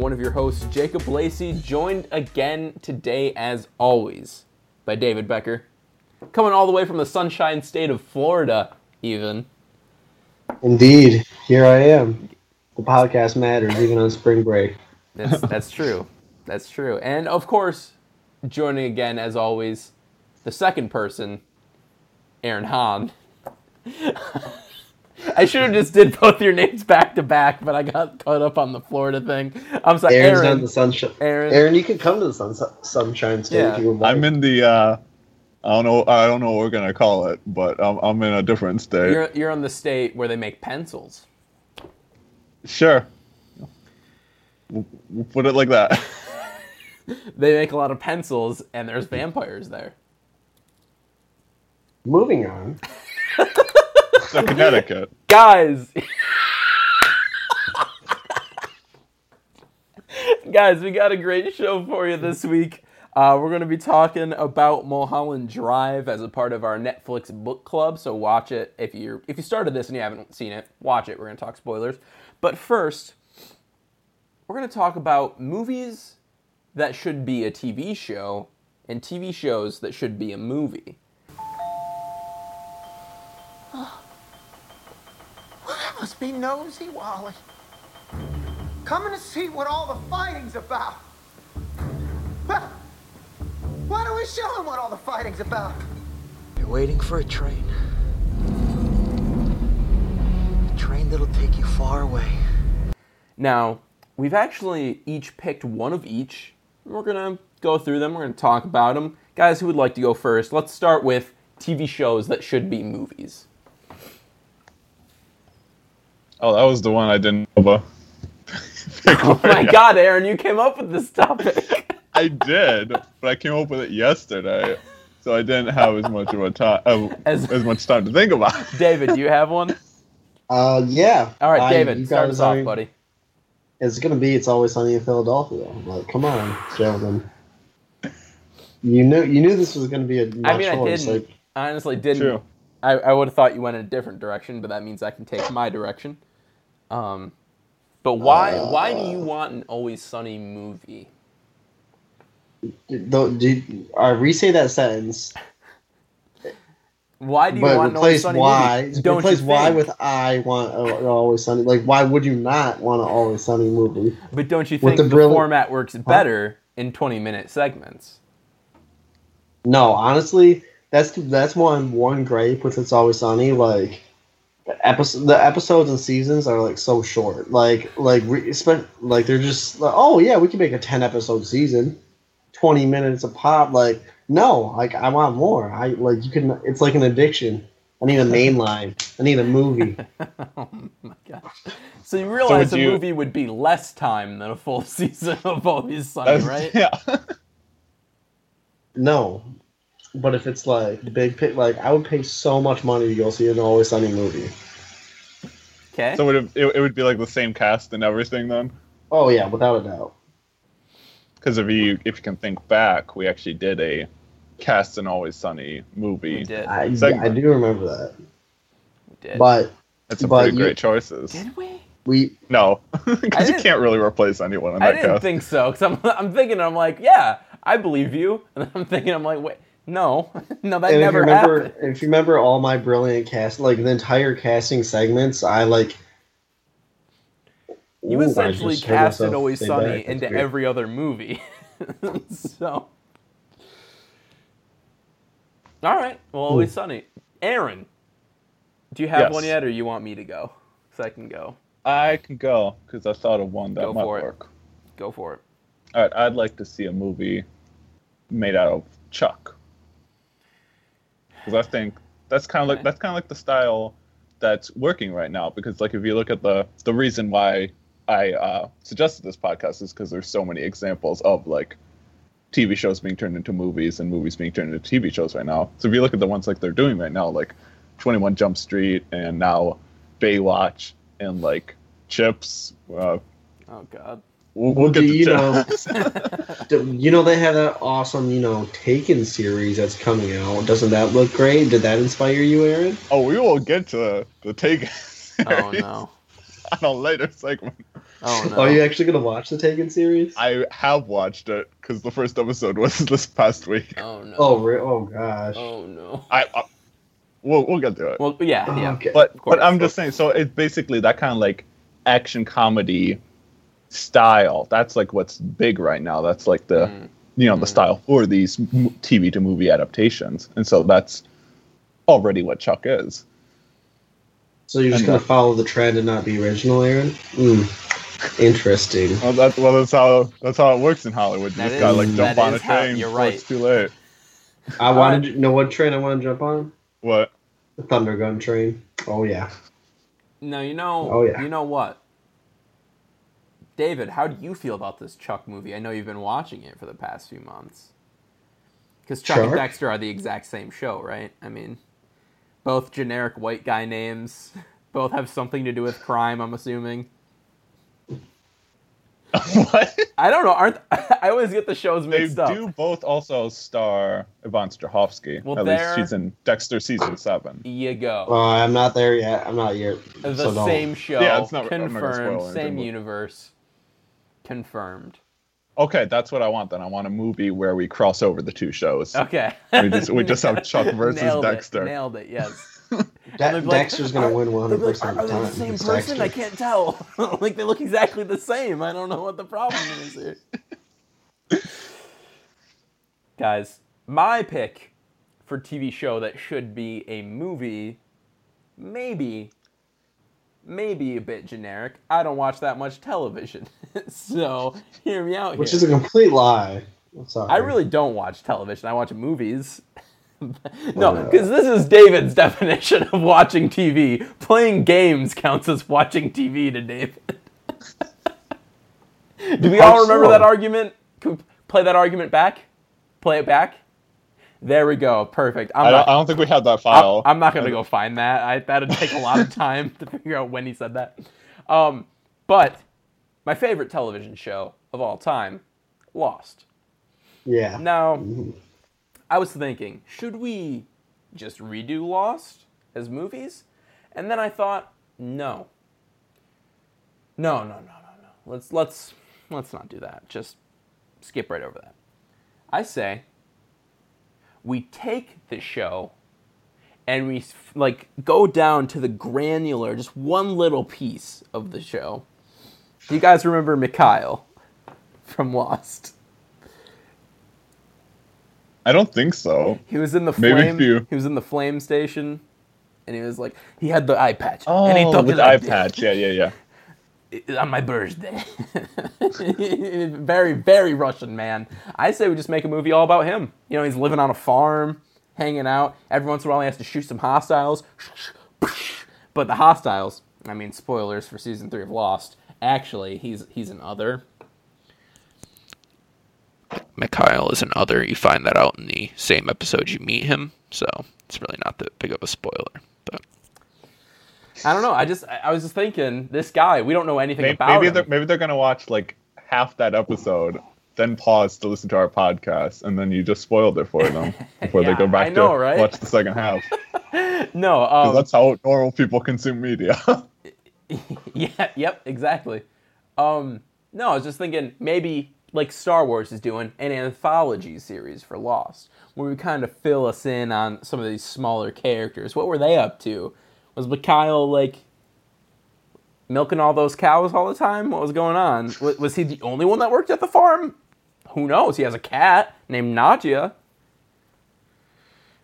one of your hosts, Jacob Lacey, joined again today, as always, by David Becker, coming all the way from the sunshine state of Florida, even. Indeed, here I am. The podcast matters even on spring break. That's that's true. That's true. And of course, joining again as always, the second person, Aaron Hahn. I should have just did both your names back to back, but I got caught up on the Florida thing. I'm sorry, Aaron's Aaron. on the sunshine. Aaron. Aaron, you can come to the sun- sunshine state Yeah. if you would like. I'm in the uh I don't know I don't know what we're gonna call it, but I'm I'm in a different state. You're you're on the state where they make pencils. Sure. We'll, we'll put it like that. They make a lot of pencils, and there's vampires there. Moving on. so Connecticut. Guys. Guys, we got a great show for you this week. Uh, we're going to be talking about Mulholland Drive as a part of our Netflix book club. So watch it if you if you started this and you haven't seen it. Watch it. We're going to talk spoilers. But first, we're going to talk about movies that should be a TV show and TV shows that should be a movie. Must be Nosy Wally. Coming to see what all the fighting's about. Well, why don't we show him what all the fighting's about? You're waiting for a train. A train that'll take you far away. Now, we've actually each picked one of each. We're going to go through them. We're going to talk about them. Guys, who would like to go first? Let's start with TV shows that should be movies. Oh, that was the one I didn't know about. Oh my god, Aaron, you came up with this topic. I did, but I came up with it yesterday. So I didn't have as much of a time uh, As- as, much time to think about. it. David, do you have one? Uh, yeah. All right, David, you start us off, are- buddy. It's gonna be. It's always sunny in Philadelphia. Like, come on, gentlemen. You knew. You knew this was gonna be a. I mean, I didn't. Like, I honestly didn't. True. I, I would have thought you went in a different direction, but that means I can take my direction. Um, but why why do you want an Always Sunny movie? do, do, uh, re-say that sentence, Why do you but want an Always Sunny why. movie? Don't replace why with I want uh, an always sunny. Like, why would you not want an always sunny movie? But don't you think the the, brilliant- format works better in 20 minute segments? No, honestly, that's that's one one gripe with It's Always Sunny. Like episode, the episodes and seasons are like so short. Like like re, spent like they're just like, oh yeah, we can make a ten episode season, twenty minutes a pop. Like no, like I want more. I like you can. It's like an addiction. I need a main line. I need a movie. oh my gosh. So you realize would a you- movie would be less time than a full season of Always Sunny, right? Yeah. No, but if it's like the big pic, like I would pay so much money to go see an Always Sunny movie. Okay. So would it, it, it would be like the same cast and everything then? Oh yeah, without a doubt. Because if you if you can think back, we actually did a cast and always sunny movie. we did. I, Segment. I do remember that. we did. But It's some But pretty you- great choices. did we? we No, because you can't really replace anyone in I that didn't cast. think so. Cause I'm, I'm thinking, I'm like, yeah, I believe you. And then I'm thinking, I'm like, wait, no, no, that and if you never remember happened. if you remember all my brilliant cast like the entire casting segments, I like You Ooh, essentially just heard casted Always Sunny that. Into weird. every other movie. so, all right. Well, Always Sunny. Aaron, do you have Yes. one yet, or you want me to go? So I can go. I can go because I thought of one that Go might for it. work. Go for it. All right, I'd like to see a movie made out of Chuck. Because I think that's kind of like that's kind of like the style that's working right now. Because like if you look at the the reason why I uh, suggested this podcast is because there's so many examples of like TV shows being turned into movies and movies being turned into TV shows right now. So if you look at the ones like they're doing right now, like 21 Jump Street and now Baywatch and like Chips. Uh, Oh God. We'll, we'll get Do you know- Do- you know they have that awesome, you know, Taken series that's coming out. Doesn't that look great? Did that inspire you, Aaron? Oh, we will get to the take Oh no. on a later segment. Oh no. Are you actually gonna watch the Taken series? I have watched it because the first episode was this past week. Oh no. Oh, re- oh gosh. Oh no. I, I we'll we'll get to it. Well, yeah, yeah. okay. but course. but I'm just saying. So it's basically that kind of like action comedy style. That's like what's big right now. That's like the Mm. you know the style for these TV to movie adaptations, and so that's already what Chuck is. So you're just And gonna that- follow the trend and not be original, Aaron? Mm. Interesting. Well, that's well, that's how that's how it works in Hollywood. You That just gotta like is- jump on a is how- train you're before it's too late. I wanted to know what train I want to jump on. What? The Thunder Gun train. Oh yeah. No, you know. Oh, yeah. You know what? David, how do you feel about this Chuck movie? I know you've been watching it for the past few months. Because Chuck and Dexter are the exact same show, right? I mean, both generic white guy names. Both have something to do with crime. I'm assuming. what? I don't know. Aren't I always get the shows They mixed up? They do both also star Yvonne Strahovski. Well, At least she's in Dexter season seven. You go. Uh, I'm not there yet. I'm not yet. the so don't. same show. Yeah, it's not- I'm not confirmed. Same but- universe. Confirmed. Okay, that's what I want. Then I want a movie where we cross over the two shows. Okay. We just- we just have Chuck versus Nailed it, Dexter. Nailed it. Yes. De- they'd like, Dexter's gonna win 100 they'd be like, percent Are they the same person? Dexter. I can't tell. like they look exactly the same. I don't know what the problem is here. Guys, my pick for TV show that should be a movie, maybe, maybe a bit generic. I don't watch that much television, so hear me out Which here. is a complete lie. I'm sorry. I really don't watch television. I watch movies. no, because this is David's definition of watching TV. Playing games counts as watching TV to David. Do we all remember that argument? Play that argument back? Play it back? There we go. Perfect. I'm I, don't, I don't think we have that I'm, file. I'm not gonna go find that. I, that'd take a lot of time to figure out when he said that. Um, but my favorite television show of all time, Lost. Yeah. Now, I was thinking, should we just redo Lost as movies? And then I thought, no. No, no, no, no, no. Let's let's let's not do that. Just skip right over that. I say we take the show and we like go down to the granular, just one little piece of the show. Do you guys remember Mikhail from Lost? I don't think so. He was in the Maybe flame. few. He was in the flame station, and he was like, he had the eye patch, and he Oh, took with the eye patch. Yeah, yeah, yeah. On my birthday. very, very Russian man. I say we just make a movie all about him. You know, he's living on a farm, hanging out. Every once in a while, he has to shoot some hostiles. But the hostiles, I mean, spoilers for season three of Lost. Actually, he's he's an other. Mikhail is an other. You find that out in the same episode you meet him, so it's really not that big of a spoiler. But I don't know. I just I was just thinking this guy. We don't know anything Maybe, about maybe him. they're maybe they're gonna watch like half that episode, then pause to listen to our podcast, and then you just spoiled it for them before Yeah, they go back I know, to right? watch the second half. no, um, that's how normal people consume media. yeah, yep, exactly. Um, no, I was just thinking maybe like Star Wars is doing an anthology series for Lost, where we kind of fill us in on some of these smaller characters. What were they up to? Was Mikhail like milking all those cows all the time? What was going on? Was, was he the only one that worked at the farm? Who knows? He has a cat named Nadia.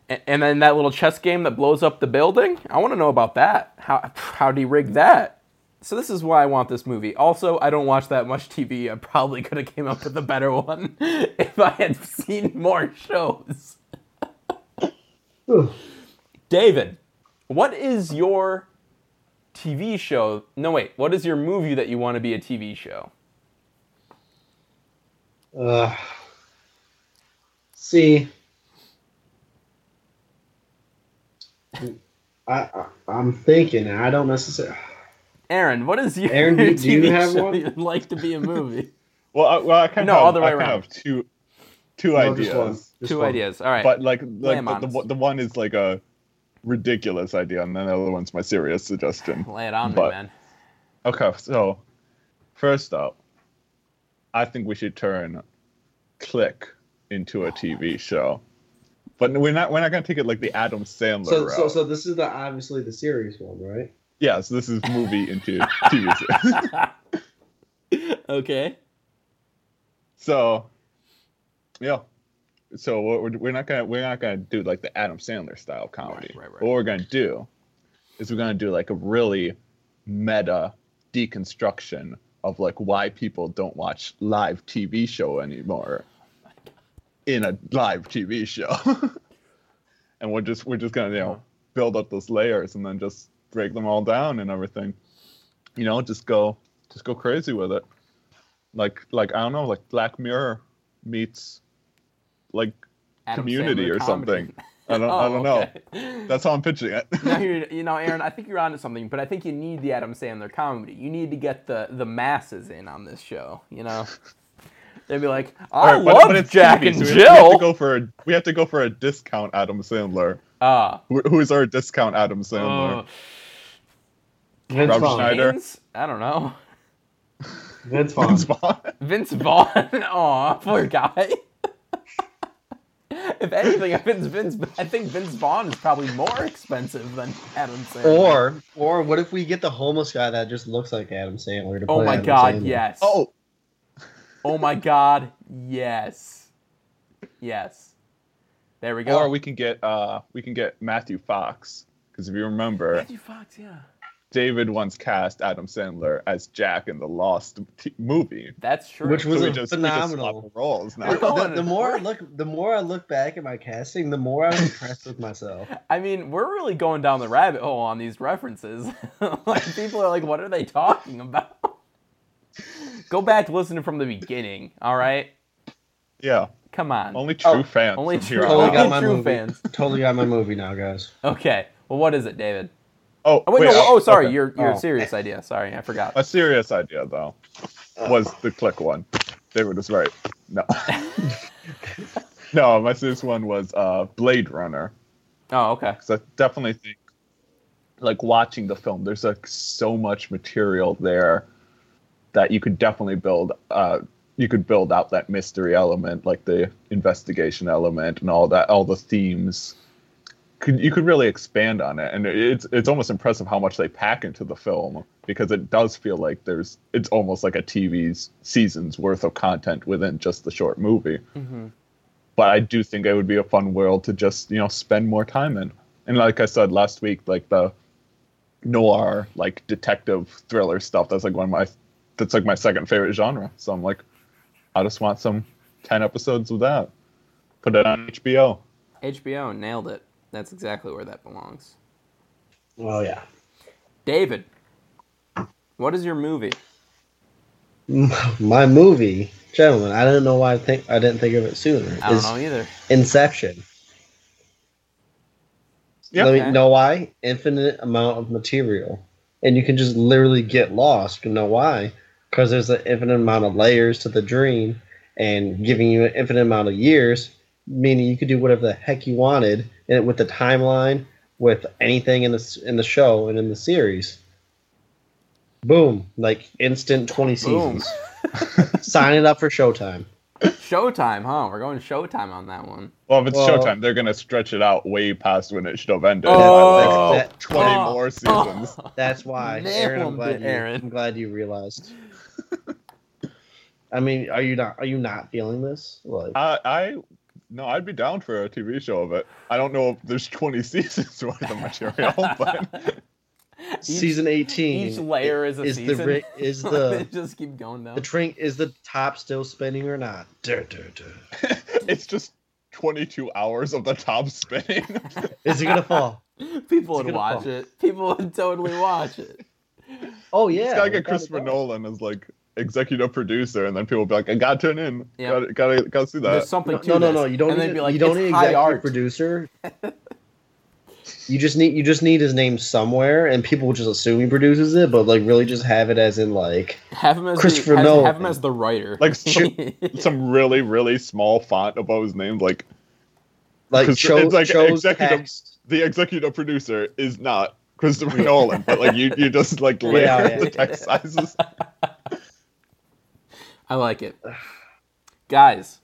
And then that little chess game that blows up the building. I want to know about that. How how would he rig that? So this is why I want this movie. Also, I don't watch that much TV. I probably could have came up with a better one if I had seen more shows. David, what is your TV show? No, wait. What is your movie that you want to be a TV show? Uh, see, I, I I'm thinking. I don't necessarily. Aaron, what is your Aaron, do- do you have show one? you'd like to be a movie? well, I, well, I kind No, of have, other way I kind of around. have two two No, just ideas. one. Just Two one. ideas. All right. but like like the, the, the one is like a ridiculous idea, and then the other one's my serious suggestion. Lay it on me, man. Okay, so first up, I think we should turn Click into a TV show, but we're not. We're not gonna take it like the Adam Sandler So, route. so, so this is the obviously the serious one, right? yeah, so this is movie into TV series. okay. So, yeah. So what we're, we're not gonna we're not gonna do like the Adam Sandler style comedy. Right, right, right. What we're gonna do is we're gonna do like a really meta deconstruction of like why people don't watch live TV show anymore in a live TV show. and we're just we're just gonna you know build up those layers and then just break them all down and everything. You know, just go just go crazy with it like like I don't know, like Black Mirror meets like Adam Community Sandler or comedy. something. I don't I Oh, don't know. okay. That's how I'm pitching it. no, you're, you know, Aaron, I think you're onto something, but I think you need the Adam Sandler comedy. You need to get the the masses in on this show. You know, they'd be like, I Alright, but- love but it's Jack TV, and so we have- We have, to go for a we have to go for a discount Adam Sandler. Ah, Who, who is our discount Adam Sandler? uh, Vince Rob Vaughn. Schneider. Vince? I don't know. Vince Vaughn. Vince Vaughn. Vince Vaughn. Aw, poor guy. if anything, if it's Vince, I think Vince Vaughn is probably more expensive than Adam Sandler. Or, or what if we get the homeless guy that just looks like Adam Sandler to oh my Adam God, Sandler? yes. Oh, Oh my God, yes. Yes. There we go. or we can get uh we can get Matthew Fox because if you remember, Matthew Fox, yeah. David once cast Adam Sandler as Jack in the Lost t- movie. That's true. Which was so a just, phenomenal- just swap the roles now. The, the more I look, the more I look back at my casting, the more I'm impressed with myself. I mean, we're really going down the rabbit hole on these references. like people are like, what are they talking about? Go back to listening from the beginning, all right? Yeah, Come on. only true Oh, fans. only true- Totally only out. got my true movie. fans. Totally got my movie now, guys. Okay. Well, what is it, David? Oh, Oh wait, wait, no. I- Oh, sorry. okay. Your your Oh. serious idea. Sorry, I forgot. A serious idea though was the click one. David is right. No, no, my serious one was uh, Blade Runner. Oh, okay. Because I definitely think, like watching the film, there's like so much material there that you could definitely build. Uh, you could build out that mystery element, like the investigation element, and all that, all the themes. Could you could really expand on it, and it's it's almost impressive how much they pack into the film because it does feel like there's it's almost like a TV's season's worth of content within just the short movie hmm but I do think it would be a fun world to just you know spend more time in. And like I said last week, like the noir, like detective thriller stuff. That's like one of my that's like my second favorite genre. So I'm like, I just want some ten episodes of that. Put it on HBO. HBO nailed it. That's exactly where that belongs. Oh yeah. David, what is your movie? My movie, gentlemen. I don't know why I think I didn't think of it sooner. I don't know either. Inception. Yeah. Let me Okay. know why. Infinite amount of material, and you can just literally get lost. You know why? Because there's an infinite amount of layers to the dream, and giving you an infinite amount of years, meaning you could do whatever the heck you wanted, and with the timeline, with anything in the in the show and in the series. Boom! Like instant twenty seasons. Sign it up for Showtime. Showtime, huh? We're going Showtime on that one. Well, if it's Well- Showtime, they're gonna stretch it out way past when it should have ended. Oh. by like That- twenty Oh. more seasons. That's why, Aaron. I'm glad you. Aaron. I'm glad you realized. I mean, are you not? Are you not feeling this? Like, I, I no, I'd be down for a TV show of it. I don't know if there's 20 seasons worth of material, but season eighteen. Each layer is a is season. the is the just keep going down. the train is the top still spinning or not? Dur, dur, dur. it's just 22 hours of the top spinning. Is it gonna fall? People would watch fall. it. People would totally watch it. Oh yeah. It's gotta get Christopher doubt. Nolan as like executive producer, and then people will be like, "I gotta tune in. Yeah. Gotta, gotta, gotta see There's something No, to no, no, this. no. You don't And need. they'd like, you don't need high executive art. producer. you just need. You just need his name somewhere, and people will just assume he produces it, but like really just have it as in like Have him as Christopher the, Nolan. have him as the writer. Like some, some really, really small font above his name, like like Because show, it's like shows executive- text the executive producer is not Christopher Nolan, but like you, you just like layer Yeah, yeah. the text sizes. I like it. Guys,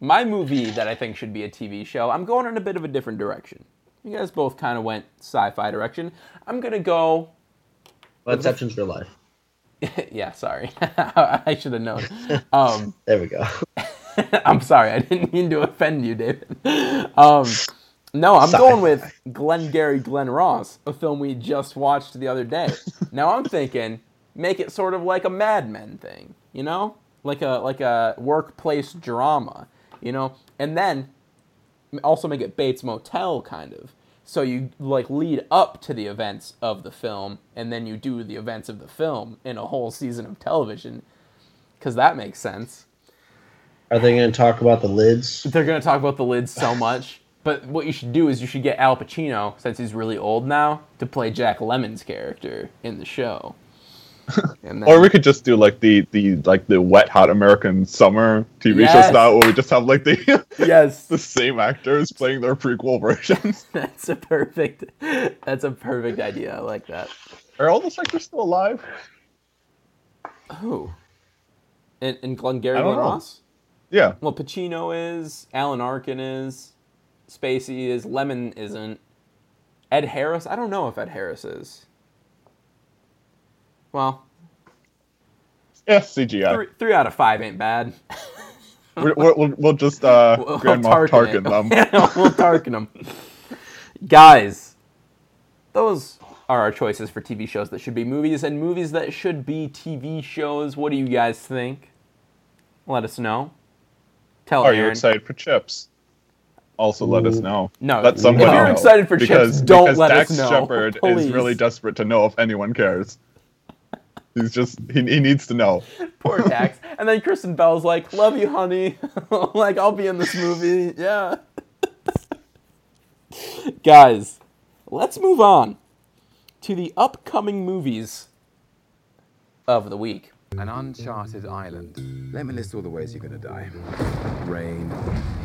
my movie that I think should be a TV show, I'm going in a bit of a different direction. You guys both kind of went sci-fi direction. I'm gonna go. But exceptions real life. yeah, sorry, I should have known. Um, There we go. I'm sorry, I didn't mean to offend you, David. Um, no, I'm going with Glengarry Glen Ross, a film we just watched the other day. now I'm thinking, make it sort of like a Mad Men thing, you know, like a like a workplace drama, you know, and then also make it Bates Motel kind of. So you like lead up to the events of the film, and then you do the events of the film in a whole season of television, because that makes sense. Are they going to talk about the lids? They're gonna talk about the lids so much. But what you should do is you should get Al Pacino, since he's really old now, to play Jack Lemmon's character in the show. Then, Or we could just do like the the like the wet hot American summer TV Yes. show style where we just have like the yes, the same actors playing their prequel versions. that's a perfect. That's a perfect idea. I like that. Are all those actors still alive? Who? And, and Glengarry I Glen. Ross. Yeah. Well, Pacino is. Alan Arkin is. Spacey is. Lemmon isn't. Ed Harris. I don't know if Ed Harris is. Well, Yeah, CGI. three, three out of five ain't bad. We're, we're, we'll, we'll just uh, We'll Grand Tarkin Moff Tarkin them. We'll Tarkin them. Guys, those are our choices for TV shows that should be movies and movies that should be TV shows. What do you guys think? Let us know. Tell Are you excited for chips? Also, let us know. No, let if somebody you're know. excited for chips, because, don't because let us Dax know, Shepard is really desperate to know if anyone cares. He's just he, he needs to know. Poor Dax. and then Kristen Bell's like, "Love you, honey. like I'll be in this movie." Yeah. Guys, let's move on to the upcoming movies of the week. An uncharted island. Let me list all the ways you're gonna die. Rain,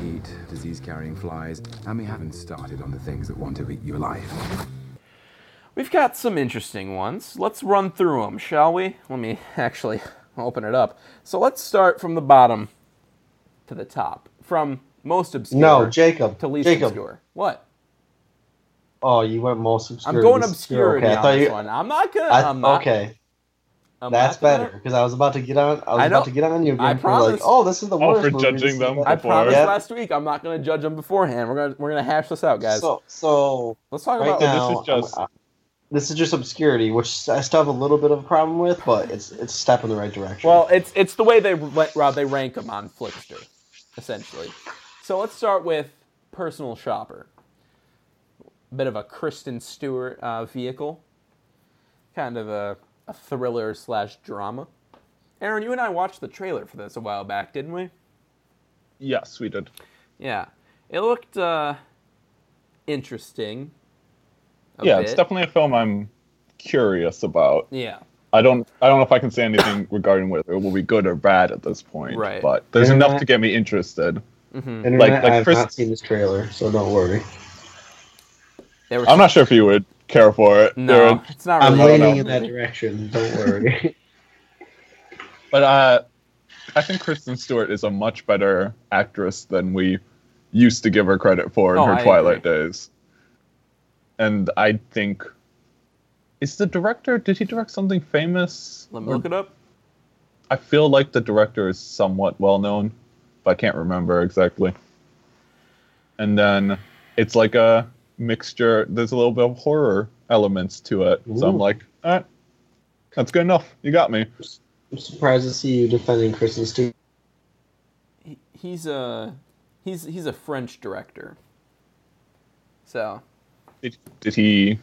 heat, disease-carrying flies, and we haven't started on the things that want to eat you alive. We've got some interesting ones. Let's run through them, shall we? Let me actually open it up. So let's start from the bottom to the top. From most obscure No, Jacob. to least Jacob. obscure. What? Oh, you went most obscure. I'm going This- obscurity Okay, I on thought this you. one. I'm not gonna. I, I'm not, okay, I'm that's not better because I was about to get on. I was I about to get on you again. I for like, oh, this is the Oh, worst. for movie. judging This is them the I best." before. promised Yep. last week I'm not gonna judge them beforehand. We're gonna we're gonna hash this out, guys. So, so Let's talk right about now, is just- I'm- I- this is just obscurity, which I still have a little bit of a problem with, but it's it's a step in the right direction. Well, it's it's the way they Rob they rank them on Flixster, essentially. So let's start with Personal Shopper. a Bit of a Kristen Stewart uh, vehicle, kind of a, a thriller slash drama. Aaron, you and I watched the trailer for this a while back, didn't we? Yes, we did. Yeah, it looked uh, interesting. A yeah, it's definitely a film I'm curious about. Yeah. I don't I don't know if I can say anything regarding whether it will be good or bad at this point. Right. But there's Yeah. enough to get me interested. Internet, like- like I have Chris- not seen this trailer, so don't worry. I'm not sure if you would care for it. No, Aaron. it's not I'm leaning in that direction. Don't worry. But uh, I think Kristen Stewart is a much better actress than we used to give her credit for in Oh, her I Twilight days. And I think is the director did he direct something famous? Let me look it up. I feel like the director is somewhat well known, but I can't remember exactly. And then it's like a mixture. There's a little bit of horror elements to it, so I'm like, all right, that's good enough. You got me. I'm surprised to see you defending Kristen Stewart. He, he's a he's he's a French director. So Did, did he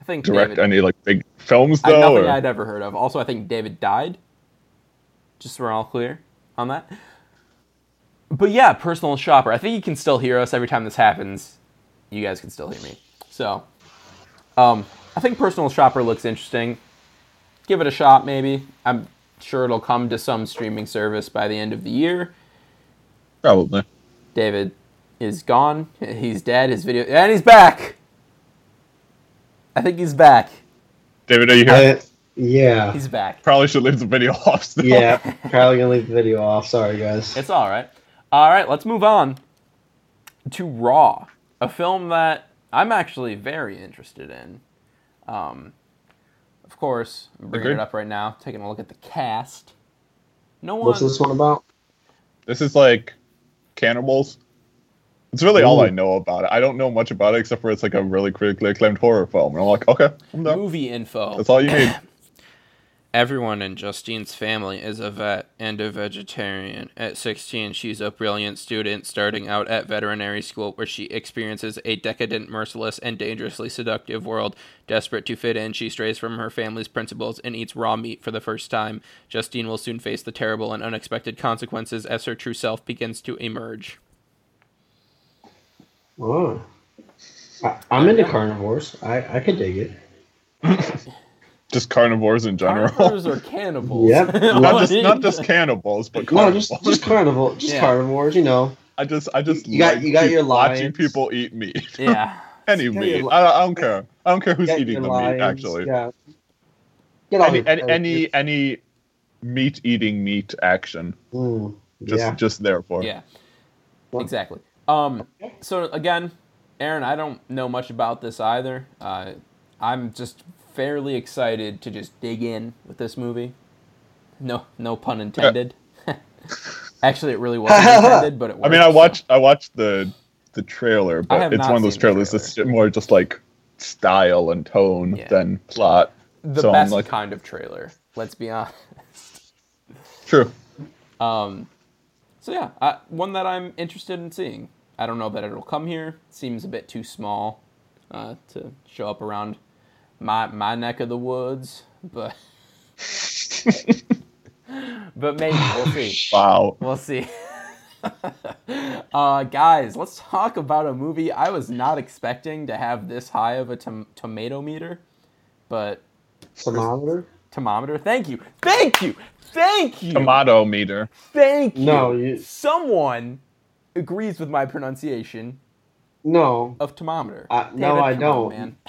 I think direct David, any like big films I, though? nothing or- I'd ever heard of. Also, I think David died. Just so we're all clear on that. But yeah, personal shopper. I think you can still hear us every time this happens. You guys can still hear me. So, um, I think personal shopper looks interesting. Give it a shot, maybe. I'm sure it'll come to some streaming service by the end of the year. Probably. David is gone. He's dead. His video and he's back. I think he's back. David, are you here? I, yeah. He's back. Probably should leave the video off still. Yeah. Probably gonna leave the video off. Sorry, guys. It's all right. All right, let's move on to Raw, a film that I'm actually very interested in. Um, of course, I'm bringing Agreed. it up right now, taking a look at the cast. No one. What's this one about? This is like cannibals. It's really all I know about it. I don't know much about it except for it's like a really critically acclaimed horror film. And I'm like, okay, I'm done. Movie info. That's all you need. Everyone in Justine's family is a vet and a vegetarian. At 16, she's a brilliant student starting out at veterinary school where she experiences a decadent, merciless, and dangerously seductive world. Desperate to fit in, she strays from her family's principles and eats raw meat for the first time. Justine will soon face the terrible and unexpected consequences as her true self begins to emerge. Oh. I, I'm into carnivores. I, I could dig it. Just carnivores in general. Carnivores or cannibals? Yep. not just not just cannibals, but No, carnivores. just just carnivore, just Yeah. carnivores. You know, I just I just You got- like you got peop- your watching people eat meat. Yeah. Any You meat. li- I, I don't care. I don't care who's eating the lions, meat. Actually, Yeah. Get all any any any, any meat eating meat action. Mm, Just yeah. just therefore. Yeah, exactly. Um, so again, Aaron, I don't know much about this either. Uh, I'm just fairly excited to just dig in with this movie. No, no pun intended. Actually, it really wasn't intended, but it. I mean, I watched I watched the the trailer, but it's one of those trailers that's more just like style and tone Yeah. than plot. the so best like- kind of trailer. Let's be honest. True. Um, so yeah, I, one that I'm interested in seeing. I don't know that it'll come here. It Seems a bit too small uh, to show up around my my neck of the woods, but but maybe we'll see. Wow. We'll see. uh, guys, let's talk about a movie I was not expecting to have this high of a tom- tomato meter, but thermometer. thermometer. Thank you, thank you, thank you. Tomato meter. Thank you. No, you- Someone agrees with my pronunciation No, of thermometer. Uh, no, I don't. man.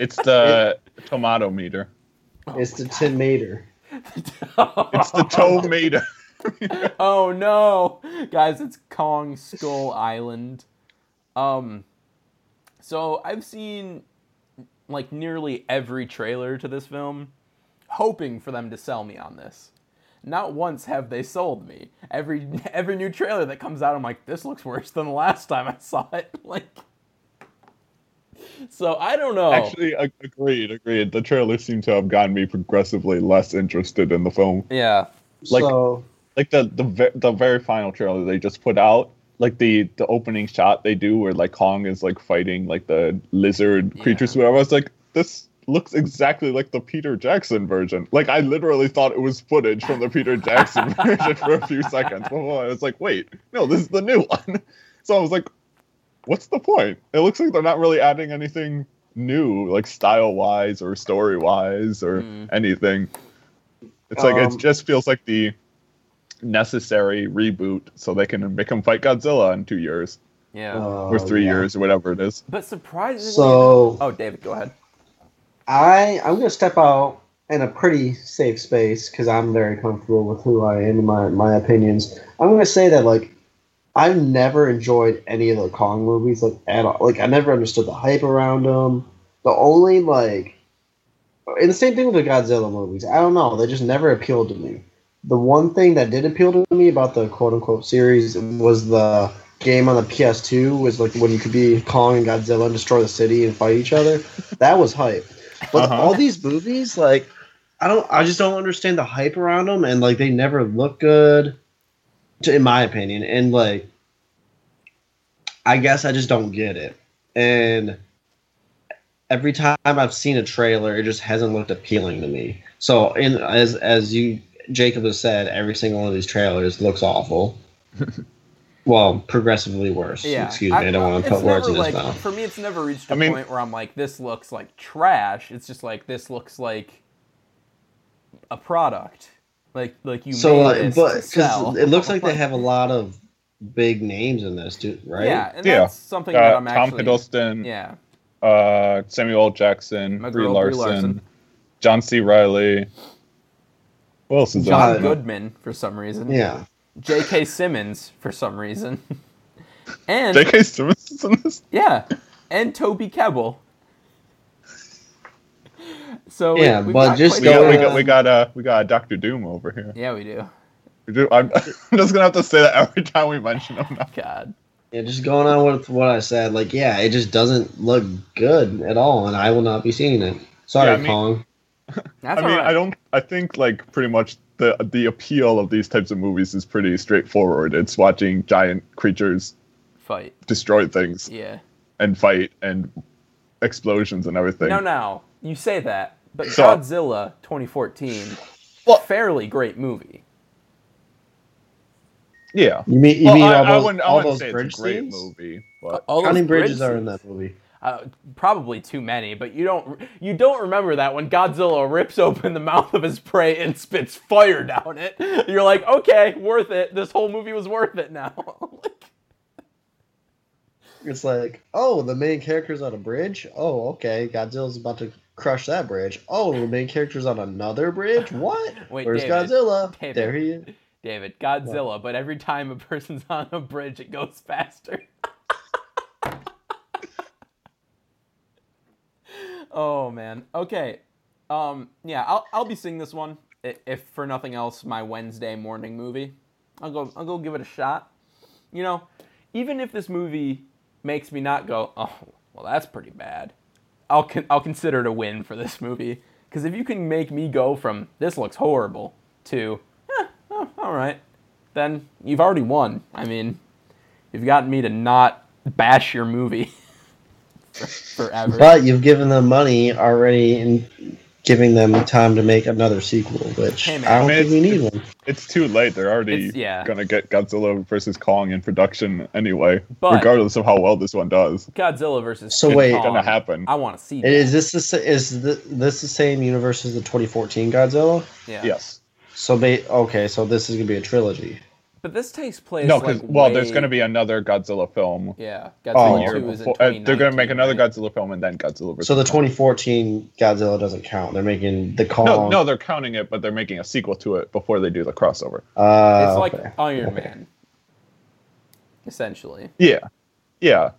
It's the tomato meter. it's the tin meter. It's the toe meter. oh no, guys! It's Kong Skull Island. Um, so I've seen like nearly every trailer to this film, hoping for them to sell me on this. Not once have they sold me. Every every new trailer that comes out, I'm like, this looks worse than the last time I saw it. Like, so I don't know. Actually, agreed, agreed. The trailer seemed to have gotten me progressively less interested in the film. yeah, Like- so Like the the the very final trailer they just put out, like the the opening shot they do where like Kong is like fighting like the lizard creatures, Yeah. whatever. I was like, this looks exactly like the Peter Jackson version. Like I literally thought it was footage from the Peter Jackson version for a few seconds. Before I was like, wait, no, this is the new one. So I was like, what's the point? It looks like they're not really adding anything new, like style wise or story wise or Mm. anything. It's like it Um, just feels like the necessary reboot so they can make him fight Godzilla in two years yeah. uh, or three yeah. years or whatever it is. but surprisingly, So oh, David, go ahead. I I'm gonna step out in a pretty safe space because I'm very comfortable with who I am and my my opinions. I'm gonna say that like I've never enjoyed any of the Kong movies like at all. Like I never understood the hype around them. The only like and the same thing with the Godzilla movies. I don't know. They just never appealed to me. The one thing that did appeal to me about the quote unquote series was the game on the PS2 was like when you could be Kong and Godzilla and destroy the city and fight each other. That was hype. But Uh-huh. all these movies, like, I don't, I just don't understand the hype around them, and like they never look good, to, in my opinion. And like, I guess I just don't get it. And every time I've seen a trailer, it just hasn't looked appealing to me. So, in as as you Jacob has said, every single one of these trailers looks awful. well, progressively worse. Yeah, Excuse me, I, don't want to put words in never, his like, mouth. For me, it's never reached a I mean- point where I'm like, this looks like trash. It's just like this looks like a product. Like like you So, made uh, this but to because sell. it looks like they have a lot of big names in this, dude, right? Yeah, and Yeah. that's something that Uh, I'm actually. Tom actually Hiddleston, yeah Uh, Samuel Jackson, My Brie girl, Brie Larson, Larson. John C. Reilly. Who else is John? Goodman for some reason. Yeah. J.K. Simmons for some reason. and J.K. Simmons is in this. yeah, and Toby Kebbell. So Yeah, we've but just quite We got, we Go got we got uh we got Doctor Doom over here. Yeah, we do. We do- I'm, I'm just gonna have to say that every time we mention him now. God. Yeah, just going on with what I said, like, yeah, it just doesn't look good at all, and I will not be seeing it. Sorry, Yeah, I mean- Kong. That's I mean, all right. I don't. I think like pretty much the the appeal of these types of movies is pretty straightforward. It's watching giant creatures fight. destroy things Yeah. and fight and explosions and everything. No, no. You say that, but So- Godzilla 2014, Well- fairly great movie. Yeah. You mean you Well, mean I, all I those, wouldn't, I all wouldn't those say bridge it's a great scenes? movie, but All How those bridges bridge are in that movie? Uh, probably too many, but you don't you don't remember that when Godzilla rips open the mouth of his prey and spits fire down it. You're like, okay, worth it. This whole movie was worth it now. It's like, oh, the main character's on a bridge. Oh, okay, Godzilla's about to crush that bridge. Oh, the main character's on another bridge. What? Wait, Where's David, Godzilla? David. There he is. David, Godzilla, but every time a person's on a bridge, it goes faster. Oh man. Okay. Um. Yeah. I'll I'll be seeing this one if for nothing else my Wednesday morning movie. I'll go I'll go give it a shot. You know, even if this movie makes me not go, oh, well, that's pretty bad. I'll con- I'll consider it a win for this movie because if you can make me go from this looks horrible to eh, oh, all right, then you've already won. I mean, you've gotten me to not bash your movie forever. But you've given them money already and giving them time to make another sequel, which Hey, man. I don't I mean, think we need one. it's too late. They're already yeah. gonna get Godzilla versus Kong in production anyway, But- regardless of how well this one does. Godzilla versus So King wait- Kong, Gonna happen. I want to see that. Is this the, is the, this the same universe as the 2014 Godzilla? yeah. Yes. So ba- okay, so this is gonna be a trilogy. But this takes place. No, because like, well, way- there's gonna be another Godzilla film. Yeah, Oh, Godzilla year two is in uh, they're gonna make another right? Godzilla film and then Godzilla versus. So the 2014 Godzilla doesn't count. They're making the Kong. No, no, they're counting it, but they're making a sequel to it before they do the crossover. Uh, It's like okay. Iron Okay. Man, essentially. Yeah, yeah,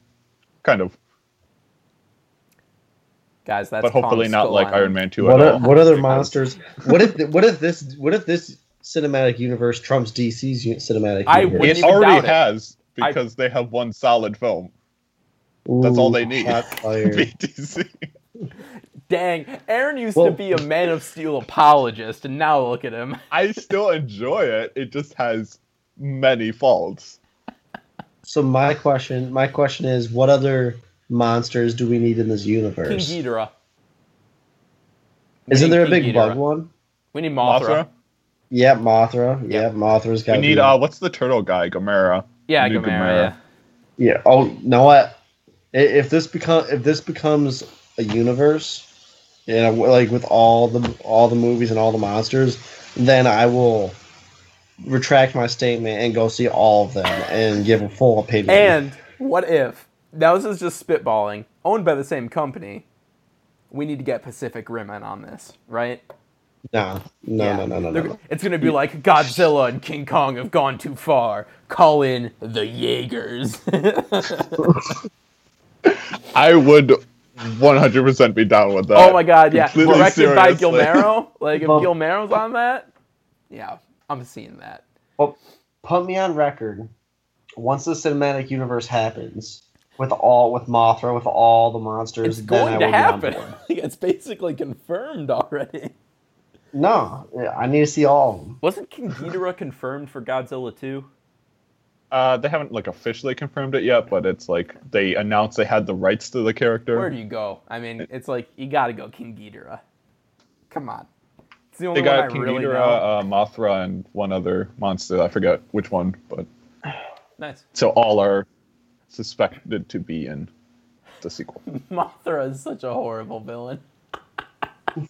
kind of, Guys, that's but hopefully Kong not like Island. Iron Man two What, at o- all. what other monsters? What if what if this what if this cinematic universe trumps DC's cinematic I universe? wouldn't It already doubt it. has I- because they have one solid film. That's all they need. hot fire. BTC. Dang, Aaron used Well- to be a Man of Steel apologist, and now look at him. I still enjoy it. It just has many faults. So my question, my question is, what other monsters do we need in this universe? King universe? Ghidorah. Isn't need there a big Ghidorah. bug one? We need Mothra. Mothra. Yeah, Mothra. Yeah, Mothra's got. We need uh, what's the turtle guy? Gamera. Yeah, We need Gamera. Yeah. Yeah. Oh, you know what? If this become if this becomes a universe, you know, like with all the all the movies and all the monsters, then I will retract my statement and go see all of them and give a full opinion. And what if? Now this is just spitballing. Owned by the same company. We need to get Pacific Rim in on this, right? No, no, Yeah. no, no, no, no, no. It's gonna be like Godzilla and King Kong have gone too far. Call in the Jaegers. I would 100% be down with that. oh my god, yeah. Completely Directed by seriously. Guillermo. Like if Well- Guillermo's uh, on that, yeah, I'm seeing that. Well, put me on record. Once the cinematic universe happens, with all with Mothra, with all the monsters, It's then I going will to be on happen. board. it's basically confirmed already. No, I need to see all of them. Wasn't King Ghidorah confirmed for Godzilla 2? Uh, they haven't like officially confirmed it yet, but it's like they announced they had the rights to the character. Where do you go? I mean, it's like you got to go King Ghidorah. Come on, it's the they only got one I King really Ghidorah, know. uh, Mothra, and one other monster. I forget which one, but nice. so all are suspected to be in the sequel. Mothra is such a horrible villain.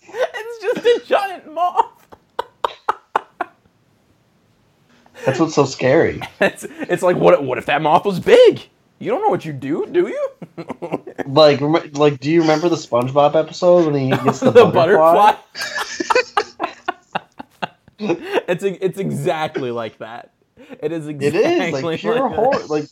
It's just a giant moth. That's what's so scary. It's it's like what what if that moth was big? You don't know what you do, do you? like, rem- like, do you remember the SpongeBob episode when he gets the, the butterfly? butterfly. it's it's exactly like that. It is It exactly is like pure like that. horror. Like,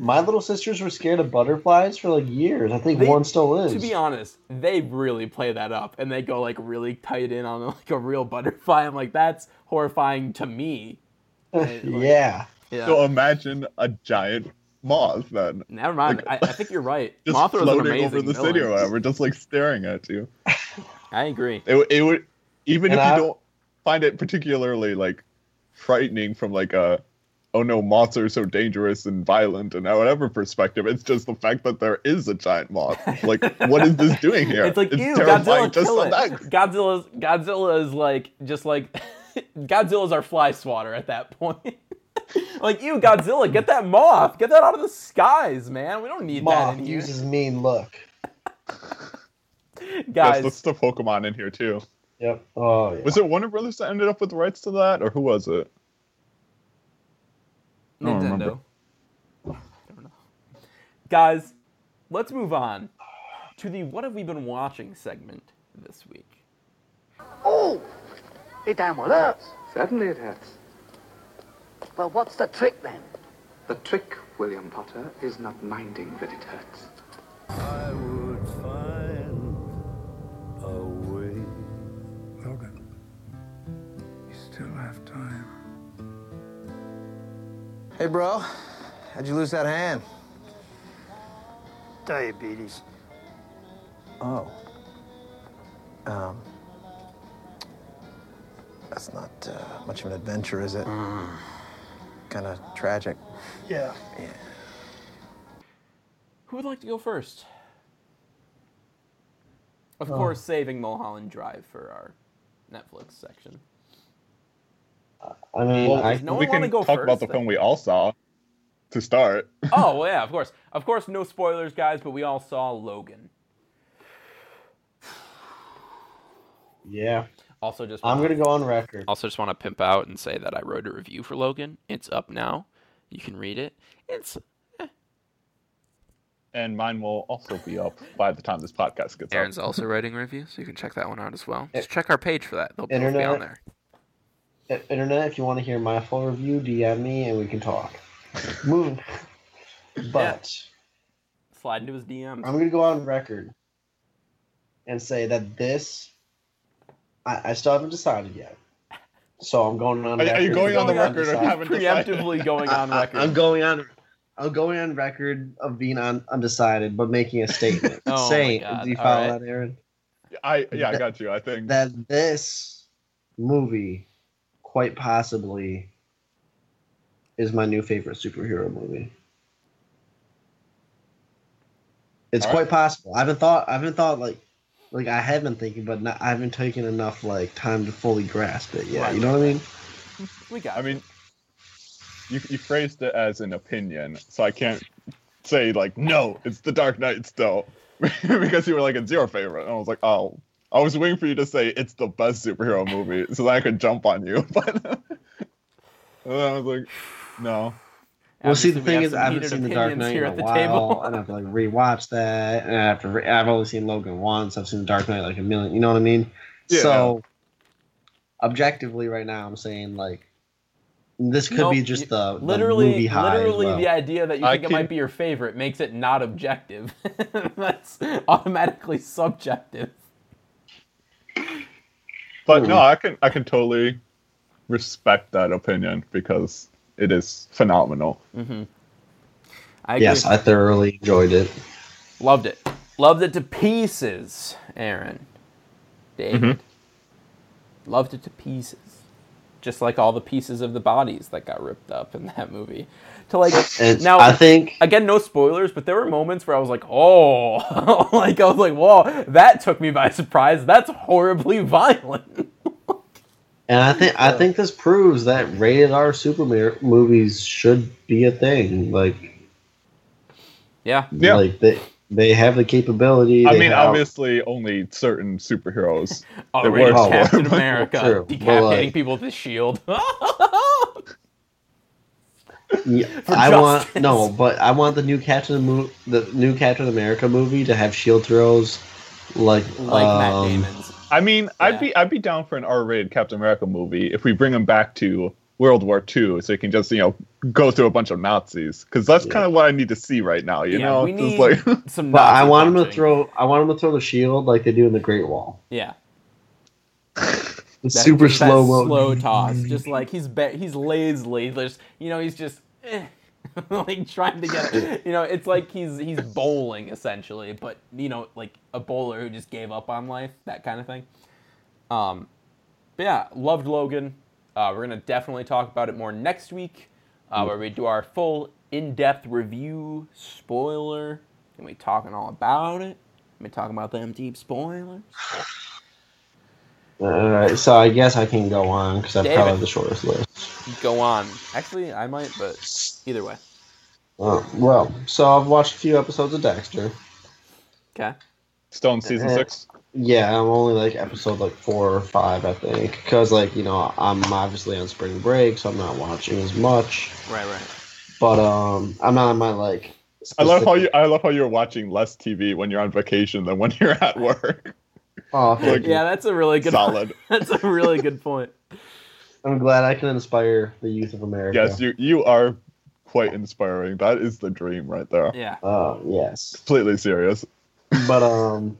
my little sisters were scared of butterflies for like years. I think They- one still is. To be honest, they really play that up, and they go like really tight in on like a real butterfly. I'm like, that's horrifying to me. Like, yeah. Yeah. So imagine a giant moth then. Never mind. like- I, I think you're right. Just Mothra's an floating amazing over the villain. city or whatever, just like staring at you. I agree. It, would- it would even And if you don't find it particularly like frightening from like a oh no moths are so dangerous and violent and whatever perspective it's just the fact that there is a giant moth like what is this doing here It's like, ew, terrifying Godzilla, just kill it. that- Godzilla's Godzilla is like just like Godzilla's our fly swatter at that point. like, ew, Godzilla, get that moth, get that out of the skies, man. We don't need that Moth in here, uses mean look. yes guys. that's the pokemon in here too Yep. Oh yeah. was it warner brothers that ended up with the rights to that or who was it I don't remember. Nintendo. Don't know. Guys, let's move on to the what have we been watching segment this week. Oh! It damn well hurts. Certainly it hurts. Well, what's the trick then? The trick, William Potter, is not minding that it hurts. Hey, bro. How'd you lose that hand? Diabetes. Oh. Um. That's not uh, much of an adventure, is it? Kind of tragic. Yeah. Who would like to go first? Of Oh. course, saving Mulholland Drive for our Netflix section. I mean, well I, no we can go talk about the then? film we all saw to start oh, well, yeah, of course. Of course, no spoilers, guys, but we all saw Logan. yeah. Also, just I'm wanna- gonna go on record. Also, just want to pimp out and say that I wrote a review for Logan. It's up now. You can read it. It's eh. and mine will also be up by the time this podcast gets Aaron's up Aaron's also writing a review, so you can check that one out as well. Eh. Just check our page for that. They'll both be on there. I- Internet, if you want to hear my full review, DM me and we can talk. Moving. But Slide into his DM. I'm gonna go on record and say that this, I, I still haven't decided yet. So I'm going on. Are- are you record going on the that I'm record or undecided. haven't? Preemptively going on I- I- record. I'm going on. I'm going on record of being un, undecided, but making a statement Oh my saying, God, "Do you follow right. that, Aaron?" i yeah i got you i think That this movie, quite possibly, is my new favorite superhero movie. It's All quite right. possible. I haven't thought. I haven't thought like, like I have been thinking, but not, I haven't taken enough like time to fully grasp it yet. Right, you know what I mean? we got. I mean, you, you phrased it as an opinion, so I can't say like no, it's the Dark Knight still, because you were like it's your favorite, and I was like, oh, I was waiting for you to say it's the best superhero movie, so that I could jump on you, but and then I was like, no. Well, see, the we thing have is, some I haven't heated seen the Dark opinions Knight here in a at the while, table. and I have to like rewatch that, and I have to. Re- I've only seen Logan once. I've seen the Dark Knight like a million. You know what I mean? Yeah. So, objectively, right now, I'm saying like this could Nope, be just you- the, the literally, movie high. as literally, well. the idea that you I think it can- might be your favorite makes it not objective. That's automatically subjective. But hmm. no, I can I can totally respect that opinion because it is phenomenal. Mm-hmm. I yes, I thoroughly enjoyed it. Loved it. Loved it to pieces, Aaron. David. Mm-hmm. Loved it to pieces. Just like all the pieces of the bodies that got ripped up in that movie. To like And now I think again, no spoilers, but there were moments where I was like, oh like I was like, whoa, that took me by surprise. That's horribly violent. And I think I think this proves that rated R super movies should be a thing. Like, yeah. Yeah. like they they have the capability. I mean, have- obviously, only certain superheroes. Oh, They rated were- Captain True, America but, decapitating like- people with his shield. Yeah, For I want no, but I want the new Captain Mo- the new Captain America movie to have shield throws like like Matt um, Damon's. I mean, Yeah. I'd be I'd be down for an R-rated Captain America movie if we bring him back to World War II, so you can just you know go through a bunch of Nazis, because that's Yeah. kind of what I need to see right now. You yeah, know, we need like some. But I want him to throw I want him to throw the shield like they do in the Great Wall. Yeah, The that- super just slow mo slow toss. Just like he's be- he's lazily, just you know, he's just eh, like trying to get. You know, it's like he's he's bowling essentially, but you know, like a bowler who just gave up on life, that kind of thing. Um, but yeah, loved Logan. Uh, we're gonna definitely talk about it more next week, uh, where we do our full in-depth review, spoiler, and we talking all about it. We talking about them deep spoilers. Alright, so I guess I can go on because I David. probably have the shortest list. Go on. Actually, I might, but either way. Uh, well, so I've watched a few episodes of Dexter. Okay. Stone season Uh, six. Yeah, I'm only like episode like four or five, I think, because like you know I'm obviously on spring break, so I'm not watching as much. Right, right. But um, I'm not on my like. I love how you I love how you're watching less TV when you're on vacation than when you're at work. Oh, Like- Yeah, that's a really good. Solid. that's a really good point. I'm glad I can inspire the youth of America. Yes, you you are quite inspiring. That is the dream right there. Yeah. Uh, yes. Completely serious. But um,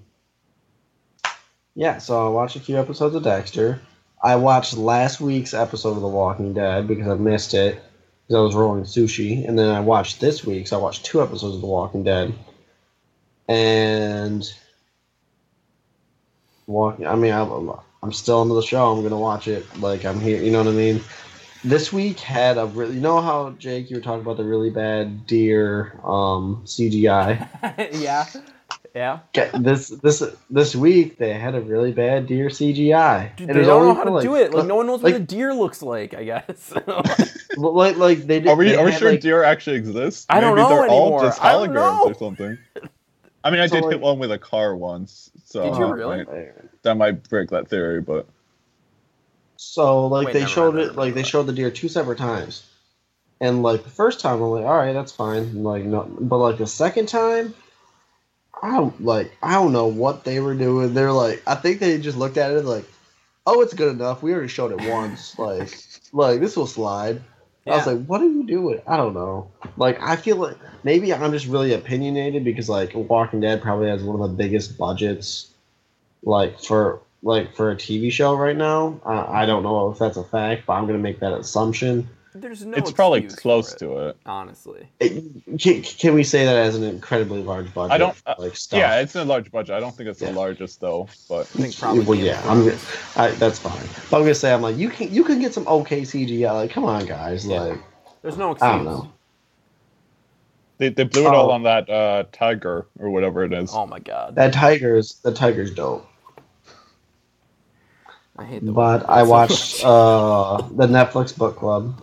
yeah. So I watched a few episodes of Dexter. I watched last week's episode of The Walking Dead because I missed it because I was rolling sushi, and then I watched this week's. I watched two episodes of The Walking Dead, and walking. I mean, I'm, I'm still into the show. I'm gonna watch it. Like I'm here. You know what I mean? This week had a really. You know how Jake, you were talking about the really bad deer um, CGI. yeah. Yeah. Okay, this this this week they had a really bad deer CGI. Dude, And they don't know how for, to do it. Like, no one knows like, what a deer looks like. I guess. like like they did. Are we they are we sure like- deer actually exists? I don't Maybe know they're all anymore. just I don't holograms know. or something. I mean, I So, did like- hit one with a car once, so Did you that really? might- that might break that theory. But So like Wait, they showed it like mind. they showed the deer two separate times, and like the first time I'm like, all right, that's fine. And, like no, but like the second time, I don't like I don't know what they were doing. They're like I think they just looked at it like, oh, it's good enough. We already showed it once. like like this will slide. I was like, what are you doing? I don't know. Like I feel like maybe I'm just really opinionated because like Walking Dead probably has one of the biggest budgets, like for like for a TV show right now. I, I don't know if that's a fact, but I'm gonna make that assumption. There's no. it's probably close for to it. Honestly. It- can, can we say that as an incredibly large budget? I don't. Uh, like stuff. yeah, it's a large budget. I don't think it's the largest though, but I think probably. well, yeah, I'm. Thrones. I, that's fine. But I'm gonna say I'm like you can you can get some okay CGI. Like come on, guys. Yeah. Like There's no excuse. I don't know. they they blew it all Oh. on that uh, tiger or whatever it is. Oh my god. That tiger's the tiger's dope. I hate the. But I Dead so watched uh, the Netflix book club,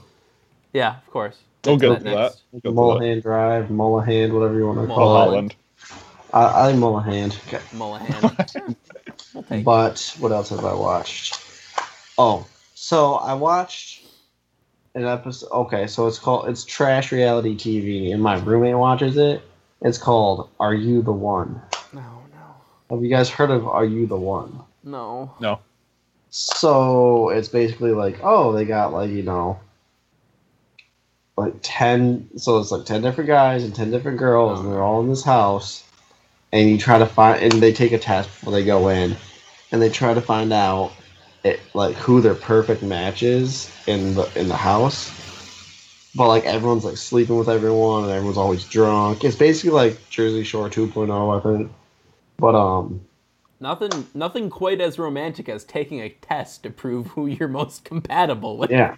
yeah, of course. We'll Get go to for that. next. We'll go for that. Mulholland Drive, Mullahan, whatever you want to call Mulholland. it. Holland. I, I like Mullahan. Okay. Mullahan. Sure. We'll. But what else have I watched? Oh, so I watched an episode. Okay, so it's called it's trash reality TV, and my roommate watches it. It's called Are You the One? No, no, Have you guys heard of Are You the One? no. No. So it's basically like, oh, they got like you know, like ten. So it's like ten different guys and ten different girls, and they're all in this house. And you try to find, and they take a test before they go in, and they try to find out, it like who their perfect match is in the in the house. But like everyone's like sleeping with everyone, and everyone's always drunk. It's basically like Jersey Shore 2.0, I think. But um, Nothing, nothing quite as romantic as taking a test to prove who you're most compatible with. Yeah.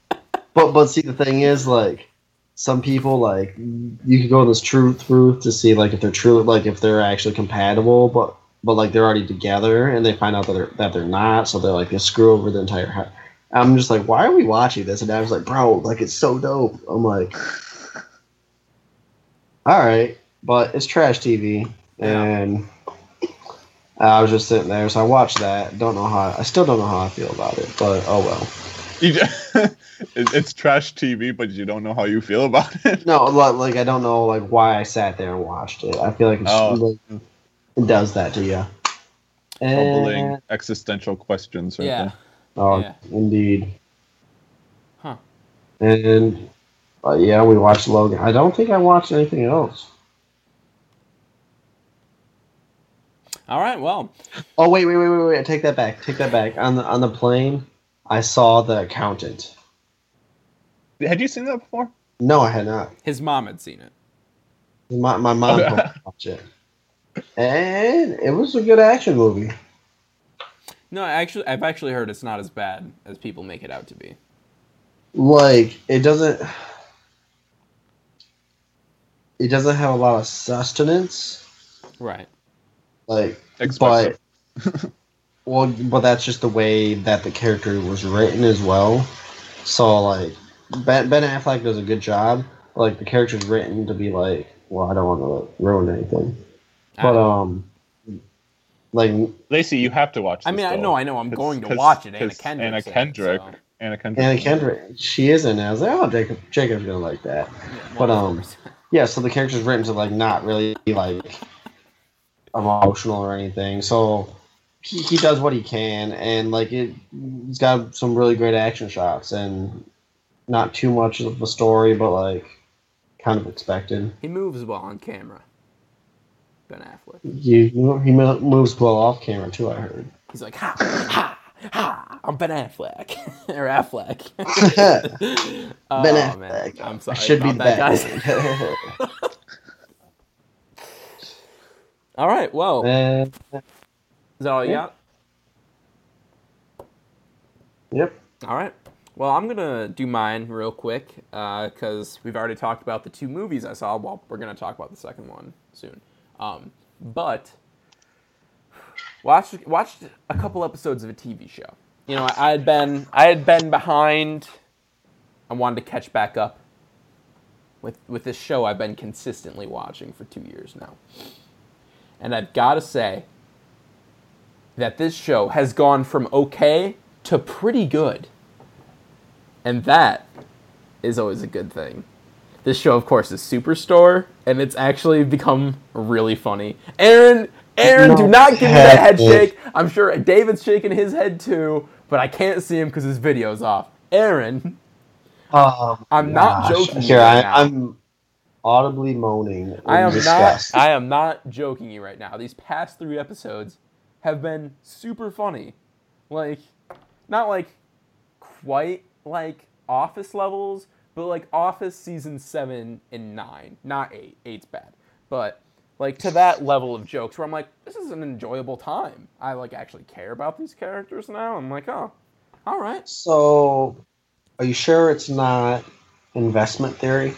But but see the thing is like some people like you could go on this truth truth to see like if they're truly like if they're actually compatible but but like they're already together and they find out that they're that they're not so they're like they screw over the entire house. I'm just like why are we watching this and I was like bro like it's so dope. I'm like all right but it's trash TV and I was just sitting there so I watched that don't know how I still don't know how I feel about it but oh well. You just, it, it's trash TV, but you don't know how you feel about it. No, like I don't know like why I sat there and watched it. I feel like, it's, Oh. like it does that to you. Troubling And, existential questions. Right Yeah. there. oh, Yeah. indeed. Huh. And uh, yeah, we watched Logan. I don't think I watched anything else. All right. Well, Oh wait, wait, wait, wait, wait! Take that back. Take that back. On the on the plane, I saw the accountant. Had you seen that before? No, I had not. his mom had seen it. My my mom told me to watch it, and it was a good action movie. No, actually, I've actually heard it's not as bad as people make it out to be. Like it doesn't. It doesn't have a lot of sustenance. Right. Like, Expressive. but well, but that's just the way that the character was written as well. So like, Ben, ben Affleck does a good job. Like the character's written to be like, well, I don't want to ruin anything, but I- um, like Lacey, you have to watch. I this, mean, I know, I know, I'm 'Cause- going to 'cause- watch it. Anna 'cause Kendrick's Anna in it, Kendrick. so- Anna Kendrick. Anna Kendrick, she is in it. I was like, oh, Jacob, Jacob's gonna like that. But um, yeah. So the character's written to like not really be like emotional or anything. So he, he does what he can, and like it, he's got some really great action shots and not too much of a story, but like kind of expected. he moves well on camera. Ben Affleck. He he moves well off camera too. I heard. He's like, ha, ha, ha, I'm Ben Affleck. or Affleck. oh, Ben man. Affleck. I'm sorry. I should be the that. Batman. all right, well, and, is that all you yeah. got? yep. All right. Well, I'm gonna do mine real quick because we've already talked about the two movies I saw. Well, we're gonna talk about the second one soon. Um, but watched watched a couple episodes of a TV show. You know, I, I had been I had been behind. I wanted to catch back up with with this show I've been consistently watching for two years now, and I've got to say that this show has gone from okay to pretty good. And that is always a good thing. This show, of course, is Superstore, and it's actually become really funny. Aaron, Aaron, do not give me that head shake. I'm sure David's shaking his head too, but I can't see him because his video's off. Aaron, Um, I'm not joking Here, right I, now. I'm audibly moaning. I am disgust. not. I am not joking you right now. These past three episodes have been super funny. Like, not like quite like Office levels, but like Office season seven and nine. Not eight. Eight's bad, but like to that level of jokes where I'm like, this is an enjoyable time. I like actually care about these characters now. I'm like, oh, all right. So, are you sure it's not investment theory?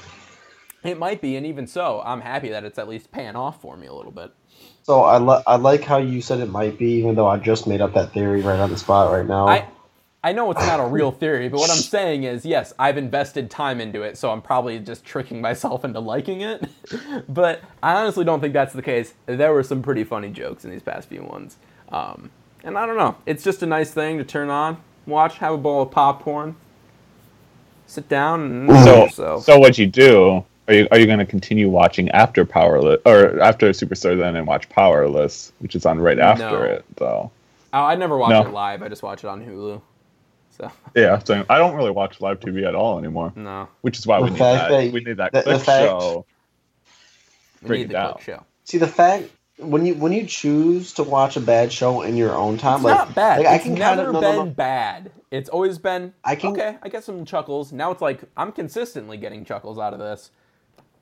It might be, and even so, I'm happy that it's at least paying off for me a little bit. So I, li- I like how you said it might be, even though I just made up that theory right on the spot right now. I I know it's not a real theory, but what I'm saying is, yes, I've invested time into it, so I'm probably just tricking myself into liking it. but I honestly don't think that's the case. There were some pretty funny jokes in these past few ones, um, and I don't know. It's just a nice thing to turn on, watch, have a bowl of popcorn, sit down, and So, so. so what you do? Are you are you going to continue watching after Powerless or after Superstar then and watch Powerless, which is on right after No. it though? Oh, I never watch No. it live. I just watch it on Hulu. So Yeah, so I don't really watch live TV at all anymore, no, which is why we The need fact that. that- we need that the- the quick fact- show. we Break need it the down. show. See the fact when you when you choose to watch a bad show in your own time, It's like not bad. like, I it's can never kind of no, been no, no. bad. It's always been I can- okay. I get some chuckles. Now it's like I'm consistently getting chuckles out of this.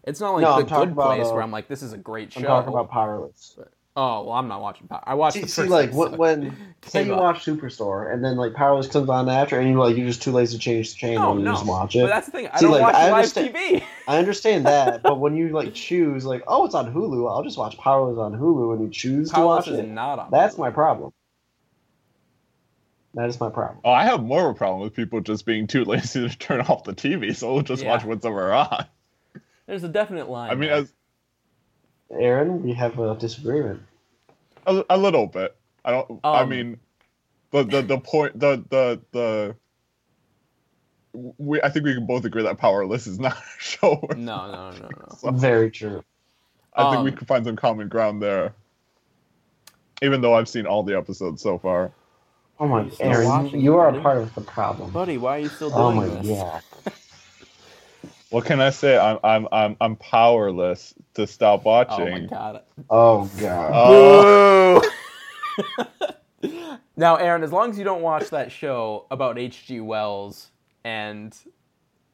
It's not like No, the good about, place uh, where I'm like, this is a great show. I'm talking about Powerless. Oh well, I'm not watching. Power. I watched See, the see like when, when say you up. watch Superstore and then like Powerless comes on after, and you're like you're just too lazy to change the channel No, and you no. just watch it. But that's the thing. I See, don't like, watch I live understand- TV. I understand that, but when you like choose, like, oh, it's on Hulu, I'll just watch Powerless on Hulu, and you choose to watch is it. not on. That's Hulu. my problem. That is my problem. Oh, I have more of a problem with people just being too lazy to turn off the TV, so we'll just Yeah. watch what's ever on. There's a definite line. I mean, there. as Aaron, we have a disagreement. a, a little bit. I don't. I Um, mean, the the the point the the the we I think we can both agree that Powerless is not a show. worth No, no, no, no. So Very true. I think we Um, can find some common ground there. Even though I've seen all the episodes so far. Oh my, Aaron, watching you are a part of the problem. Buddy, why are you still doing this? Oh my this? god. What can I say? I'm I'm I'm I'm powerless to stop watching. Oh my god. Oh god. Oh. Now, Aaron, as long as you don't watch that show about H.G. Wells and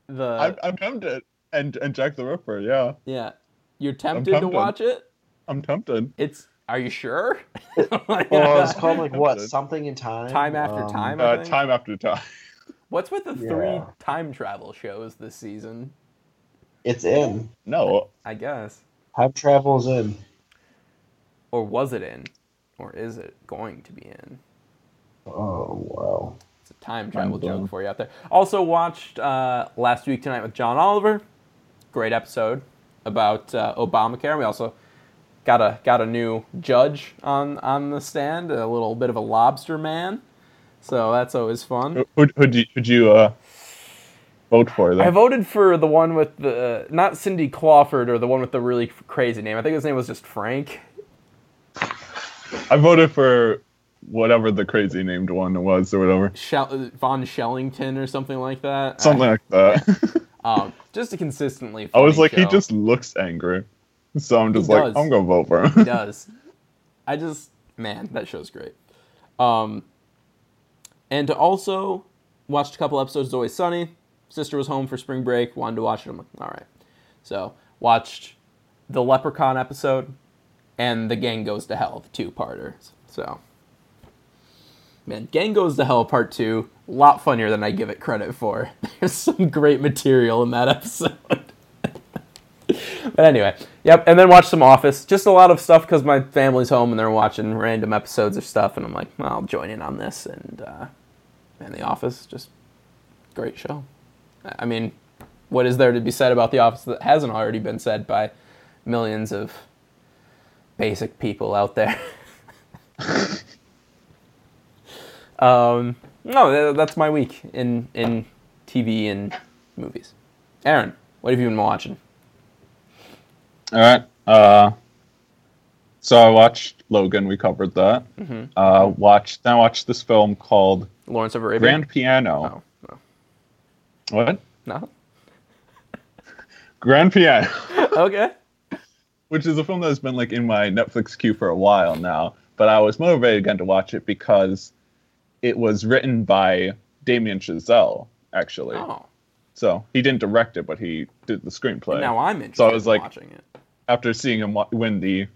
the I'm, I'm tempted. And and Jack the Ripper, yeah. yeah, you're tempted to watch it. I'm tempted. It's. Are you sure? Well, it's called like what? Something in time. Time after Um, time. I Uh, time after time. What's with the three time travel shows this season? It's in. No. I guess. Time travel's in. Or was it in? Or is it going to be in? Oh wow. It's a time travel joke for you out there. Also watched uh, last week tonight with John Oliver. Great episode about uh, Obamacare. We also got a got a new judge on on the stand, a little bit of a lobster man. So that's always fun. Who who'd, who'd you who'd you uh vote for? I voted for the one with the not Cindy Clawford or the one with the really crazy name. I think his name was just Frank. I voted for whatever the crazy named one was or whatever. Shell- Von Shellington or something like that. Something like that. Um, just a consistently. I was like, he just looks angry. So I'm just He like, does. I'm gonna vote for him. He does. I just man, that show's great. Um, and also watched a couple episodes of Always Sunny. Sister was home for spring break, wanted to watch it. I'm like, all right. So watched the Leprechaun episode and the Gang Goes to Hell, the two-parters. So man, Gang Goes to Hell Part Two, a lot funnier than I give it credit for. There's some great material in that episode. But anyway, yep. And then watch some Office. Just a lot of stuff because my family's home and they're watching random episodes of stuff, and I'm like, well, I'll join in on this. And uh, man, The Office, just great show. I mean, what is there to be said about The Office that hasn't already been said by millions of basic people out there? um, no, that's my week in in TV and movies. Aaron, what have you been watching? All right. Uh, so I watched Logan. We covered that. Mm-hmm. Uh, watched. Then I watched this film called Lawrence of Arabia. Grand Piano. Oh. What? No. Grand Piano, Okay. which is a film that has been like in my Netflix queue for a while now. But I was motivated again to watch it because it was written by Damien Chazelle, actually. Oh. So he didn't direct it, but he did the screenplay. Now I'm interested So I was like- watching it. after seeing him win the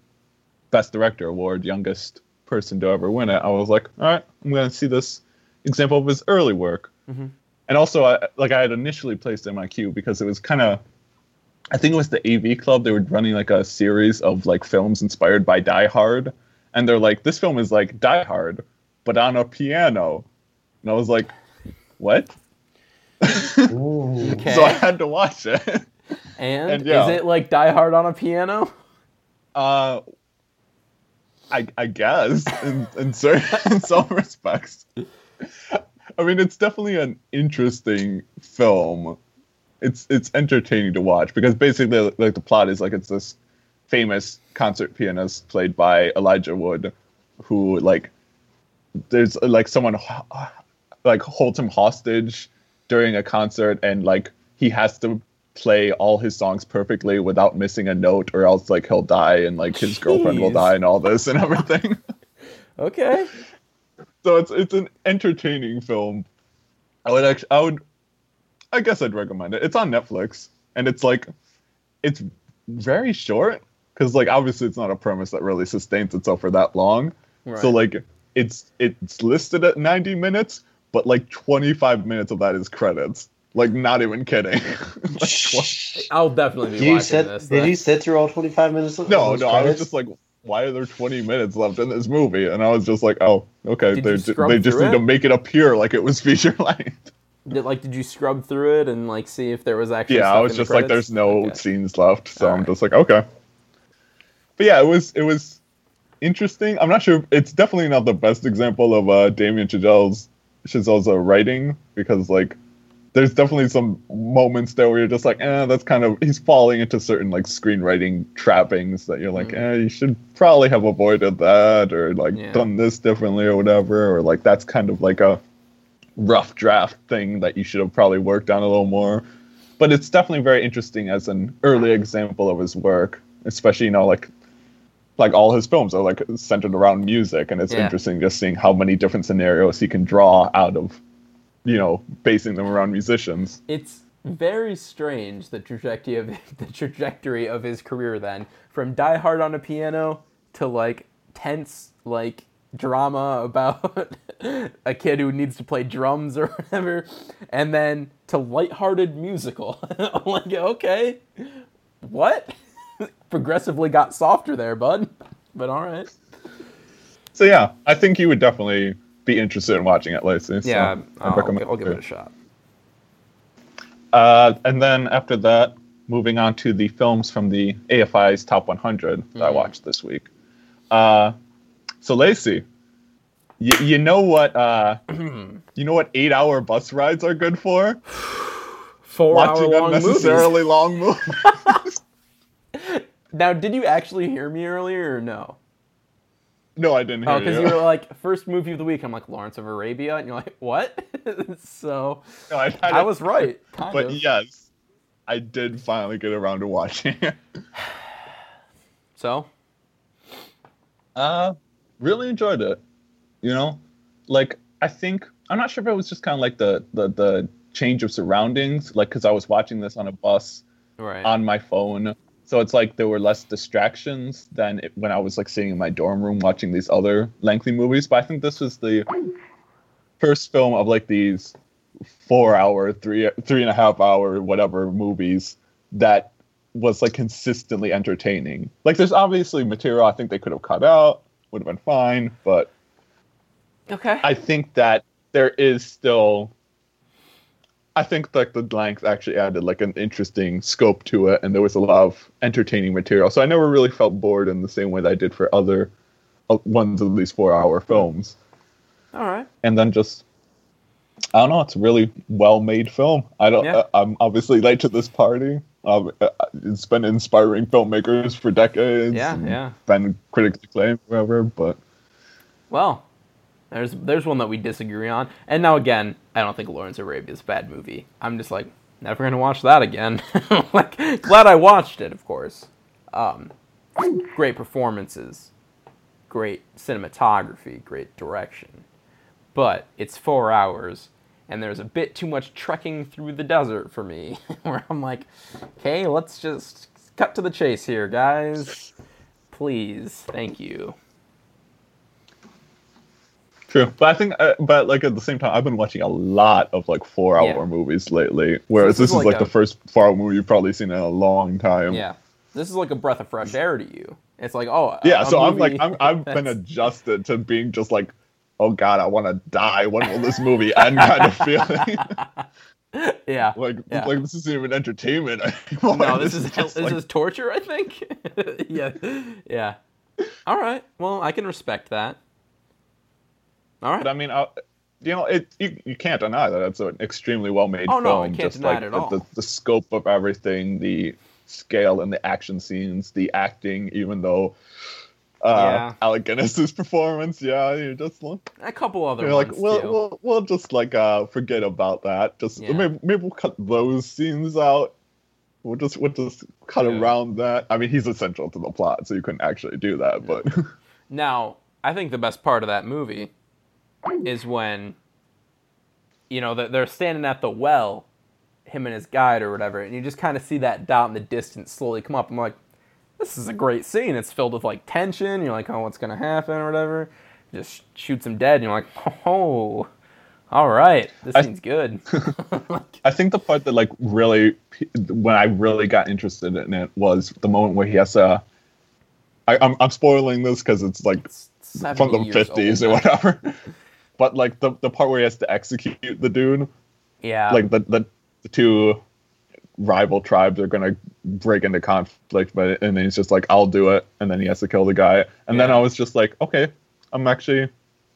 Best Director award, youngest person to ever win it, I was like, all right, I'm going to see this example of his early work. Mhm. And also, I, like I had initially placed in my queue because it was kind of, I think it was the AV Club. They were running like a series of like films inspired by Die Hard, and they're like, this film is like Die Hard, but on a piano. And I was like, what? Ooh. Okay. So I had to watch it. and and yeah. is it like Die Hard on a piano? Uh, I I guess in in, certain, in some respects. I mean, it's definitely an interesting film. It's it's entertaining to watch because basically, like the plot is like it's this famous concert pianist played by Elijah Wood, who like there's like someone like holds him hostage during a concert and like he has to play all his songs perfectly without missing a note or else like he'll die and like his girlfriend will die and all this and everything. Okay. So it's it's an entertaining film. I would actually I would I guess I'd recommend it. It's on Netflix and it's like it's very short cuz like obviously it's not a premise that really sustains itself for that long. Right. So like it's it's listed at 90 minutes but like 25 minutes of that is credits. Like not even kidding. Like, I'll definitely be Did you watching sit? this. Did then. you sit through all twenty five minutes? Of no, those no, I was just like why are there 20 minutes left in this movie? And I was just like, oh, okay, they you ju- scrub they just need to make it appear like it was feature length. Did, like, did you scrub through it and like see if there was actually? yeah, I was just like, there's no Okay. scenes left, so I'm Alright. just like, okay. But yeah, it was it was interesting. I'm not sure. It's definitely not the best example of uh, Damien Chazelle's Chazelle's uh, writing because like there's definitely some moments there where you're just like, eh, that's kind of he's falling into certain like screenwriting trappings that you're like, Mm. eh, you should probably have avoided that or like Yeah. done this differently or whatever, or like that's kind of like a rough draft thing that you should have probably worked on a little more. But it's definitely very interesting as an early example of his work, especially you know like like all his films are like centered around music, and it's Yeah. interesting just seeing how many different scenarios he can draw out of you know basing them around musicians. It's very strange the trajectory of the trajectory of his career then from Die Hard on a piano to like tense like drama about a kid who needs to play drums or whatever and then to lighthearted musical. I'm like, okay. What? Progressively got softer there, bud. But all right. So yeah, I think you would definitely be interested in watching it, Lacey. So Yeah, I'll, I'll give it a shot. Uh, and then after that, moving on to the films from the AFI's Top 100 that I Mhm. watched this week. Uh, so Lacey, y- you know what? Uh, you know what eight-hour bus rides are good for? Four Watching long unnecessarily movies. long movies. Now, did you actually hear me earlier or no? No, I didn't hear Oh, because you. you were like first movie of the week. I'm like Lawrence of Arabia, and you're like, what? so No, I, I I was right, but of. yes, I did finally get around to watching it. So Uh, really enjoyed it. You know, like I think I'm not sure if it was just kind of like the the the change of surroundings, like because I was watching this on a bus right. on my phone, so it's like there were less distractions than it, when I was like sitting in my dorm room watching these other lengthy movies. But I think this was the first film of like these four hour, three three and a half hour, whatever movies that was like consistently entertaining. Like there's obviously material I think they could have cut out, would have been fine, but okay. I think that there is still I think like the length actually added like an interesting scope to it and there was a lot of entertaining material. So I never really felt bored in the same way that I did for other uh, ones of these 4-hour films. All right. And then just I don't know, it's a really well-made film. I don't Yeah. uh, I'm obviously late to this party. Um, uh, it's been inspiring filmmakers for decades. Yeah, yeah. Been critically acclaimed, whatever. But Well, there's there's one that we disagree on. And now again, I don't think Lawrence Arabia is a bad movie. I'm just like never gonna watch that again. like glad I watched it, of course. Um, great performances, great cinematography, great direction. But it's four hours, and there's a bit too much trekking through the desert for me. Where I'm like, okay, let's just cut to the chase here, guys. Please, thank you. True, but I think, uh, but like at the same time, I've been watching a lot of like four-hour Yeah. movies lately. Whereas this this, is is like like, a- the first four-hour movie you've probably seen in a long time. Yeah, this is like a breath of fresh air to you. It's like, oh, yeah. So I'm like, I'm, I've been adjusted to being just like, oh god, I want to die. When will this movie end? Kind of feeling. yeah. like, Yeah. like this isn't even entertainment anymore. no, this is just this like- is torture. I think. yeah, yeah. All right. Well, I can respect that. All right. But I mean, I, you know, it you, you can't deny that it's an extremely well-made Oh, film. no, I can't just deny like it at the, all. The, the scope of everything, the scale and the action scenes, the acting, even though uh, Yeah. Alec Guinness's performance, yeah, you just look, A couple other you're like, we'll, too. we'll we'll just like uh forget about that. Just Yeah. maybe maybe we'll cut those scenes out. We'll just we'll just cut Yeah. around that. I mean, he's essential to the plot, so you couldn't actually do that, but. Now, I think the best part of that movie is when, you know, they're standing at the well, him and his guide or whatever, and you just kind of see that dot in the distance slowly come up. I'm like, this is a great scene. It's filled with like tension. You're like, oh, what's gonna happen or whatever. Just shoots him dead, and you're like, oh, all right, this I- scene's good. I think the part that like really when I really got interested in it was the moment where he has to. I, I'm I'm spoiling this because it's like from the years fifties or whatever. but like the the part where he has to execute the Dune, Yeah. like the the, the two rival tribes are gonna break into conflict, but and then he's just like, I'll do it, and then he has to kill the guy, and then I was just like, okay, I'm actually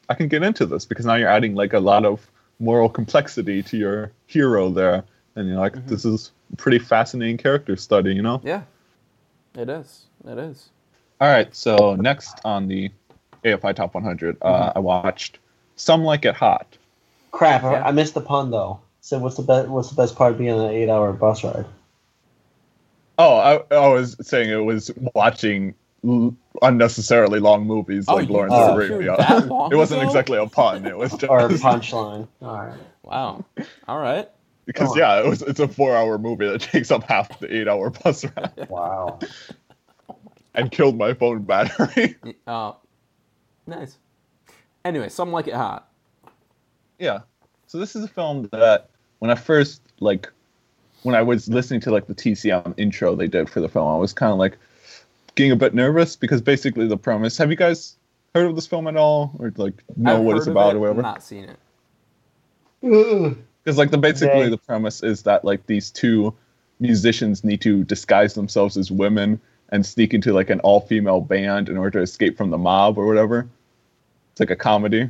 I can get into this because now you're adding like a lot of moral complexity to your hero there, and you're like, Mm-hmm. this is pretty fascinating character study, you know? Yeah, it is. It is. All right, so next on the AFI Top 100, uh, Mm-hmm. I watched Some Like It Hot. Crap! I- Yeah. I missed the pun though. So what's the best? What's the best part of being on an eight-hour bus ride? Oh, I, I was saying it was watching l- unnecessarily long movies Oh, like you Lawrence Oh. of chewed Arabia. it wasn't ago? exactly a pun. It was just Or punchline? All right. Wow. All right. because Oh. yeah, it was it's a four-hour movie that takes up half the eight-hour bus ride Wow. and killed my phone battery. Uh, nice. Anyway, some like it hot. yeah. So this is a film that when I first like when I was listening to like the TCM intro they did for the film, I was kind of like getting a bit nervous because basically the premise. Have you guys heard of this film at all, or like know I've what it's about it, or whatever? I've not seen it. Because like the basically Okay. the premise is that like these two musicians need to disguise themselves as women and sneak into like an all-female band in order to escape from the mob or whatever. It's like a comedy.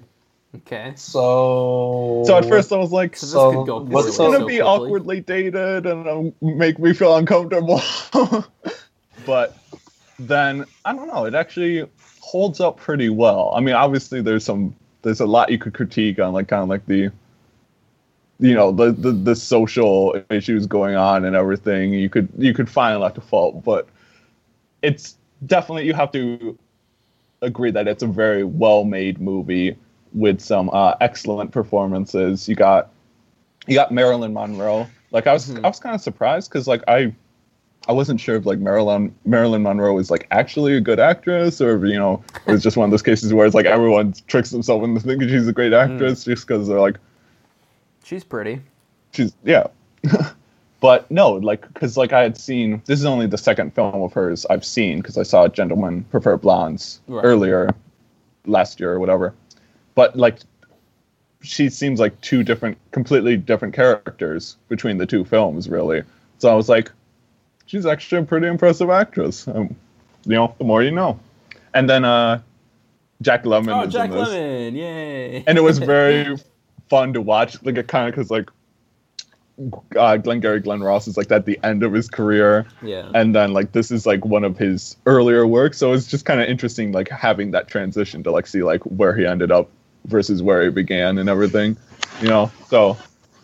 Okay. So. So at first I was like, So this So, could go what's it's gonna so be quickly. awkwardly dated and it'll make me feel uncomfortable. but then I don't know, it actually holds up pretty well. I mean, obviously there's some there's a lot you could critique on like kind of like the you know the, the the social issues going on and everything. You could you could find a lot to fault, but it's definitely you have to agree that it's a very well made movie with some uh, excellent performances. You got you got Marilyn Monroe. Like I was Mhm. I was kind of surprised because like I I wasn't sure if like Marilyn Marilyn Monroe was like actually a good actress or you know it was just one of those cases where it's like everyone tricks themselves into thinking she's a great actress just because they're like She's pretty. she's yeah but no like because like i had seen this is only the second film of hers i've seen because i saw gentlemen prefer blondes Right. earlier last year or whatever but like she seems like two different completely different characters between the two films really so i was like she's actually a pretty impressive actress um, you know the more you know and then uh jack lemmon Oh, is Jack in this Lemmon! Yay! and it was very fun to watch. Like it kind of because like uh, Glengarry Glen Ross is like at the end of his career, yeah. and then like this is like one of his earlier works. So it's just kind of interesting, like having that transition to like see like where he ended up versus where he began and everything, you know. So,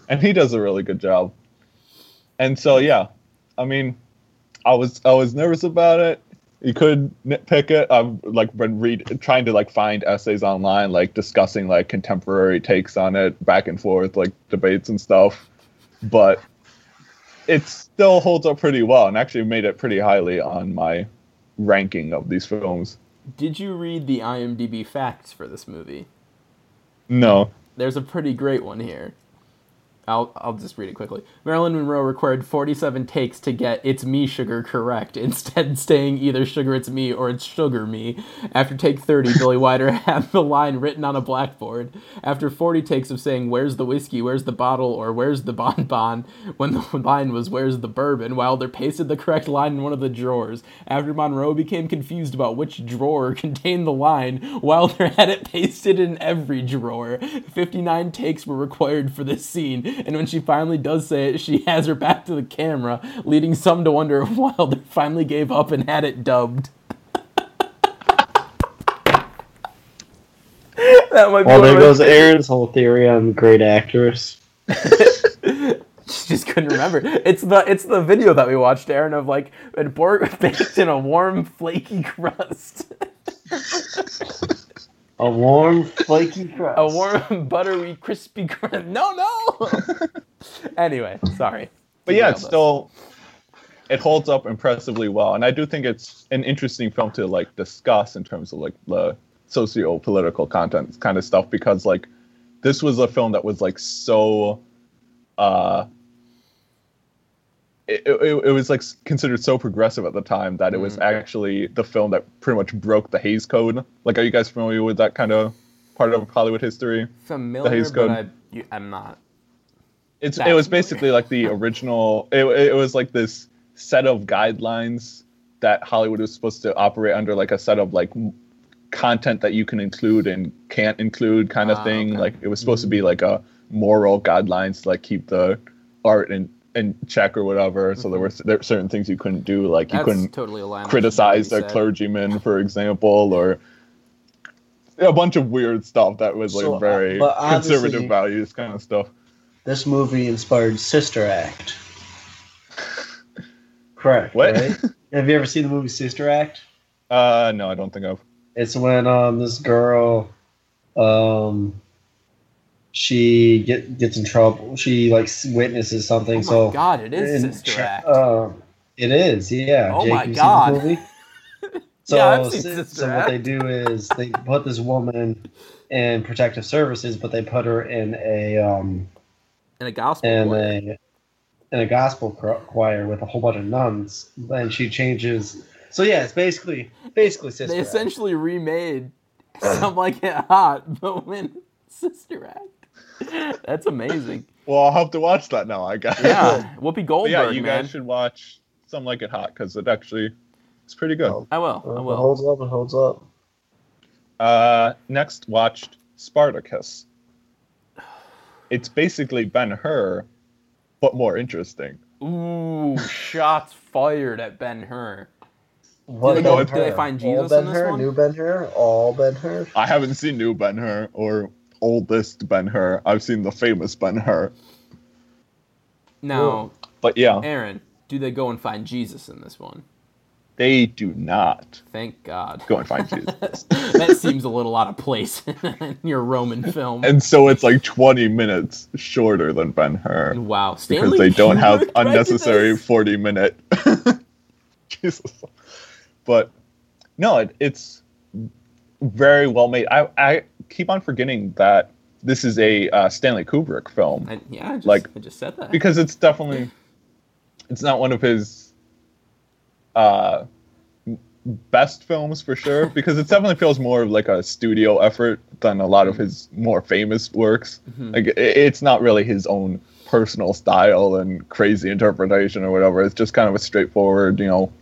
and he does a really good job. And so yeah, I mean, I was I was nervous about it. You could nitpick it. I've like been read trying to like find essays online, like discussing like contemporary takes on it, back and forth, like debates and stuff. But it still holds up pretty well, and actually made it pretty highly on my ranking of these films. Did you read the IMDb facts for this movie? No, There's a pretty great one here. I'll I'll just read it quickly. Marilyn Monroe required 47 takes to get "It's me, sugar" correct, instead staying either "sugar it's me" or "it's sugar me." After take 30, Billy Wilder had the line written on a blackboard. After 40 takes of saying "Where's the whiskey? Where's the bottle?" or "Where's the bonbon?" when the line was "Where's the bourbon?" Wilder pasted the correct line in one of the drawers. After Monroe became confused about which drawer contained the line, Wilder had it pasted in every drawer. 59 takes were required for this scene, and when she finally does say it, she has her back to the camera, leading some to wonder if Wilder finally gave up and had it dubbed. that might be Well, there goes Aaron's whole theory on great actress. She just couldn't remember. It's the it's the video that we watched, Aaron, of like a pork baked in a warm, flaky crust. A warm, flaky crust. a warm, buttery, crispy crust. No, no. anyway, sorry. but yeah, it's us. still it holds up impressively well, and I do think it's an interesting film to like discuss in terms of like the socio-political content kind of stuff because like this was a film that was like so uh it, it, it was like considered so progressive at the time that it was actually the film that pretty much broke the Hays Code. Like, are you guys familiar with that kind of part of Hollywood history? familiar, Hays but Code. I, I'm not. It's it was familiar. basically like the original. It, it was like this set of guidelines that Hollywood was supposed to operate under, like a set of like content that you can include and can't include kind of Ah, thing. okay. Like it was supposed to be like a moral guidelines to like keep the art in in check or whatever. So there were there were certain things you couldn't do, like you That's couldn't totally criticize a clergyman, for example, or a bunch of weird stuff that was like So, uh, very but conservative values kind of stuff. This movie inspired Sister Act. Correct. What? Right? Have you ever seen the movie Sister Act? Uh, no, I don't think I've. It's when um this girl, um, she get gets in trouble. She like witnesses something. Oh my so God, it is and, Sister Act. Uh, it is, Yeah. Oh Jake, my God. So, Yeah, si- so what they do is they put this woman in protective services, but they put her in a um in a gospel in choir. a in a gospel choir with a whole bunch of nuns. Then she changes. So yeah, it's basically basically sister. They Act. essentially remade Some Like It Hot, but when Sister Act. That's amazing. Well, I'll have to watch that now. I guess. Yeah, Whoopi But Goldberg, yeah, you man. guys should watch Some Like It Hot because it actually it's pretty good. I will. I It will. holds up. It holds up. Uh, next, watched Spartacus. It's basically Ben Hur, but more interesting. Ooh, shots fired at Ben Hur. What they go- do they find All Jesus Ben in this Hur? one? New Ben Hur? All Ben Hur? I haven't seen new Ben Hur or oldest Ben Hur. I've seen the famous Ben Hur. Now, But yeah, Aaron, do they go and find Jesus in this one? they do not Thank God. go and find Jesus. that seems a little out of place in your Roman film. and so it's like 20 minutes shorter than Ben Hur. wow, because Stanley they don't have unnecessary this? 40 minute jesus but no it, it's very well made I, I keep on forgetting that this is a uh, stanley kubrick film. I, yeah, I just, like- I just said that. because it's definitely it's not one of his uh best films for sure because it definitely feels more of like a studio effort than a lot of his more famous works. Like it, it's not really his own personal style and crazy interpretation or whatever. It's just kind of a straightforward you know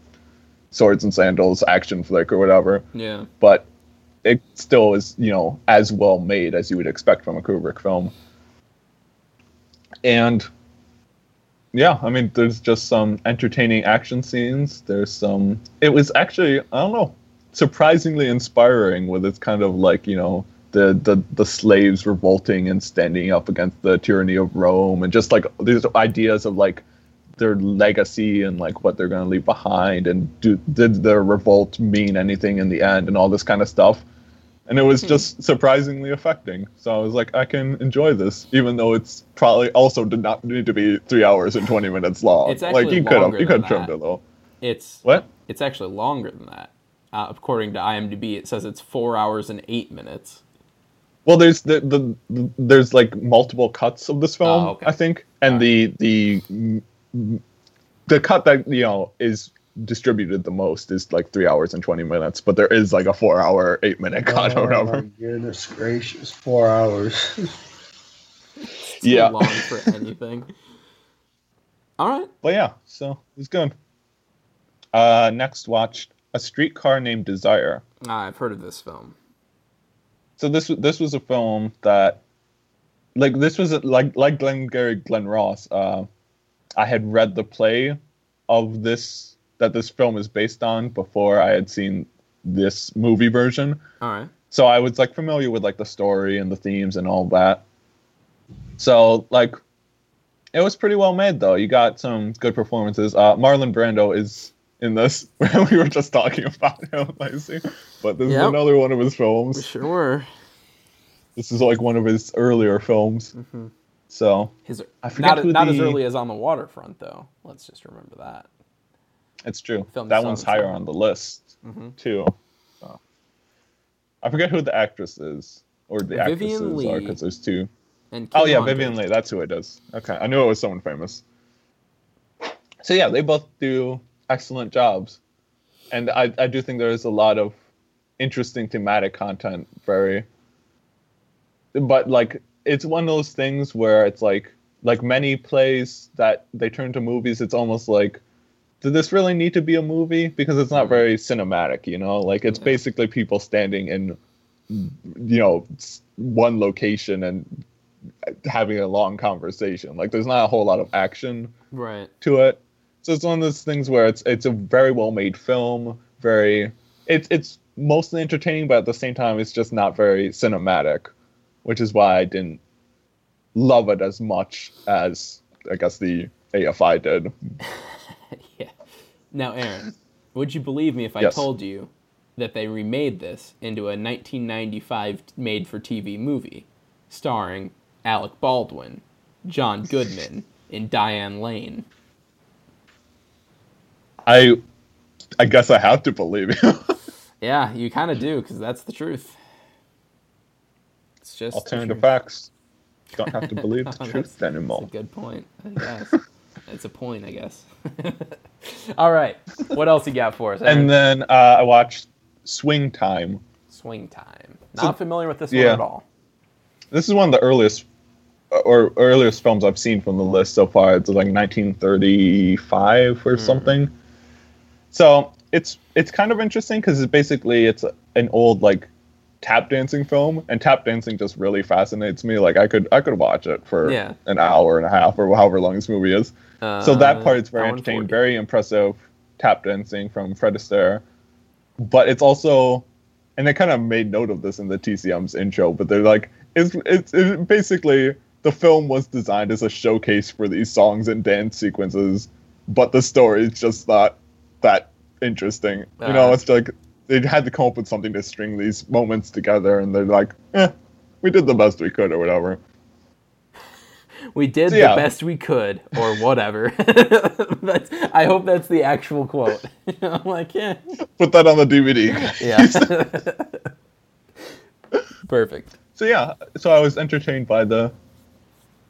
swords and sandals action flick or whatever. Yeah. but it still is you know as well made as you would expect from a Kubrick film. And yeah, I mean, there's just some entertaining action scenes. There's some. It was actually I don't know, surprisingly inspiring with its kind of like you know the the the slaves revolting and standing up against the tyranny of Rome and just like these ideas of like their legacy and like what they're going to leave behind and do did their revolt mean anything in the end and all this kind of stuff. And it was just surprisingly affecting. So i was like i can enjoy this even though it's probably also did not need to be three hours and 20 minutes long. It's like you could have you could have trimmed it though It's what? it's actually longer than that. Uh, according to IMDb, it says it's four hours and eight minutes. well there's the, the, the there's like multiple cuts of this film Oh, okay. i think and the the the cut that you know is distributed the most is like three hours and 20 minutes but there is like a four hour eight minute cut or Oh whatever my goodness gracious! Four hours. It's Yeah. long for anything. All right. but yeah so it's good uh next watched a streetcar named desire Ah, I've heard of this film. so this this was a film that like this was a, like like Glengarry Glen Ross uh I had read the play of this that this film is based on before I had seen this movie version All right. so I was like familiar with like the story and the themes and all that so like it was pretty well made though you got some good performances uh Marlon Brando is in this we were just talking about him I see but this Yep. is another one of his We films sure were. this is like one of his earlier films. So His I forget not, not as early as on the waterfront, though. Let's just remember that. it's true. Film that one's higher summer. on the list Mhm. too. So. I forget who the actress is or the Vivien actresses are because there's two. And Oh yeah, Hunter. Vivien Leigh. That's who it is. Okay, I knew it was someone famous. So yeah, they both do excellent jobs, and I I do think there is a lot of interesting thematic content. Very, but like it's one of those things where it's like like many plays that they turn to movies. It's almost like did this really need to be a movie? Because it's not very cinematic, you know. Like it's basically people standing in, you know, one location and having a long conversation. Like there's not a whole lot of action Right. to it. So it's one of those things where it's it's a very well made film. Very, it's it's mostly entertaining, but at the same time, it's just not very cinematic, which is why I didn't love it as much as I guess the AFI did. yeah. Now, Aaron, would you believe me if I Yes. told you that they remade this into a 1995 made for TV movie starring Alec Baldwin, John Goodman, and Diane Lane? I, I guess I have to believe you. Yeah, you kind of do, because that's the truth. It's just Alternative facts. Don't have to believe the truth anymore. That's a good point. I guess. it's a point, I guess. All right. What else you got for us? Aaron? And then uh, I watched Swing Time. Swing time. So- Not familiar with this one at all. This is one of the earliest or earliest films I've seen from the list so far. It's like 1935 or something. So it's it's kind of interesting because it's basically it's an old like tap dancing film, and tap dancing just really fascinates me. Like I could I could watch it for Yeah. an hour and a half or however long this movie is. so that Uh, part is very entertaining, very impressive tap dancing from Fred Astaire. But it's also, and they kind of made note of this in the TCM's intro. But they're like, it's it's it basically the film was designed as a showcase for these songs and dance sequences, but the story is just not that interesting. You know, Uh. it's like they had to come up with something to string these moments together, and they're like, eh, we did the best we could or whatever. We did So, yeah. the best we could, or whatever. that's, I hope that's the actual quote. I'm like, yeah. Put that on the DVD. Yeah. Perfect. so yeah, so I was entertained by the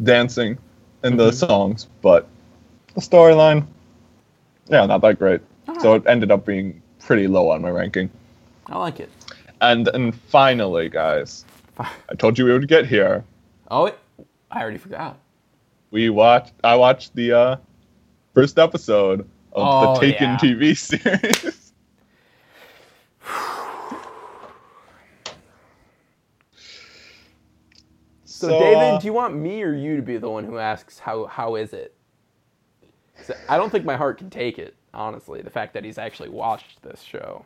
dancing and the mm-hmm. songs, but the storyline, yeah, not that great. So ah. it ended up being pretty low on my ranking. I like it. And and finally, guys, I told you we would get here. Oh, it, I already forgot. We watched. I watched the uh, first episode of Oh, the Taken yeah. TV series. So, So, David, uh, do you want me or you to be the one who asks how how is it? I don't think my heart can take it, honestly. The fact that he's actually watched this show.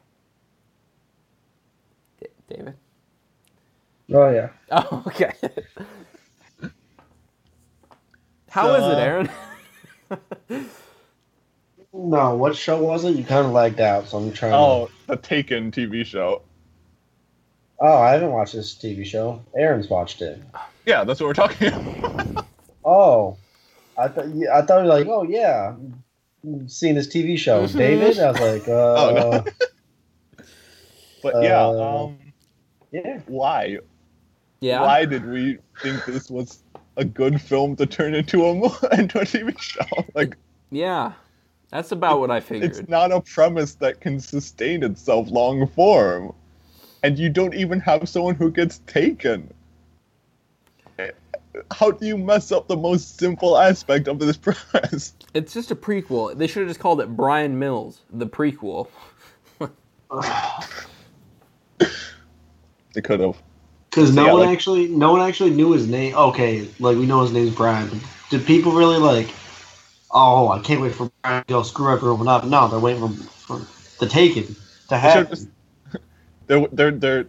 D- David. Oh yeah. Oh, okay. How is So, it, uh, Aaron? No, what show was it? You kind of lagged out, so I'm trying. Oh, the Taken TV show. Oh, I haven't watched this TV show. Aaron's watched it. Yeah, that's what we're talking about. Oh, I thought I thought you were like, oh yeah, you've seen this TV show, Mhm. David. I was like, uh, Oh, no. But yeah, Uh, um, yeah. why? yeah. Why did we think this was a good film to turn into a into a TV show? Like, Yeah. That's about what I figured. it's not a premise that can sustain itself long form, and you don't even have someone who gets taken. How do you mess up the most simple aspect of this premise? It's just a prequel. They should have just called it Brian Mills, the prequel. They could have. Because no Yeah, one like- actually, no one actually knew his name. Okay, like we know his name's Brian. But did people really like? Oh, I can't wait for Brian to go screw everyone up. No, they're waiting for, for the Taken to They happen. should've just- They're they're they're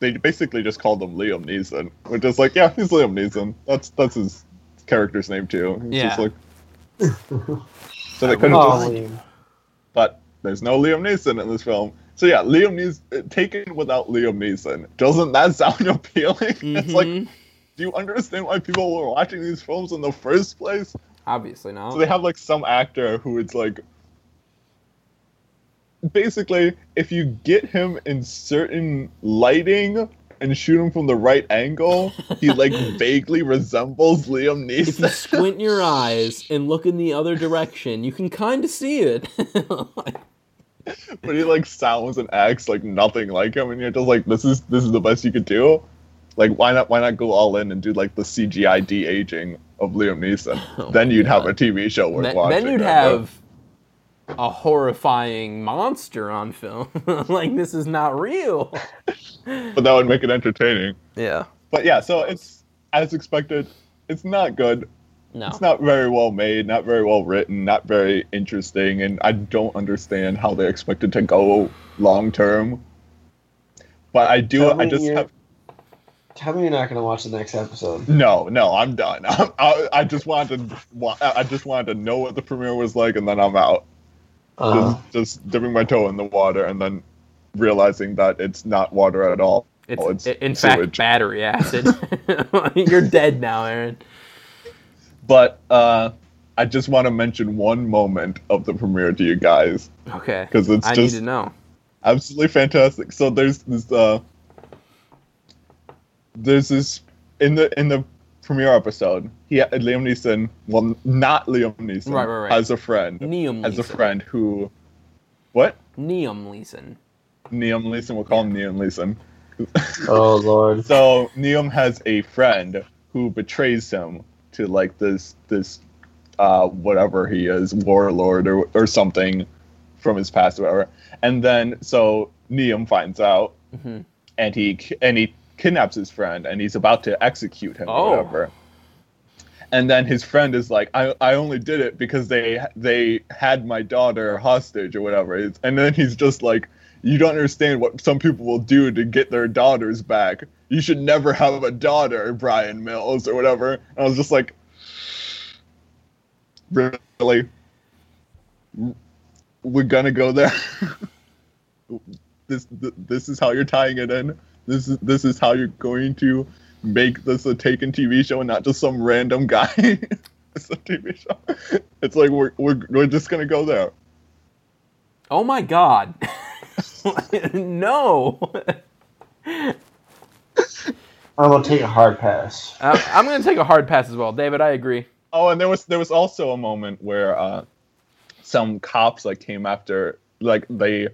they basically just called him Liam Neeson, which is like, yeah, he's Liam Neeson. That's that's his character's name too. He's just Yeah. like, so they couldn't Oh, just, but there's no Liam Neeson in this film. So yeah, Liam Neeson taken without Liam Neeson. Doesn't that sound appealing? It's like, Mhm. do you understand why people were watching these films in the first place? Obviously not. So they have like some actor who it's like basically if you get him in certain lighting and shoot him from the right angle, he like vaguely resembles Liam Neeson. if you squint your eyes and look in the other direction, you can kind of see it. but he like sounds and acts like nothing like him and you're just like this is this is the best you could do. Like why not why not go all in and do like the CGI de aging of Liam Neeson? Oh then you'd have a TV show worth watching. then you'd know. Have a horrifying monster on film. like this is not real. but that would make it entertaining. Yeah. But yeah, so it's as expected. It's not good. No. It's not very well made, not very well written, not very interesting, and I don't understand how they expect it to go long term. But I do. Tell I just you're- have Tell me you're not gonna watch the next episode. no, no. I'm done. I, I, I just wanted to. I just wanted to know what the premiere was like, and then I'm out. Uh, Just, just dipping my toe in the water, and then realizing that it's not water at all. It's, it's in fact battery acid. You're dead now, Aaron. But uh, I just want to mention one moment of the premiere to you guys Okay. Because it's I just- need to know. absolutely fantastic. So there's this uh there's this in the in the premiere episode, he Liam Neeson, well not Liam Neeson, Right, right, right. has a friend, Liam has a friend who, what? Liam Leeson. Liam Neeson, we'll call him Liam Neeson. oh lord. So Liam has a friend who betrays him to like this this uh whatever he is warlord or or something from his past or whatever. And then so Liam finds out Mhm. and he and he kidnaps his friend and he's about to execute him Oh. or whatever. And then his friend is like, I, I only did it because they they had my daughter hostage or whatever. And then he's just like, you don't understand what some people will do to get their daughters back. You should never have a daughter, Brian Mills or whatever. And I was just like, really? We're gonna go there. this this is how you're tying it in. This is this is how you're going to make this a Taken TV show and not just some random guy. it's a TV show. It's like we're we're we're just gonna go there. Oh my god. no. I'm gonna take a hard pass. Uh, I'm going to take a hard pass as well. David, I agree. Oh, and there was there was also a moment where uh, some cops like came after like they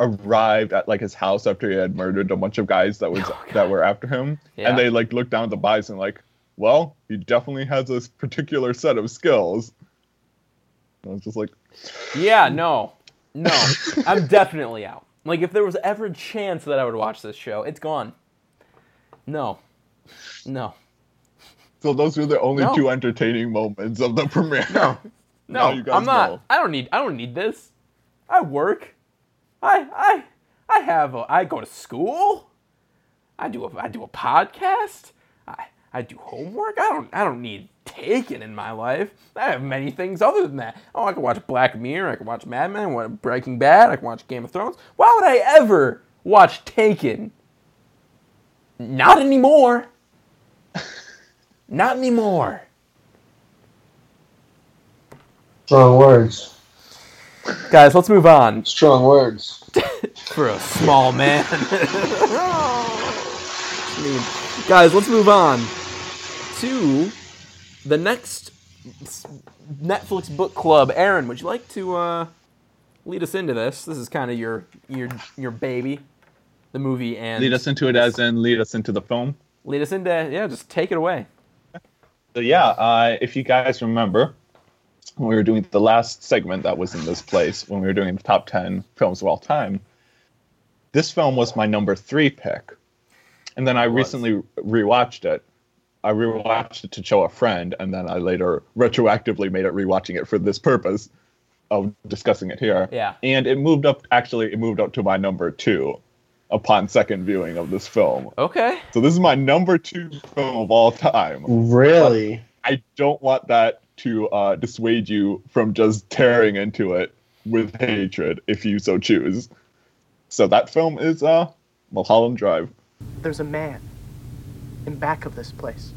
arrived at like his house after he had murdered a bunch of guys that was oh, that were after him, Yeah. and they like looked down at the bison like, well, he definitely has this particular set of skills. And I was just like, Yeah, no. No. I'm definitely out. Like, if there was ever a chance that I would watch this show, it's gone. No. No. so those were the only No. two entertaining moments of the premiere. No. No, I'm not. know. I don't need. I don't need this. I work. I I I have. A, I go to school. I do a. I do a podcast. I I do homework. I don't. I don't need Taken in my life. I have many things other than that. Oh, I can watch Black Mirror. I can watch Mad Men. I watch Breaking Bad. I can watch Game of Thrones. Why would I ever watch Taken? Not anymore. Not anymore. Strong words. Guys, let's move on. Strong words. for a small man. I mean, guys, let's move on to the next Netflix book club. Aaron, would you like to uh, lead us into this? This is kind of your your your baby, the movie, and Lead us into it as in lead us into the film. lead us into yeah. Just take it away. So yeah, uh, if you guys remember, when we were doing the last segment that was in this place, when we were doing the top ten films of all time, this film was my number three pick, and then I recently rewatched it. I rewatched it to show a friend, and then I later retroactively made it rewatching it for this purpose of discussing it here. Yeah. and it moved up. Actually, it moved up to my number two upon second viewing of this film. Okay. So this is my number two film of all time. Really? I don't want that to uh, dissuade you from just tearing into it with hatred if you so choose. So that film is uh, Mulholland Drive. There's a man in back of this place.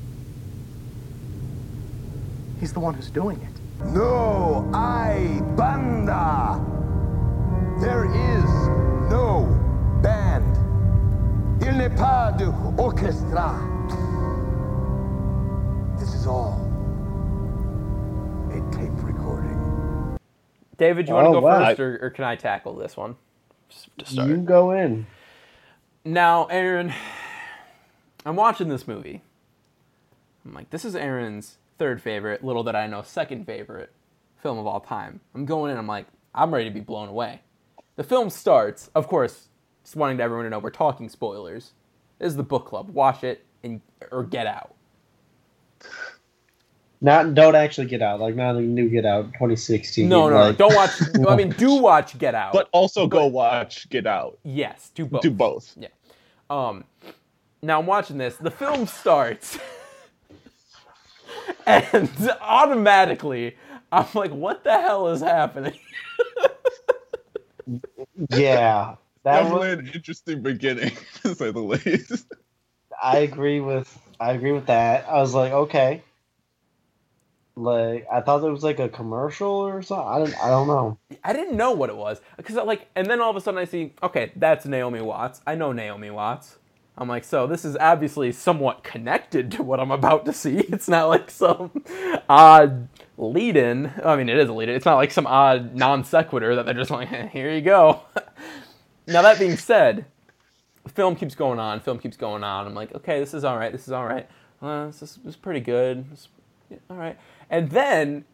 He's the one who's doing it. No, I, Banda. There is no band. Il n'est pas de orchestra. This is all a tape recording. David, you want to Oh, go wow. first, or, or can I tackle this one? To start. You go in. Now, Aaron, I'm watching this movie. I'm like, this is Aaron's third favorite, little that I know, second favorite film of all time. I'm going in, I'm like, I'm ready to be blown away. The film starts, of course, just wanting everyone to know we're talking spoilers. This is the book club. Watch it and or get out. Not don't actually get out. Like not a new Get Out 2016. No, no, like, no, don't watch. I mean, do watch Get Out. But also go watch Get Out. yes, do both. Do both. Yeah. Um, now I'm watching this. The film starts, and automatically I'm like, "What the hell is happening?" yeah, that Definitely was, an interesting beginning, to say the least. I agree with I agree with that. I was like, okay. Like I thought it was like a commercial or something. I don't I don't know. I didn't know what it was because like, and then all of a sudden I see, okay, that's Naomi Watts. I know Naomi Watts. I'm like, so this is obviously somewhat connected to what I'm about to see. It's not like some odd lead-in. I mean, it is a lead-in. It's not like some odd non sequitur that they're just like, here you go. now that being said, film keeps going on. Film keeps going on. I'm like, okay, this is all right. This is all right. Uh, this, is, this is pretty good. This, yeah, all right. And then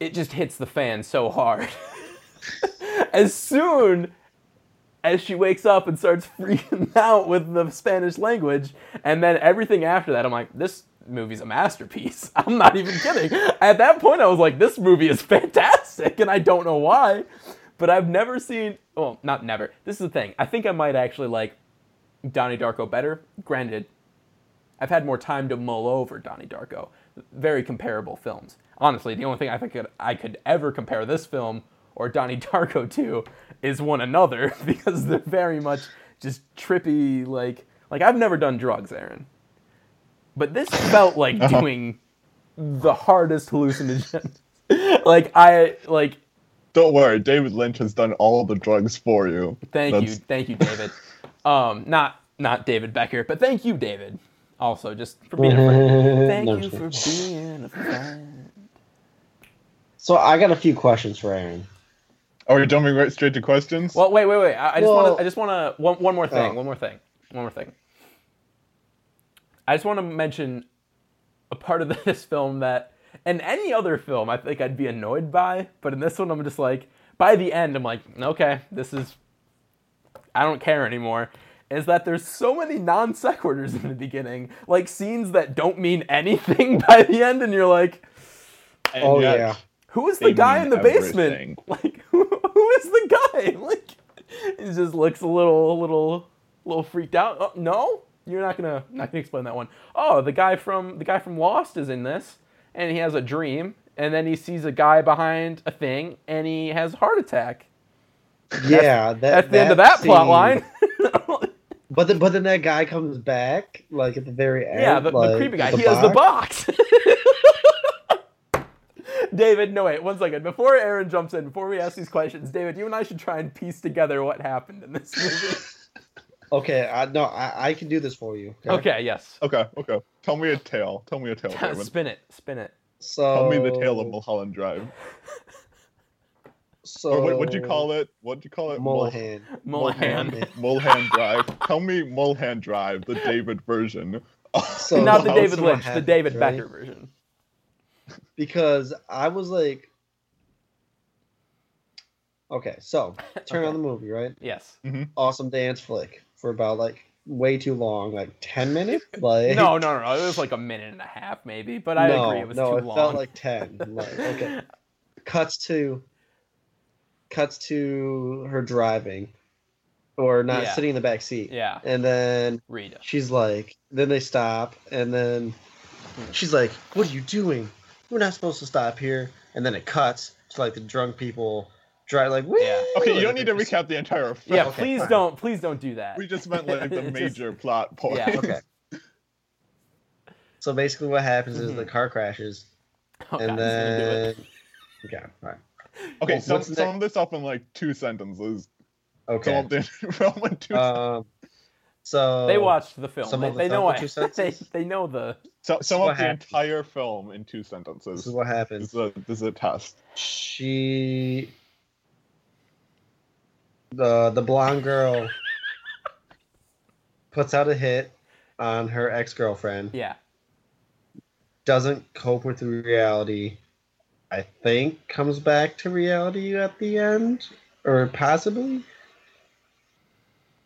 it just hits the fan so hard. as soon as she wakes up and starts freaking out with the Spanish language, and then everything after that, I'm like, this movie's a masterpiece. I'm not even kidding. At that point, I was like, this movie is fantastic, and I don't know why, but I've never seen. Well, not never. This is the thing. I think I might actually like Donnie Darko better. Granted, I've had more time to mull over Donnie Darko. Very comparable films. Honestly, the only thing I think I could ever compare this film or Donnie Darko to is one another because they're very much just trippy. Like, like I've never done drugs, Aaron, but this felt like doing the hardest hallucinogen. like I like. Don't worry, David Lynch has done all the drugs for you. Thank you, thank you, David. um, not not David Becker, but thank you, David. Also, just for being a friend. Thank No, you for being a friend. So I got a few questions for Aaron. Oh, you're we jumping right straight to questions? Well, wait, wait, wait. I, I just Well- want to. I just want to. One, one more thing. Oh. One more thing. One more thing. I just want to mention a part of this film that, in any other film, I think I'd be annoyed by, but in this one, I'm just like, by the end, I'm like, okay, this is. I don't care anymore. Is that there's so many non sequiturs in the beginning, like scenes that don't mean anything by the end, and you're like, And Oh yet, yeah. who is the They guy in mean the basement? Like, who, who is the guy? Like, he just looks a little, a little, a little freaked out. Oh, no, you're not gonna, not gonna explain that one. Oh, the guy from the guy from Lost is in this, and he has a dream, and then he sees a guy behind a thing, and he has a heart attack. Yeah, that, That's the end of that plot line. But then, but then that guy comes back like at the very end. yeah, the, the creepy guy. with He has the box. David, no wait, one second. Before Aaron jumps in, before we ask these questions, David, you and I should try and piece together what happened in this movie. Okay, I, no, I, I can do this for you. okay, yes. Okay, okay. Tell me a tale. Tell me a tale, David. spin it, spin it. So Tell me the tale of Mulholland Drive. So Or what, what'd you call it? What'd you call it? Mulhan. Mulhan. Mulholland. Mulholland Drive. Tell me Mulhan Drive, the David version. So Not the David see what Lynch, the David right? Becker version. Because I was like, okay, so turn on the movie, right? Yes. Mm-hmm. Awesome dance flick for about like way too long, like ten minutes. Like No, no, no, no. It was like a minute and a half, maybe, but I no, agree it was no, too it long. felt like ten. Like okay, cuts to cuts to her driving, or not Yeah. sitting in the back seat. Yeah. and then Rita. she's like, then they stop, and then she's like, "What are you doing? We're not supposed to stop here." And then it cuts to like the drunk people drive like, "Woo!" Yeah. Okay, you don't and need to recap the entire film. Yeah, Okay, please fine. don't, please don't do that. We just meant like the It's just- major plot point. Yeah. Okay. So basically, what happens is the mm-hmm. car crashes, Oh, and God, he's gonna do it. then okay, all right, Okay, Well, sum, sum this up in like two sentences. Sum okay. up the in two Um, so They watched the film. They, the they know what two they, they know the. So, sum up the happens. entire film in two sentences. This is what This happens. is a, this is a test. She, the the blonde girl, puts out a hit on her ex girlfriend. Yeah. Doesn't cope with the reality, I think comes back to reality at the end, or possibly,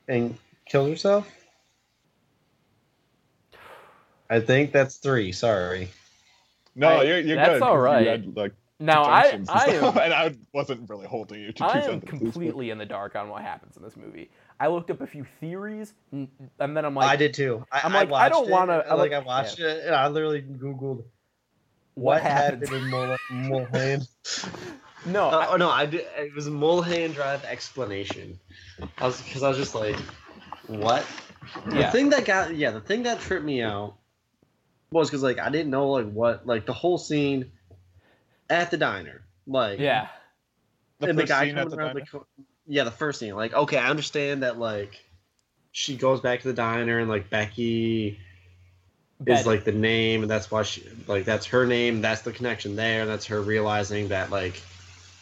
and kills herself. I think that's three. Sorry. No, I- you're, you're that's good. all 'cause you right. had, like, Now I and I am and I wasn't really holding you to I am sentences. but- completely in the dark on what happens in this movie. I looked up a few theories, and then I'm like, I did too. I, I'm like, I watched don't wanna- Like like- I watched it, and I literally googled What what, happened, happened? in Mul- Mulholland. no, Uh, I- oh no, I did. It was Mulholland Drive explanation. I was because I was just like, what? The thing that got yeah, the thing that tripped me out was because like I didn't know like what like the whole scene at the diner, like yeah, The and the guy scene at coming the around diner? the co- yeah, the first scene. Like okay, I understand that like she goes back to the diner and like Becky Betty. is like the name and that's why she like that's her name that's the connection there and that's her realizing that like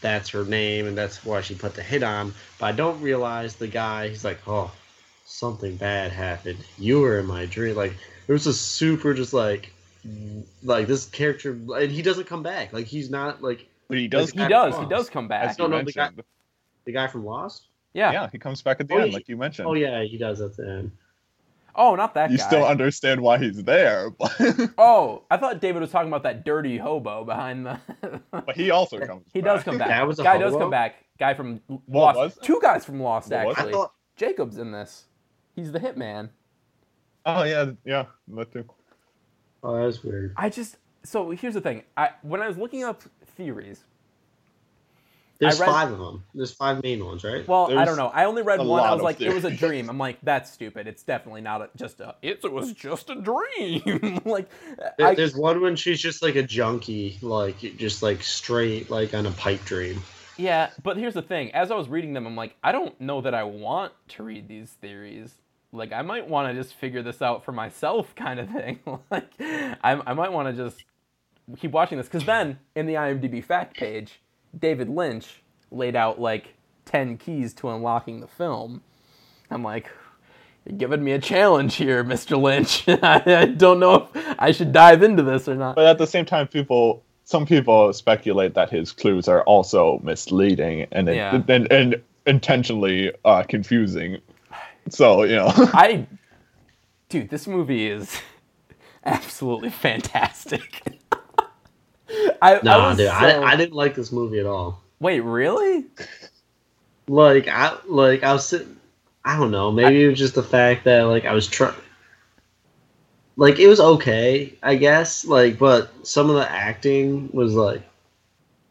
that's her name and that's why she put the hit on but i don't realize the guy he's like oh something bad happened you were in my dream like it was just super just like like this character and he doesn't come back like he's not like But he does. he does, he does come back. As don't know the guy- the guy from lost Yeah. Yeah, he comes back at the Oh, end, he- like you mentioned. oh yeah he does at the end Oh, not that you guy. still understand why he's there, but, oh, I thought David was talking about that dirty hobo behind the. but he also comes. he back. does come back. That was a guy does come back. Guy from What Lost. was? Two guys from Lost What actually. i thought Jacob's in this. He's the hitman. Oh yeah, yeah, that too. oh that's weird I just so here's the thing. I when I was looking up theories, there's read- five of them there's five main ones right well, I don't know. I only read one. I was like, it was a dream. I'm like, that's stupid. It's definitely not a, just a. It was just a dream. like, There- I, There's one when she's just like a junkie, like just like straight like on a pipe dream. Yeah, but here's the thing. As I was reading them, I'm like, I don't know that I want to read these theories. Like, I might want to just figure this out for myself, kind of thing. like, I, I might want to just keep watching this. Because then, in the IMDb fact page, David Lynch laid out like 10 keys to unlocking the film. I'm like, you're giving me a challenge here, Mr. Lynch. I, don't know if I should dive into this or not. But at the same time, people, some people speculate that his clues are also misleading and it- Yeah. and, and intentionally uh, confusing. So you know, I, dude, this movie is absolutely fantastic. I, I Nah, was dude, so- I, I didn't like this movie at all. wait, really? Like I like I was sitting, I don't know, maybe it was just the fact that like I was trying. Like it was okay, I guess. Like, but some of the acting was like,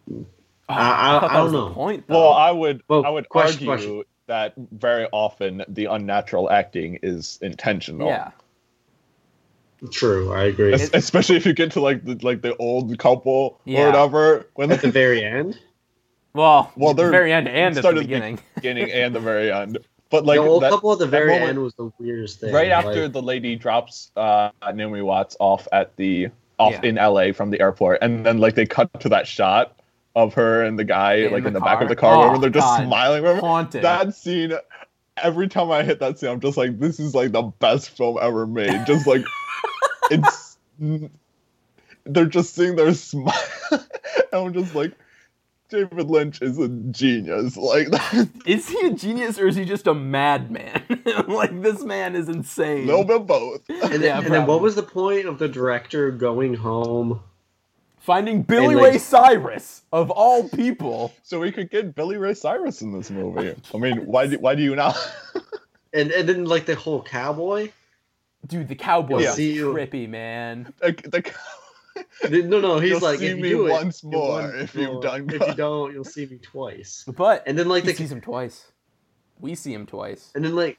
I, oh, I, I, that was don't the know. point, though. well, I would Well, I would question, argue question. that very often the unnatural acting is intentional. yeah, True, I agree. Es- especially if you get to like the like the old couple Yeah. or whatever when At the very end, well, Well, the they're- very end and at the started beginning. beginning and the very end. But like the old that- couple at the very moment- end was the weirdest thing. right like- after the lady drops uh, Naomi Watts off at the off Yeah. in LA from the airport, and then like they cut to that shot of her and the guy In like the in the back of the car, Oh, remember they're just God. smiling. Remember Haunted. that scene? Every time I hit that scene, I'm just like, this is like the best film ever made. Just like it's they're just sitting there smiling, and I'm just like. David Lynch is a genius. Like Is he a genius or is he just a madman? like this man is insane. a little bit both. And, then, Yeah, and then what was the point of the director going home? Finding Billy like- Ray Cyrus of all people. So we could get Billy Ray Cyrus in this movie. I mean, why do why do you not? And and then like the whole cowboy. Dude, the cowboy Yeah. is See trippy, man. Like, the, No, no, he's You'll like, see if you me do it, once you'll more once if you've more. done If you don't, you'll see me twice. But And then like he the sees him twice. We see him twice. and then like.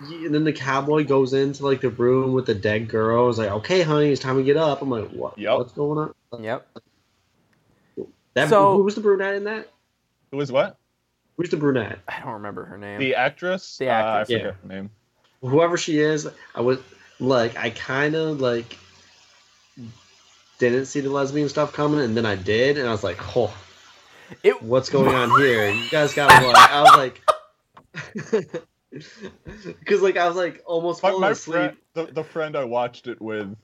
Y- And then the cowboy goes into like the room with the dead girl. He's like, "Okay, honey, it's time to get up." I'm like, "What? Yep. What's going on?" Yep. That So- who was the brunette in that? It was what? Who's the brunette? I don't remember her name. The actress? The Uh, I actress, forget yeah. her name. Whoever she is, I was like, I kind of like didn't see the lesbian stuff coming, and then I did, and I was like, "Oh, It what's going on here?" You guys got to like, I was like, because like I was like almost falling my asleep. friend, the, the friend I watched it with,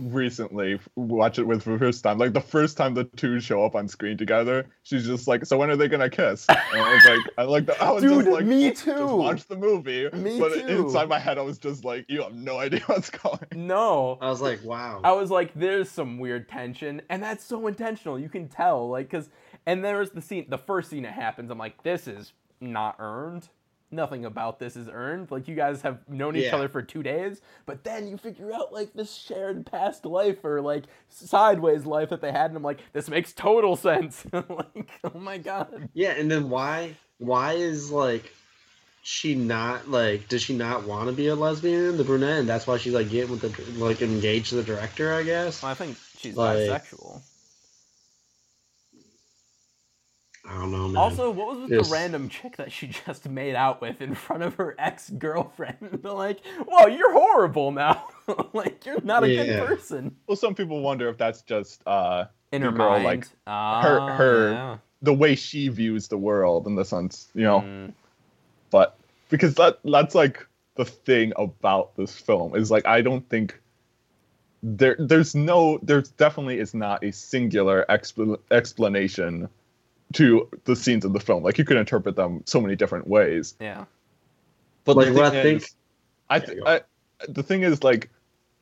recently watch it with for the first time. Like the first time the two show up on screen together, she's just like, "So when are they gonna kiss?" And I was like, "I like the, I was Dude, just like, me just too. watch the movie." Me but too. inside my head, I was just like, "You have no idea what's going." No. I was like, wow. I was like, there's some weird tension, and that's so intentional. You can tell, like, cause, and there's the scene, the first scene that happens. I'm like, this is not earned. Nothing about this is earned. Like, you guys have known each Yeah. other for two days, but then you figure out like this shared past life or like sideways life that they had, and I'm like, this makes total sense. like, oh my god. Yeah, and then why why is like she not like does she not want to be a lesbian, the brunette, and that's why she's like getting with the like engaged to the director, I guess. I think she's Like- bisexual. I don't know, man. Also, what was with Yes. the random chick that she just made out with in front of her ex girlfriend? like, whoa, you're horrible now. like, you're not a Yeah. good person. Well, some people wonder if that's just uh, In the her girl, mind. like her her yeah. the way she views the world in the sense, you know. Mm. But because that that's like the thing about this film is like I don't think there there's no there's definitely is not a singular expl- explanation to the scenes of the film. Like you could interpret them so many different ways. Yeah. But Like, the what I think- is- I, th- I the thing is like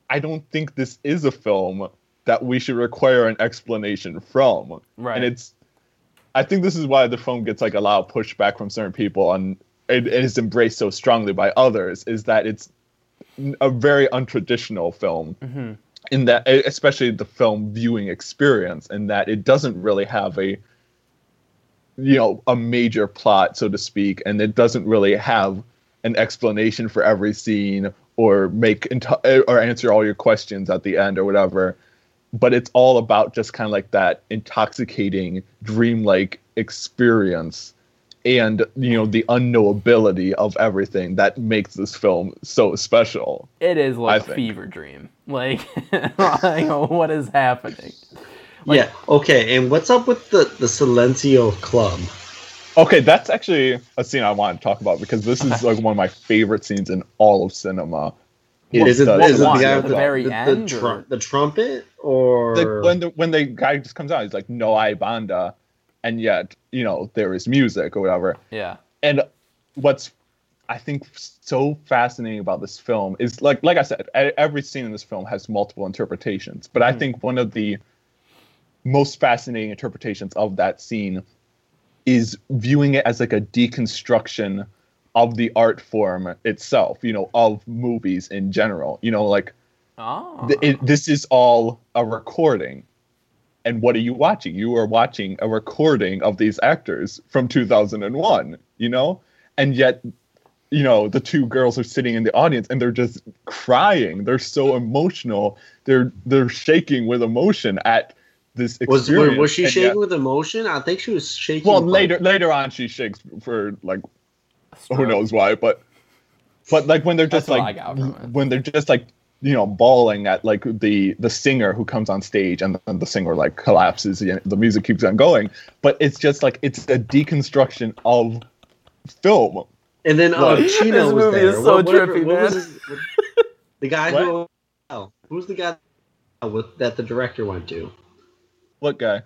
I don't think this is a film that we should require an explanation from. Right. And it's I think this is why the film gets like a lot of pushback from certain people and it, it is embraced so strongly by others is that it's a very untraditional film Mm-hmm. in that especially the film viewing experience in that it doesn't really have a you know a major plot so to speak and it doesn't really have an explanation for every scene or make enti- or answer all your questions at the end or whatever but it's all about just kind of like that intoxicating dreamlike experience and you know the unknowability of everything that makes this film so special It is like I a think. fever dream. Like, like, what is happening? Yeah, okay, and what's up with the the Silencio Club? Okay, that's actually a scene I want to talk about because this is like one of my favorite scenes in all of cinema. Is it, the- is it the guy with the the, very the, the, end, tru- the trumpet or Like when the when the guy just comes out, he's like, "No hay banda," and yet you know there is music or whatever. Yeah. And what's I think so fascinating about this film is like like I said, e- every scene in this film has multiple interpretations. But I hmm. think one of the most fascinating interpretations of that scene is viewing it as like a deconstruction of the art form itself, you know, of movies in general. You know, like Oh. Ah. th- it, this is all a recording. And what are you watching? You are watching a recording of these actors from 2001, you know? And yet, you know, the two girls are sitting in the audience and they're just crying. They're so emotional. They're they're shaking with emotion at this was experience. was she and shaking yet- with emotion? I think she was shaking. well, like- later later on she shakes for like who knows why, but but like when they're just That's like I got from it. when they're just like you know bawling at like the the singer who comes on stage and then the singer like collapses and the music keeps on going, but it's just like it's a deconstruction of film. And then uh, Look, Chino This was movie there. is so What- whatever- trippy, what was his- the guy who oh, who's the guy with that the director went to? What guy?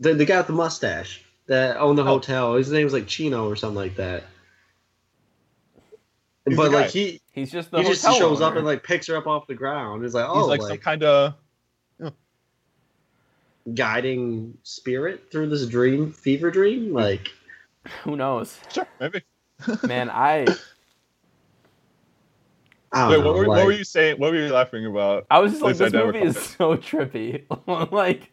The the guy with the mustache that owned the oh. hotel. His name was like Chino or something like that. He's but like he He's just the he just hotel shows up and like picks her up off the ground. He's like, oh, He's like, like, some kind of guiding spirit through this dream, fever dream. Like, Who knows? sure maybe. Man, I I don't Wait, know. what were, like, what were you saying? What were you laughing about? I was just like, this movie is so trippy. like,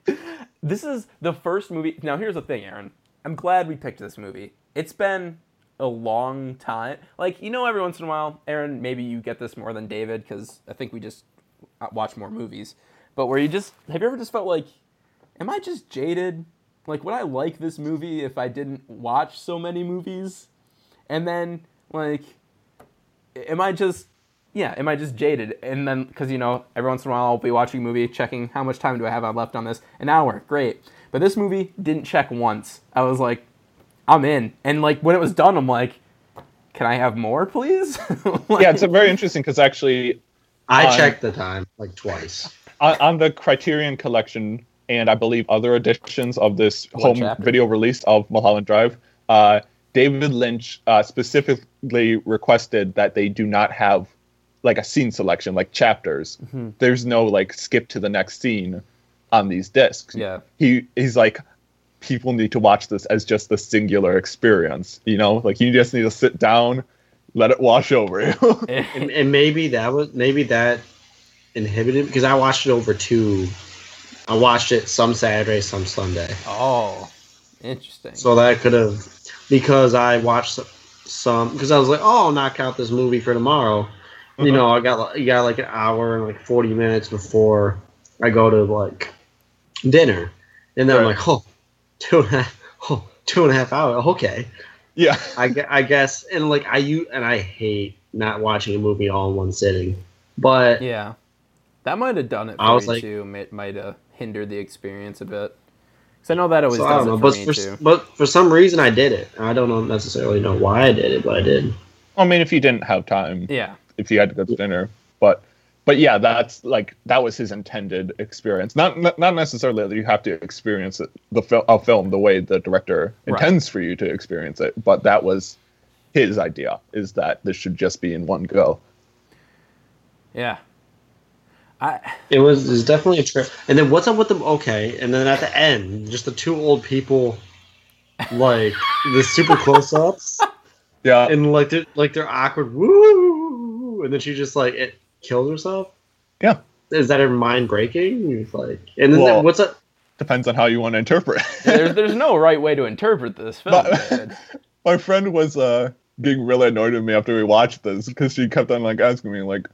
this is the first movie. Now, here's the thing, Aaron. I'm glad we picked this movie. It's been a long time. Like, you know, every once in a while, Aaron, maybe you get this more than David because I think we just uh, watch more movies. But where you just have you ever just felt like, am I just jaded? Like, would I like this movie if I didn't watch so many movies? And then, like, am I just yeah, am I just jaded? And then because you know every once in a while I'll be watching a movie, checking how much time do I have left on this? An hour, great. But this movie didn't check once. I was like, I'm in. And like when it was done, I'm like, can I have more, please? Like- yeah, it's a very interesting because actually, I on- checked the time like twice. on, on the Criterion Collection and I believe other editions of this What home chapter? video release of Mulholland Drive, uh, David Lynch uh, specifically requested that they do not have like a scene selection, like chapters. Mm-hmm. There's no like skip to the next scene on these discs. Yeah. He he's like, people need to watch this as just the singular experience. You know, like you just need to sit down, let it wash over you. and, and maybe that was maybe that inhibited because I watched it over two. I watched it some Saturday, some Sunday. Oh, interesting. So that could have because I watched some- some because I was like, oh, I'll knock out this movie for tomorrow. You know, uh-huh. I got like- you got like an hour and like forty minutes before I go to like dinner, and then I'm like, oh, two and a half, oh, two and a half hours. Okay, yeah. I, I guess, and like I you and I hate not watching a movie all in one sitting, but yeah, that might have done it I for was you like- too. Might might have hindered the experience a bit. Because I know that always so I does don't know. it for But for, but for some reason I did it. I don't know necessarily know why I did it, but I did. I mean, if you didn't have time, Yeah. If you had to go to dinner, but but yeah, that's like that was his intended experience. Not not, not necessarily that you have to experience it, the fil- a film the way the director Right. intends for you to experience it, but that was his idea is that this should just be in one go. Yeah. I It was, it was definitely a trip. And then what's up with them? Okay, and then at the end, just the two old people, like the super close ups, Yeah, and like they're like they're awkward. Woo! And then she just like it kills herself. yeah. Is that her mind breaking? Like, and then Well- what's up? Depends on how you want to interpret. there's there's no right way to interpret this film. But- dude. My friend was uh getting really annoyed with me after we watched this because she kept on like asking me like,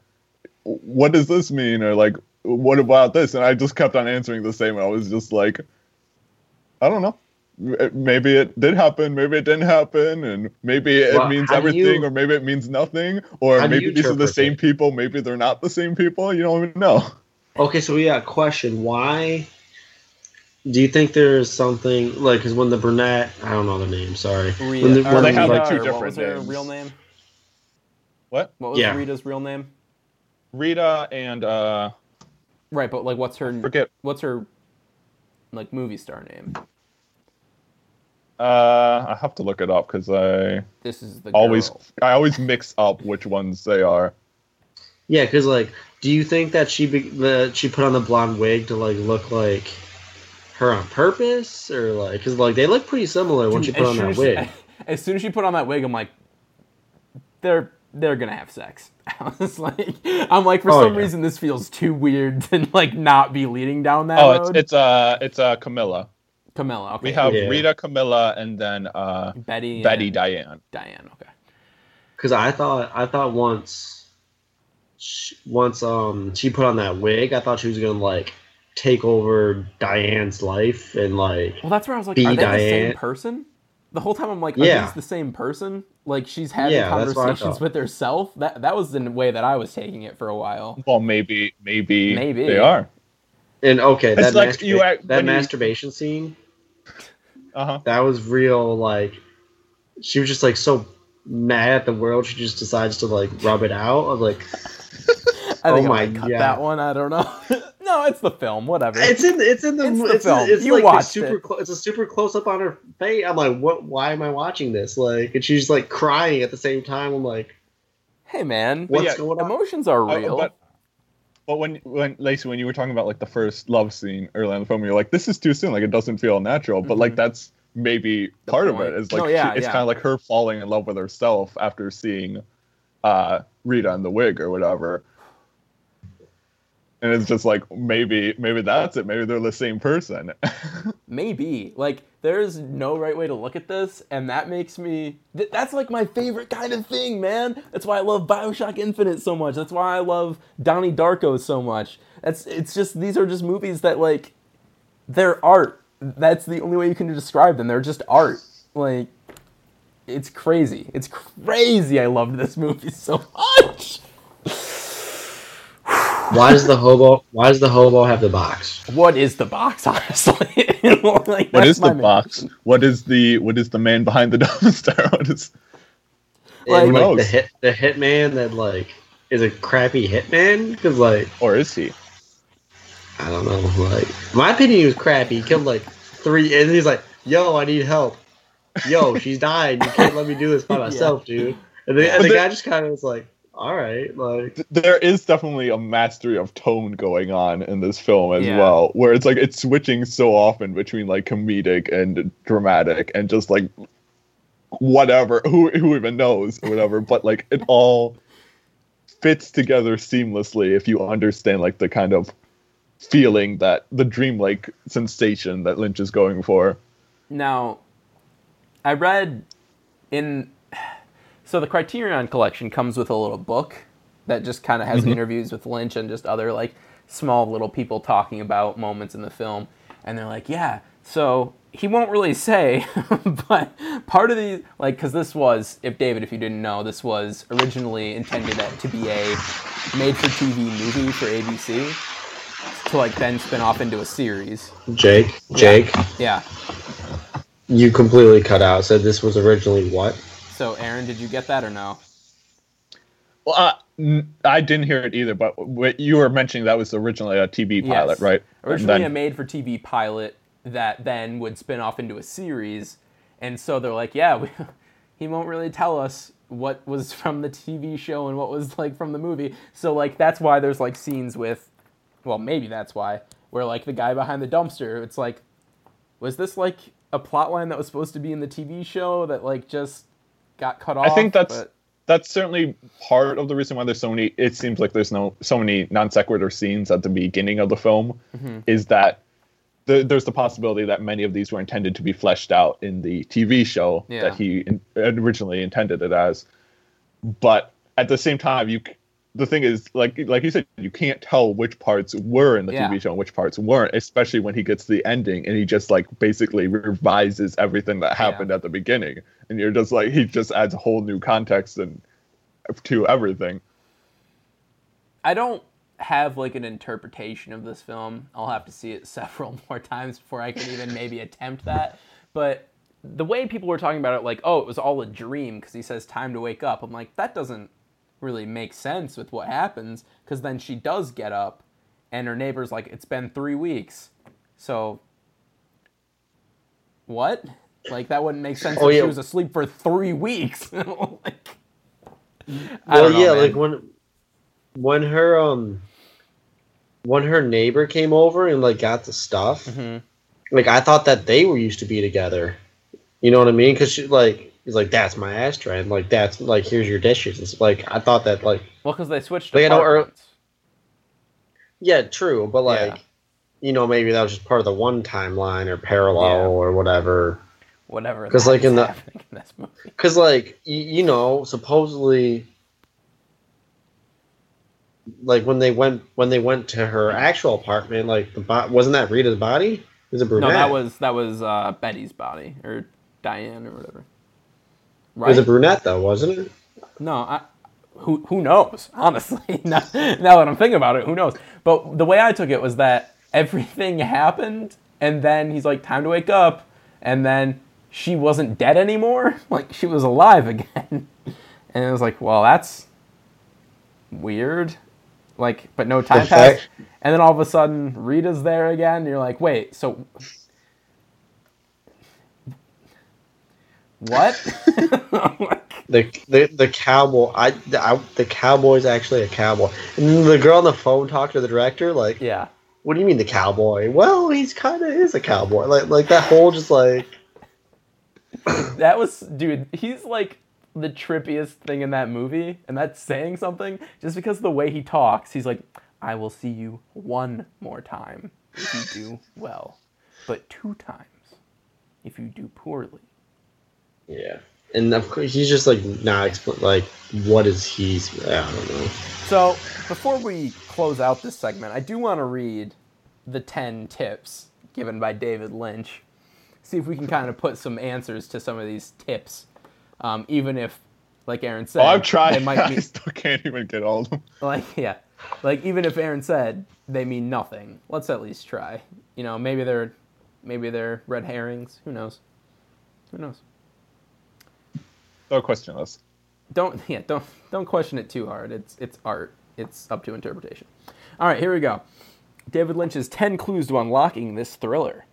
"What does this mean?" or like, "What about this?" And I just kept on answering the same. I was just like, "I don't know." M- Maybe it did happen, maybe it didn't happen, and maybe it Well, means everything, you- or maybe it means nothing, or maybe these are the same it? people, maybe they're not the same people. You don't even know. Okay, so we got a question. Why do you think there's something like? Because when the brunette, I don't know the name. Sorry. Rita, When the- when they have, like, two or what different was her names. real name? What? What was Yeah. Rita's real name? Rita and uh, Right, but like, what's her forget. what's her like movie star name? Uh, I have to look it up because I This is the always girl. I always mix up which ones they are. Yeah, because like, do you think that she be, that she put on the blonde wig to like look like her on purpose, or like, because like they look pretty similar when she put on that as wig? as soon as she put on that wig, I'm like, they're they're gonna have sex. I was like, I'm like, for Oh, some yeah. reason, this feels too weird to like not be leading down that Oh, road. it's it's uh it's uh Camilla. Camilla. Okay. We have Yeah. Rita, Camilla, and then uh Betty. Betty and Diane. Diane. Okay. Because I thought I thought once, sh once um she put on that wig, I thought she was gonna like take over Diane's life and like Well, that's where I was like, Be are they the Diane. same person? The whole time I'm like, are Yeah. these the same person? Like she's having Yeah, that's what I conversations with herself. That that was the way that I was taking it for a while. Well, maybe maybe Maybe. they are. and okay It's that like masturba- you act- that when you- masturbation scene Uh huh. that was real like she was just like so mad at the world she just decides to like rub it out. I was like, I think Oh I my might cut God. that one. I don't know. no, it's the film. Whatever. it's in it's in the It's it's, film. it's You like watched a super it. clo- it's a super close up on her face. I'm like, what? Why am I watching this? Like, and she's like crying at the same time. I'm like, hey man, what's yeah, going on? emotions are Uh, real. but but when when Lacey, when you were talking about like the first love scene early in the film, you're like, this is too soon. Like it doesn't feel natural. But like that's maybe part of it. Is like No, yeah, she, it's yeah. kind of like her falling in love with herself after seeing uh Rita in the wig or whatever. And it's just like maybe maybe that's it. Maybe they're the same person. Maybe. Like, there's no right way to look at this, and that makes me. Th- that's like my favorite kind of thing, man. That's why I love Bioshock Infinite so much. That's why I love Donnie Darko so much. That's. It's just these are just movies that like, they're art. That's the only way you can describe them. They're just art. Like, it's crazy. It's crazy. I loved this movie so much. Why does the hobo? Why does the hobo have the box? What is the box, honestly? like, what that's is the my main box? What is the what is the man behind the dumpster? What is Like- and like knows? the hit the hitman that like is a crappy hitman because like, or is he? I don't know. Like, my opinion, he was crappy. He killed like three, and he's like, "Yo, I need help. Yo, she's dying. You can't let me do this by myself, dude." And the, and the guy just kind of was like, "All right, like." there is definitely a mastery of tone going on in this film as Yeah. well where it's like it's switching so often between like comedic and dramatic and just like whatever who who even knows whatever but like it all fits together seamlessly if you understand like the kind of feeling that the dreamlike sensation that Lynch is going for Now, I read in so the Criterion collection comes with a little book that just kind of has Mhm. interviews with Lynch and just other like small little people talking about moments in the film, and they're like, yeah, so he won't really say, but part of the like because this was if David, if you didn't know, this was originally intended to be a made-for-TV movie for ABC to like then spin off into a series. Jake, Jake, Yeah. you completely cut out. Said this was originally what? So, Aaron, did you get that or no? well uh, n- I didn't hear it either but what you were mentioning that was originally a TV pilot Yes. right Originally then- a made-for-TV pilot that then would spin off into a series, and so they're like, yeah, we, he won't really tell us what was from the TV show and what was like from the movie. So like that's why there's like scenes with, well, maybe that's why where like the guy behind the dumpster, it's like, was this like a plot line that was supposed to be in the TV show that like just got cut off? I think that's But- that's certainly part of the reason why there's so many. It seems like there's no so many non sequitur scenes at the beginning of the film. Mhm. Is that the, there's the possibility that many of these were intended to be fleshed out in the TV show Yeah. that he in, originally intended it as, but at the same time, you the thing is like like you said, you can't tell which parts were in the Yeah. TV show and which parts weren't, especially when he gets the ending and he just like basically revises everything that happened at the beginning, and you're just like he just adds a whole new context and to everything. I don't have like an interpretation of this film. I'll have to see it several more times before I can even maybe attempt that. But the way people were talking about it, like, oh, it was all a dream because he says time to wake up. I'm like, that doesn't really make sense with what happens because then she does get up and her neighbor's like, it's been three weeks. So, what? Like, that wouldn't make sense Oh, if yeah. she was asleep for three weeks. like, well, know, yeah, man. like when when her um when her neighbor came over and like got the stuff, Mhm. like I thought that they were used to be together. You know what I mean? Because she like he's like that's my ashtray, and like that's like here's your dishes. It's like I thought that like Well, because they switched Like, apartments. yeah, true, but like Yeah. you know maybe that was just part of the one timeline or parallel or whatever. whatever. Because like in the happening in this movie. because like you, you know supposedly like when they went when they went to her actual apartment like the bo- wasn't that Rita's body was it No, that was that was uh, Betty's body or Diane or whatever. It was a brunette though wasn't it No, I, who who knows? Honestly, now, now that I'm thinking about it, who knows? But the way I took it was that everything happened, and then he's like, "Time to wake up," and then she wasn't dead anymore. Like she was alive again, and it was like, "Well, that's weird." Like, but no time passed, and then all of a sudden Rita's there again. You're like, "Wait, so." What? the the the cowboy I, the, I the cowboy's actually a cowboy. And the girl on the phone talked to the director like yeah. What do you mean the cowboy? Well he's kind of is a cowboy. Like like that whole just like that was dude he's like the trippiest thing in that movie and that's saying something. Just because of the way he talks he's like i will see you one more time if you do well but two times if you do poorly yeah. And of course he's just like not expl- like what is he's I don't know. So before we close out this segment i do want to read the 10 tips given by david lynch. See if we can kind of put some answers to some of these tips um, even if like aaron said Oh, I've tried. they might I still can't even get all of them. like yeah. Like even if aaron said they mean nothing let's at least try. You know maybe they're maybe they're red herrings. Who knows? Who knows So questionless. don't yeah don't don't question it too hard. It's it's art. It's up to interpretation. All right, here we go. David Lynch's 10 clues to unlocking this thriller.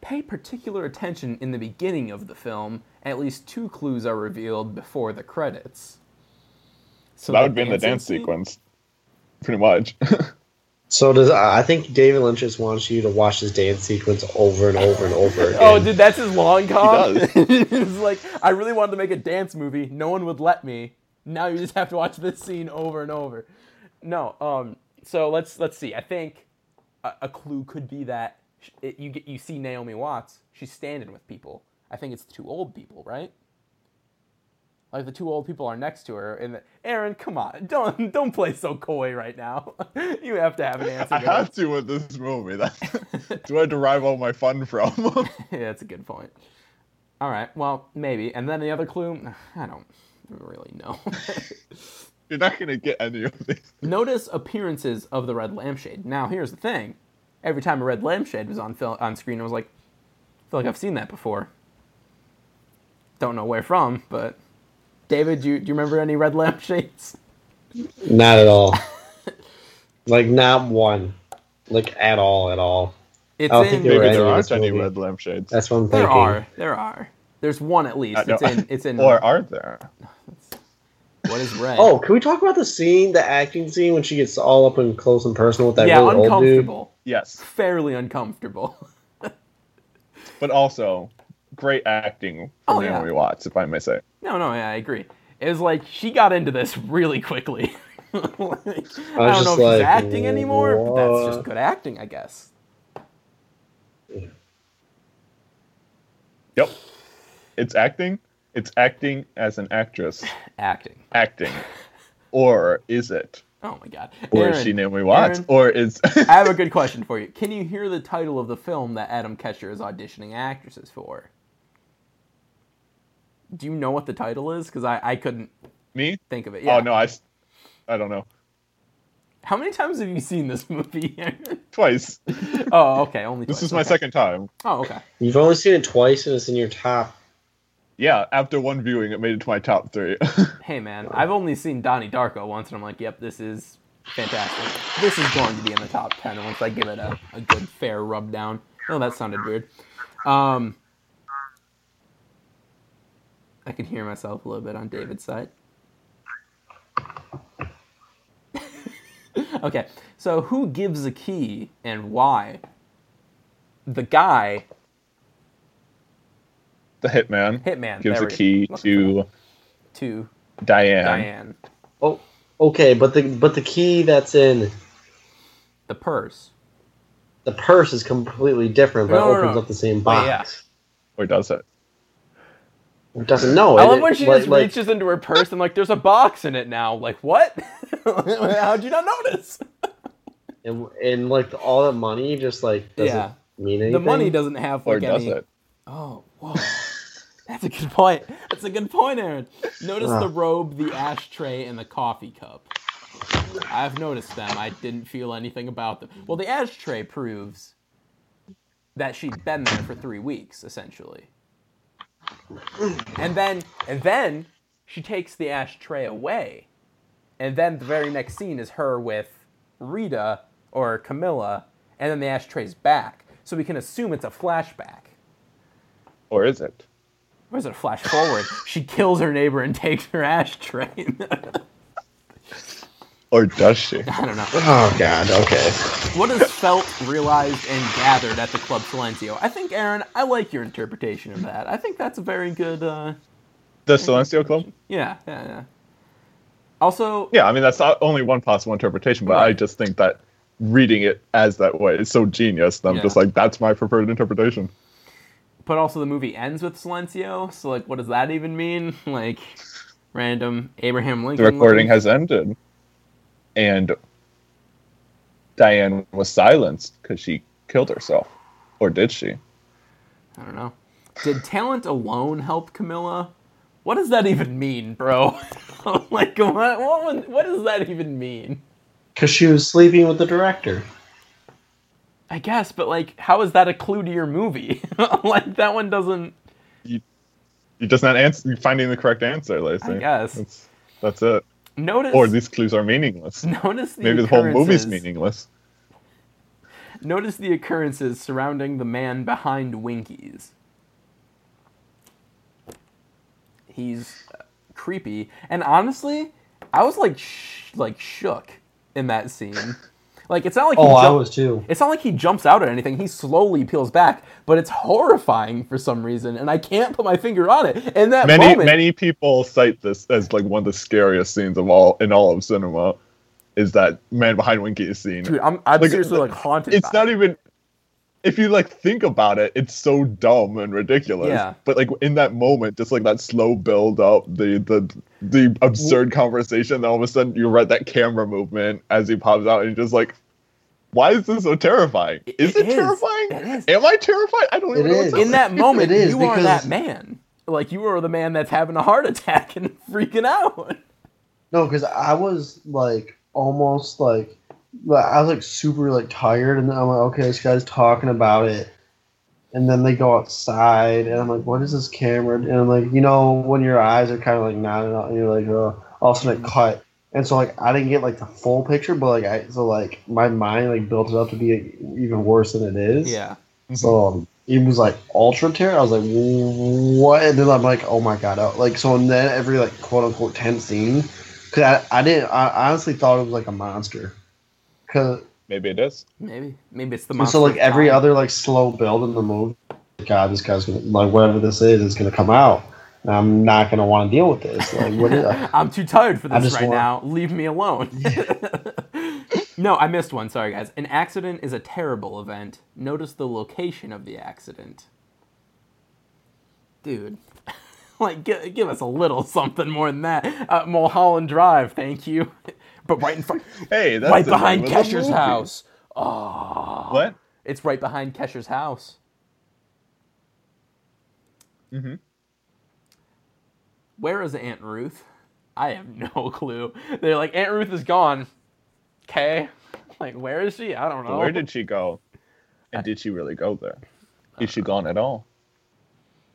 Pay particular attention in the beginning of the film. At least two clues are revealed before the credits. So that would be in the dance scene? sequence, pretty much. So does I think David Lynch just wants you to watch this dance sequence over and over and over again. Oh, dude, that's his long con. does. it's like I really wanted to make a dance movie. No one would let me. Now you just have to watch this scene over and over. No, um. So let's let's see. I think a, a clue could be that it, you get you see Naomi Watts. She's standing with people. I think it's the two old people, right? Like the two old people are next to her, and the, Aaron, come on, don't don't play so coy right now. you have to have an answer. I to have to with this movie. That's do I derive all my fun from? yeah, that's a good point. All right, well, maybe. And then the other clue, I don't really know. You're not gonna get any of these. Notice appearances of the red lampshade. Now, here's the thing: every time a red lampshade was on film on screen, I was like, I feel like I've seen that before. Don't know where from, but David, do you, do you remember any red lampshades? Not at all. like not one. Like at all, at all. It's I don't in. think there Maybe there aren't any red lampshades. That's what I'm there are. There are. There's one at least. I know. It's in. It's in. or are there? what is red? Oh, can we talk about the scene, the acting scene when she gets all up and close and personal with that yeah, really old dude? uncomfortable. Yes, Fairly uncomfortable. but also great acting Oh, from yeah. Naomi Watts, if I may say. No, no, yeah, I agree. It was like she got into this really quickly. Like, I don't know if like, she's acting anymore, but that's just good acting, I guess. Yep, it's acting. It's acting as an actress Acting. acting, or is it? Oh my god. Or Aaron, is she Naomi Watts? Aaron, Or is I have a good question for you. Can you hear the title of the film that Adam Kesher is auditioning actresses for? Do you know what the title is? Because I, I couldn't me? think of it. Yeah. Oh no, I, I don't know. How many times have you seen this movie? Twice. oh, okay. Only This twice, is my okay. second time. Oh, okay. You've only seen it twice and it's in your top. Yeah, after one viewing, it made it to my top three. Hey man, I've only seen Donnie Darko once, and I'm like, yep, this is fantastic. This is going to be in the top ten once I give it a, a good fair rub down. Oh, that sounded weird. Um, I can hear myself a little bit on David's side. okay, so who gives a key and why? The guy, the hitman Hitman, gives a key looking to to Diane. Diane, Oh, okay, but the but the key that's in the purse. the purse is completely different, but No, it no, opens no. up the same Oh, box. yeah. Or does it? It doesn't know. I it, love when she like- just like- reaches into her purse and like, there's a box in it now. Like, what? How'd you not notice? and, and like all that money just like doesn't Yeah. mean anything. The money doesn't have Or like does any. it? Oh, whoa. That's a good point. That's a good point, Aaron. Notice the ah. robe, the ashtray, and the coffee cup. I've noticed them. I didn't feel anything about them. Well, the ashtray proves that she'd been there for three weeks, essentially. And then, and then she takes the ashtray away, and then the very next scene is her with Rita or Camilla, and then the ashtray's back. So we can assume it's a flashback. Or is it? Or is it a flash forward? she kills her neighbor and takes her ashtray. Or does she? I don't know. Oh god. Okay. What is felt, realized, and gathered at the Club Silencio? I think, Aaron, I like your interpretation of that. I think that's a very good. Uh, The Silencio Club? yeah, yeah, yeah. Also, Yeah, I mean that's not only one possible interpretation, but I just think that reading it as that way is so genius. That I'm Yeah. just like, that's my preferred interpretation. but also the movie ends with Silencio. So, like, what does that even mean? Like, random Abraham Lincoln. The recording has ended, and Diane was silenced because she killed herself, or did she? I don't know. Did talent alone help Camilla? What does that even mean, bro? like, what, what, what does that even mean? Because she was sleeping with the director. I guess, but like, how is that a clue to your movie? like, that one doesn't. You're just not ans- finding the correct answer, Lacey. I guess. It's- That's it. Notice Or these clues are meaningless. Notice the Maybe the whole movie's meaningless. Notice the occurrences surrounding the man behind Winkies. He's uh, creepy, and honestly, I was like, sh- like shook in that scene. Like it's not like he Oh, I was too. It's not like he jumps out at anything. He slowly peels back, but it's horrifying for some reason, and I can't put my finger on it. And that Many moment, many people cite this as like one of the scariest scenes of all in all of cinema. Is that man behind Winky scene? dude, I'm, I'm Like, seriously like haunted. it's by not it. even if you like think about it it's so dumb and ridiculous Yeah. but like in that moment just like that slow build up the the the absurd conversation then all of a sudden you read that camera movement as he pops out and you're just like why is this so terrifying is it, is. terrifying It is. am i terrified i don't It even know is. what's in that moment, It is, you are that man. Like you are the man that's having a heart attack and freaking out. No, because I was like almost like like, I was like super like tired, and then I'm like, okay, this guy's talking about it, and then they go outside, and I'm like, what is this camera? And I'm like, you know, when your eyes are kind of like nodding out, and you're like, oh, all of a sudden it mm-hmm. cut, and so like I didn't get like the full picture, but like I so like my mind like built it up to be even worse than it is. Yeah. So mm-hmm. um, it was like ultra terror. I was like, what? And then I'm like, oh my god! I- Like so, and then every like quote unquote tense scene, because I, I didn't. I honestly thought it was like a monster. Cause maybe it is Maybe. Maybe it's the and monster. so like every time. other like slow build in the movie, God, this guy's gonna like whatever this is, is gonna come out. And I'm not gonna want to deal with this. Like what? Is, I'm too tired for I this just right want- now. Leave me alone. no, I missed one. Sorry, guys. An accident is a terrible event. Notice the location of the accident. Dude. like, give, give us a little something more than that. Uh, Mulholland Drive, thank you. But right in front. hey that's right behind Kesher's house. Oh. what It's right behind Kesher's house. mm-hmm. Where is Aunt Ruth? I have no clue. They're like, Aunt Ruth is gone. Okay. Like, where is she? I don't know. where did she go and did she really go there is she gone at all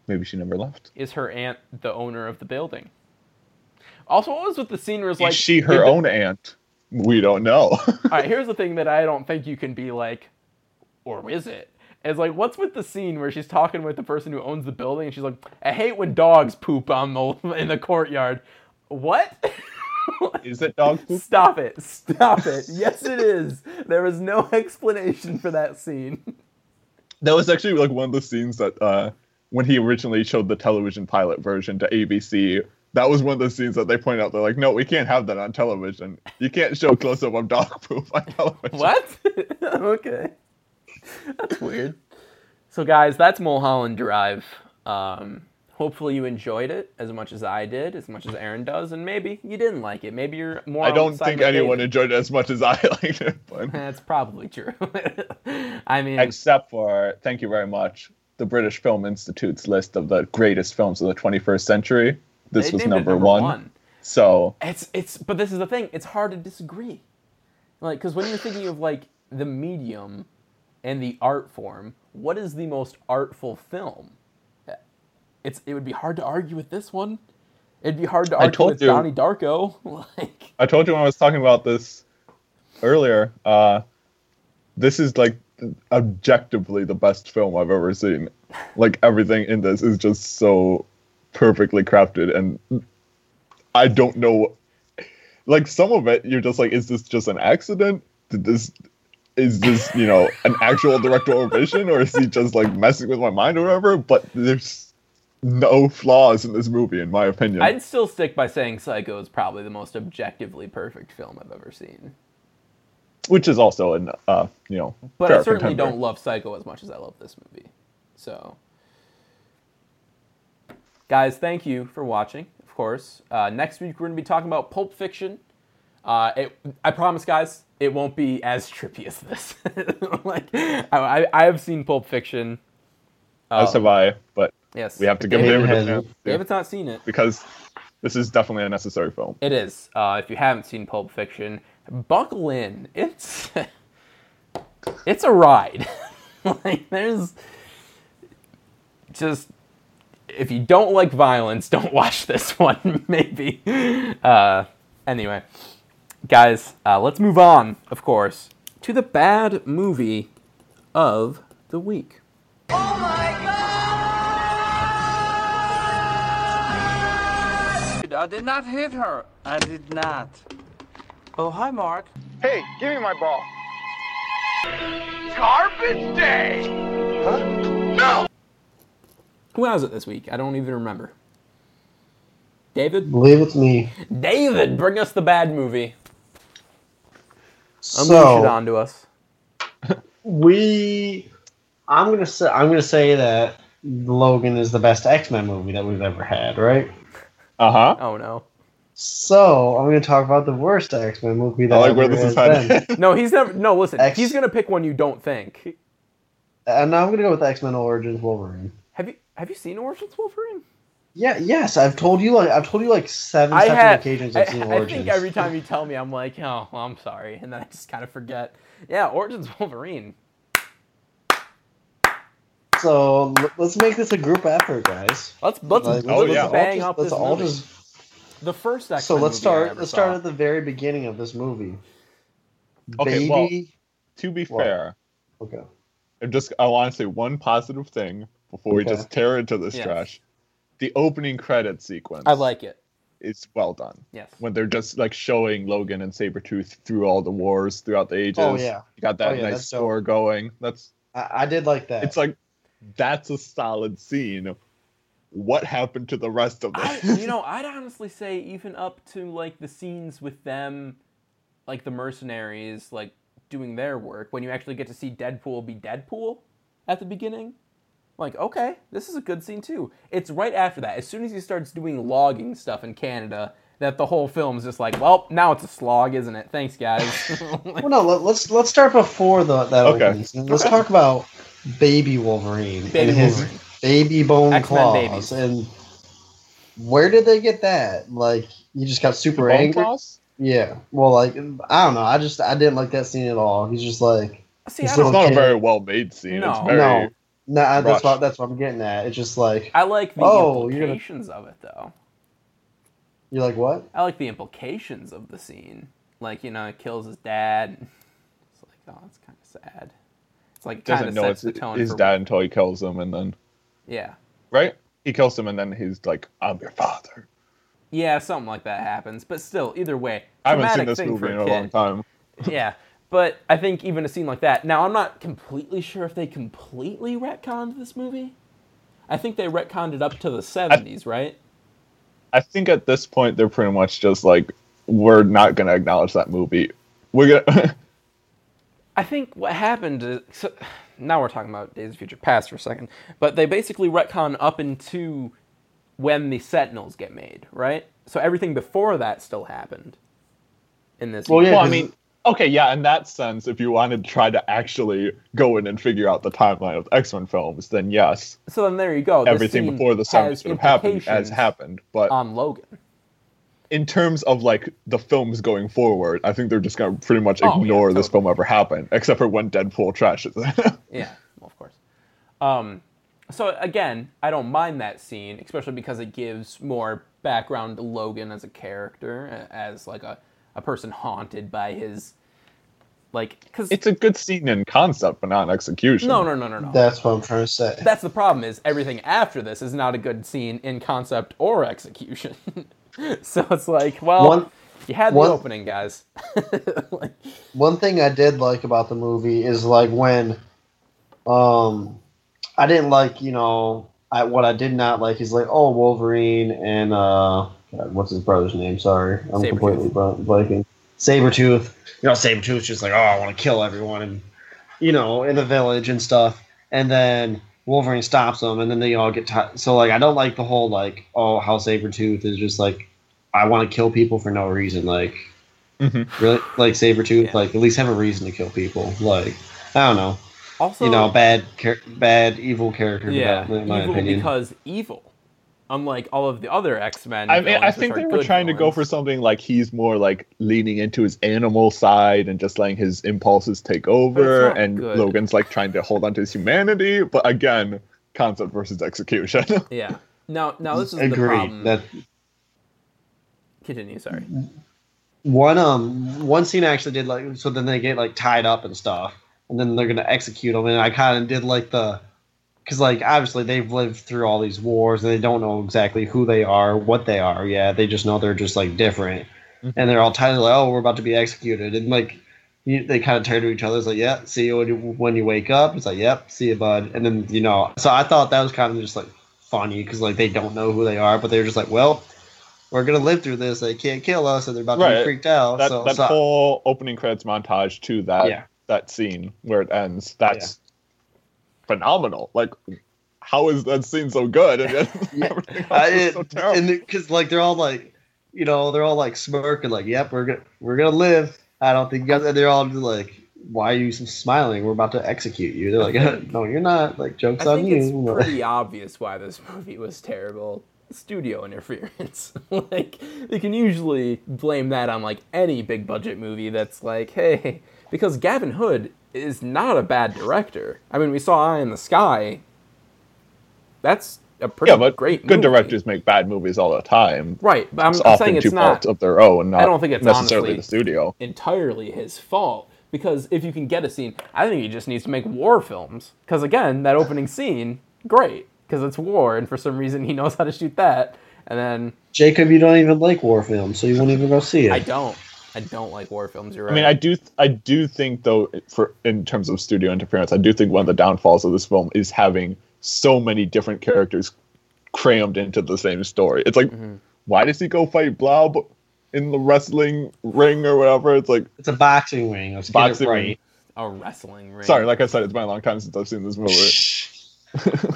maybe she never left Is her aunt the owner of the building? Also, what was with the scene where it's like. is she her the- own aunt we don't know All right, here's the thing that I don't think you can be like, or is it? Is like, what's with the scene where she's talking with the person who owns the building and she's like, I hate when dogs poop on the in the courtyard. What? is it dog poop Stop it. Stop it. Yes, it is. There is no explanation for that scene. That was actually like one of the scenes that uh, when he originally showed the television pilot version to ABC, that was one of the scenes that they pointed out. They're like, no, we can't have that on television. You can't show close up of dog poop on television. What? okay. That's weird. So, guys, that's Mulholland Drive. Um, hopefully, you enjoyed it as much as I did, as much as Aaron does, and maybe you didn't like it. Maybe you're more. I don't the think anyone David. enjoyed it as much as I liked it. But That's probably true. I mean, except for, thank you very much, the British Film Institute's list of the greatest films of the 21st century. This was it number, one. So It's it's but this is the thing. It's hard to disagree. Like cuz when you're thinking of like the medium and the art form, what is the most artful film? It's it would be hard to argue with this one. It'd be hard to I argue told with you. Donnie Darko. like I told you when I was talking about this earlier. Uh, this is like objectively the best film I've ever seen. Like everything in this is just so perfectly crafted, and I don't know. Like some of it, you're just like, is this just an accident? Did this? Is this you know an actual directorial vision, or is he just like messing with my mind or whatever? But there's no flaws in this movie, in my opinion. I'd still stick by saying Psycho is probably the most objectively perfect film I've ever seen. which is also an uh, you know. But I certainly contender. don't love Psycho as much as I love this movie. So, guys, thank you for watching. Of course, uh, next week we're going to be talking about Pulp Fiction. Uh, it, I promise, guys, it won't be as trippy as this. like, I, I, I have seen Pulp Fiction. As have I, but Yes. we have to give David David a hasn't. chance David's not seen it. because this is definitely a necessary film. It is. Uh, if you haven't seen Pulp Fiction, buckle in. It's it's a ride. like there's just if you don't like violence, don't watch this one. Maybe. Uh, anyway, guys, uh, let's move on. Of course, to the bad movie of the week. Oh my god! I did not hit her. I did not. Oh, hi, Mark. Hey, give me my ball. Garbage day! Huh? No! Who has it this week? I don't even remember. David? believe it's me. David, bring us the bad movie. Unleash So- it onto us. We, I'm gonna say, I'm gonna say that Logan is the best X Men movie that we've ever had, right? Uh huh. Oh no. So I'm gonna talk about the worst X Men movie that I like ever where this has is headed. been. No, he's never. No, listen. X- He's gonna pick one you don't think. and I'm gonna go with X Men Origins Wolverine. Have you seen Origins Wolverine? Yeah, yes, I've told you like I've told you like seven I separate had. occasions I, I've seen Origins. I think every time you tell me, I'm like, oh, well, I'm sorry, and then I just kind of forget. Yeah, Origins Wolverine. So let's make this a group effort, guys. Let's let's, Like, Oh, let's yeah. bang all up just, let's all movie. just the first X. so let's movie I start ever let's saw. start at the very beginning of this movie. Okay, Baby, well- To be What? fair, okay. I just I want to say one positive thing before we Okay. just tear into this Yes. trash. The opening credit sequence. I like it. It's well done. Yes. When they're just like showing Logan and Sabretooth through all the wars throughout the ages. Oh, yeah. You got that Oh, yeah, nice that's dope. score going. That's I, I did like that. it's like that's a solid scene. What happened to the rest of I, you know, I'd honestly say even up to like the scenes with them, like the mercenaries, like doing their work, when you actually get to see Deadpool be Deadpool at the beginning. Like, okay, this is a good scene too. It's right after that, as soon as he starts doing logging stuff in Canada, that the whole film's just like, well, now it's a slog, isn't it? Thanks, guys. well, no, let, let's let's start before the that Okay. opening scene. Let's talk about Baby Wolverine Baby and his Wolverine. baby bone X-Men claws babies. and where did they get that? Like he just got super Bone angry. claws? Yeah. Well, like I don't know. I just I didn't like that scene at all. He's just like See, This It's don't. a very well made scene. No. It's very no, nah, that's what that's what I'm getting at. It's just like I like the Oh, you're gonna- implications of it, though. you're like what? I like the implications of the scene. Like, you know, it kills his dad. It's like, oh, that's kind of sad. It's like, kind doesn't know sets it's the tone his for, dad until he kills him and then Yeah. right? He kills him and then he's like, I'm your father. Yeah, something like that happens. But still, either way, I haven't seen this thing movie for in a a long time. yeah. But I think even a scene like that. Now, I'm not completely sure if they completely retconned this movie. I think they retconned it up to the 70s, right? I think at this point they're pretty much just like, we're not gonna acknowledge that movie. We're gonna I think what happened is so, now we're talking about Days of Future Past for a second, but they basically retcon up into when the Sentinels get made, right? So everything before that still happened in this. Well, yeah, well, I 'cause- mean, okay, yeah, in that sense, if you wanted to try to actually go in and figure out the timeline of X Men films, then yes, So then there you go. This everything before the seventies would have happened as happened. But on Logan. in terms of like the films going forward, I think they're just gonna pretty much Oh, yeah, ignore this film ever happened, except for when Deadpool trashes it. Yeah, well, of course. Um, so again, I don't mind that scene, especially because it gives more background to Logan as a character, as like a, a person haunted by his like because it's a good scene in concept, but not in execution. no no no no no That's what I'm trying to say. that's the problem is everything after this is not a good scene in concept or execution so it's like well One- you had one- the opening guys Like, One thing I did like about the movie is like when, um, I didn't like you know I what I did not like is like oh Wolverine and uh God, what's his brother's name? Sorry, I'm Sabretooth. completely bl- blanking. Sabretooth. You know Sabretooth's just like oh I want to kill everyone and you know in the village and stuff, and then. Wolverine stops them, and then they all get tired. So, like, I don't like the whole like, oh, how Sabretooth is just like, I want to kill people for no reason. Like, Mhm. really, like Sabretooth, Yeah. like at least have a reason to kill people. Like, I don't know, also you know, bad, char- bad, evil character yeah in my evil opinion. because evil unlike all of the other x-men I mean, I think they were good trying to go for something like he's more like leaning into his animal side and just letting his impulses take over, and good. Logan's like trying to hold on to his humanity. But again, concept versus execution. yeah Now, now this is the problem. That Continue. Sorry. one um one scene actually did like so then they get like tied up and stuff, and then they're gonna execute them. And I kind of did like the because like obviously they've lived through all these wars and they don't know exactly who they are, what they are. Yeah, they just know they're just like different, mm-hmm. and they're all tied like oh we're about to be executed, and like you, they kind of turn to each other. It's like yeah, see you when you, when you wake up. It's like yep, see you bud. And then you know, so I thought that was kind of just like funny because like they don't know who they are, but they're just like well. We're gonna live through this. They can't kill us, and they're about to be freaked out. That so, that so- whole opening credits montage to that Yeah. that scene where it ends. That's phenomenal. Like, how is that scene so good? And then everything else I, is it, so terrible. and because like they're all like, you know, they're all like smirking, like, "Yep, we're gonna we're gonna live." I don't think you guys. And they're all just like, "Why are you smiling? We're about to execute you." They're like, "No, you're not." Like, jokes I on think you. it's pretty obvious why this movie was terrible. Studio interference. like you can usually blame that on like any big budget movie that's like, hey, because Gavin Hood is not a bad director. I mean, we saw Eye in the Sky. That's a pretty yeah, but great good movie. directors make bad movies all the time. Right, but I'm, It's I'm often saying it's to not fault of their own. Not I don't think it's necessarily the studio. entirely his fault because if you can get a scene, I think he just needs to make war films. Because again, that opening scene, great, because it's war, and for some reason he knows how to shoot that. And then Jacob, you don't even like war films, so you won't even go see it. I don't, I don't like war films. You're right. I mean, I do, I do think though, for in terms of studio interference, I do think one of the downfalls of this film is having so many different characters crammed into the same story. It's like, Mm-hmm. why does he go fight Blob in the wrestling ring or whatever? It's like It's a boxing ring. Let's boxing get it ring. a wrestling ring. Sorry, like I said, it's been a long time since I've seen this movie.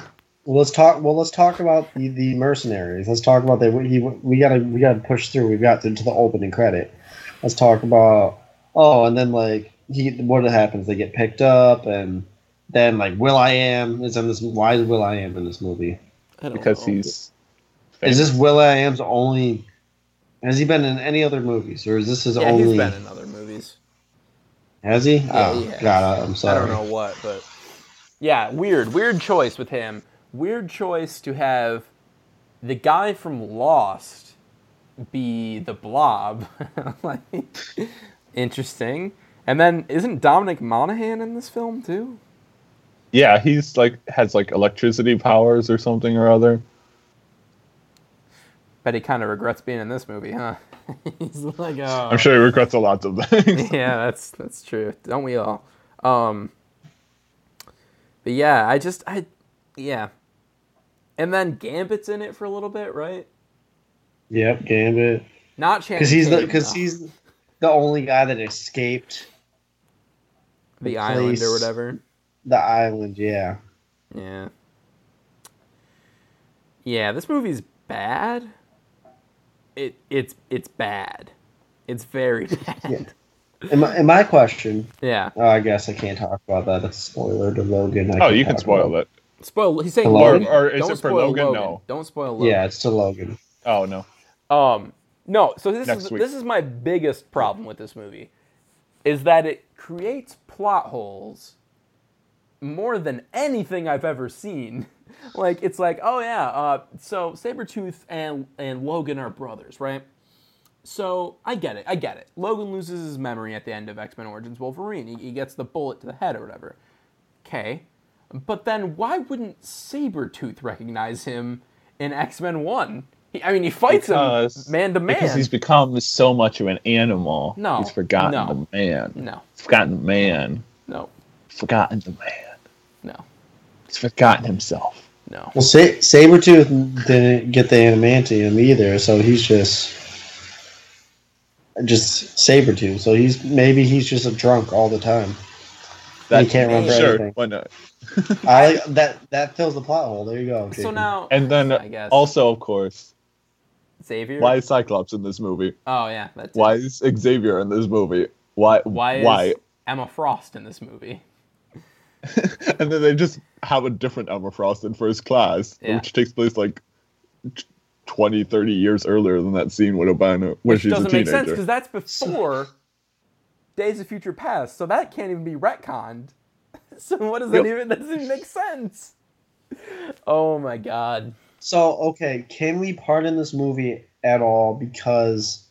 Well, let's talk. Well, let's talk about the, the mercenaries. Let's talk about that. We, we gotta we gotta push through. We've got to, to the opening credit. Let's talk about. Oh, and then like he, what happens? They get picked up, and then like Will I Am is in this. Why is Will I Am in this movie? I don't because know. he's Is this Will I Am's only? Has he been in any other movies, or is this his yeah, only? he's been in other movies. Has he? Yeah, oh he has. God, I'm sorry. I don't know what, but yeah, weird, weird choice with him. Weird choice to have the guy from Lost be the Blob. like, interesting. And then isn't Dominic Monaghan in this film too? yeah, he's like has like electricity powers or something or other. Bet he kind of regrets being in this movie, huh? He's like, oh. I'm sure he regrets a lot of things. yeah, that's that's true. Don't we all? Um, but yeah, I just I yeah, and then Gambit's in it for a little bit, right? Yep, Gambit. Not Channing Because he's the because though. he's the only guy that escaped the island or whatever. the island. Yeah. Yeah. Yeah, this movie's bad. It it's it's bad. It's very bad. And my, and my question, Yeah. oh, I guess I can't talk about that. That's a spoiler to Logan. I oh, can't you can spoil about it. Spoil. He's saying Logan. Or- or is Don't it for spoil Logan? No. Don't spoil Logan. Yeah, it's to Logan. Oh no. Um, no. So this Next is week. this is my biggest problem with this movie, is that it creates plot holes more than anything I've ever seen. Like it's like, oh yeah, uh, so Sabretooth and and Logan are brothers, right? So I get it, I get it. Logan loses his memory at the end of X Men Origins Wolverine. He, he gets the bullet to the head or whatever. Okay, but then why wouldn't Sabretooth recognize him in X Men One? He, I mean, he fights Because- him man to man. Because he's become so much of an animal. No, He's forgotten no, the man. no, He's forgotten the man. no, Forgotten the man. no, He's forgotten himself. no. Well, Sa- Sabretooth didn't get the adamantium either, so he's just just Sabretooth. So he's maybe he's just a drunk all the time. That, he can't remember sure, anything. why not? I that. That fills the plot hole. There you go. So now, And then I guess also, of course, Xavier. why is Cyclops in this movie? Oh yeah, that's. Why is Xavier in this movie? Why? Why is Why? Emma Frost in this movie? And then they just have a different Emma Frost in First Class, Yeah. which takes place like t- 20, 30 years earlier than that scene have been when Which she's a doesn't make sense because that's before Days of Future Past, so that can't even be retconned. So what does that Yep. even? That doesn't even make sense. Oh my god. So okay, can we pardon this movie at all because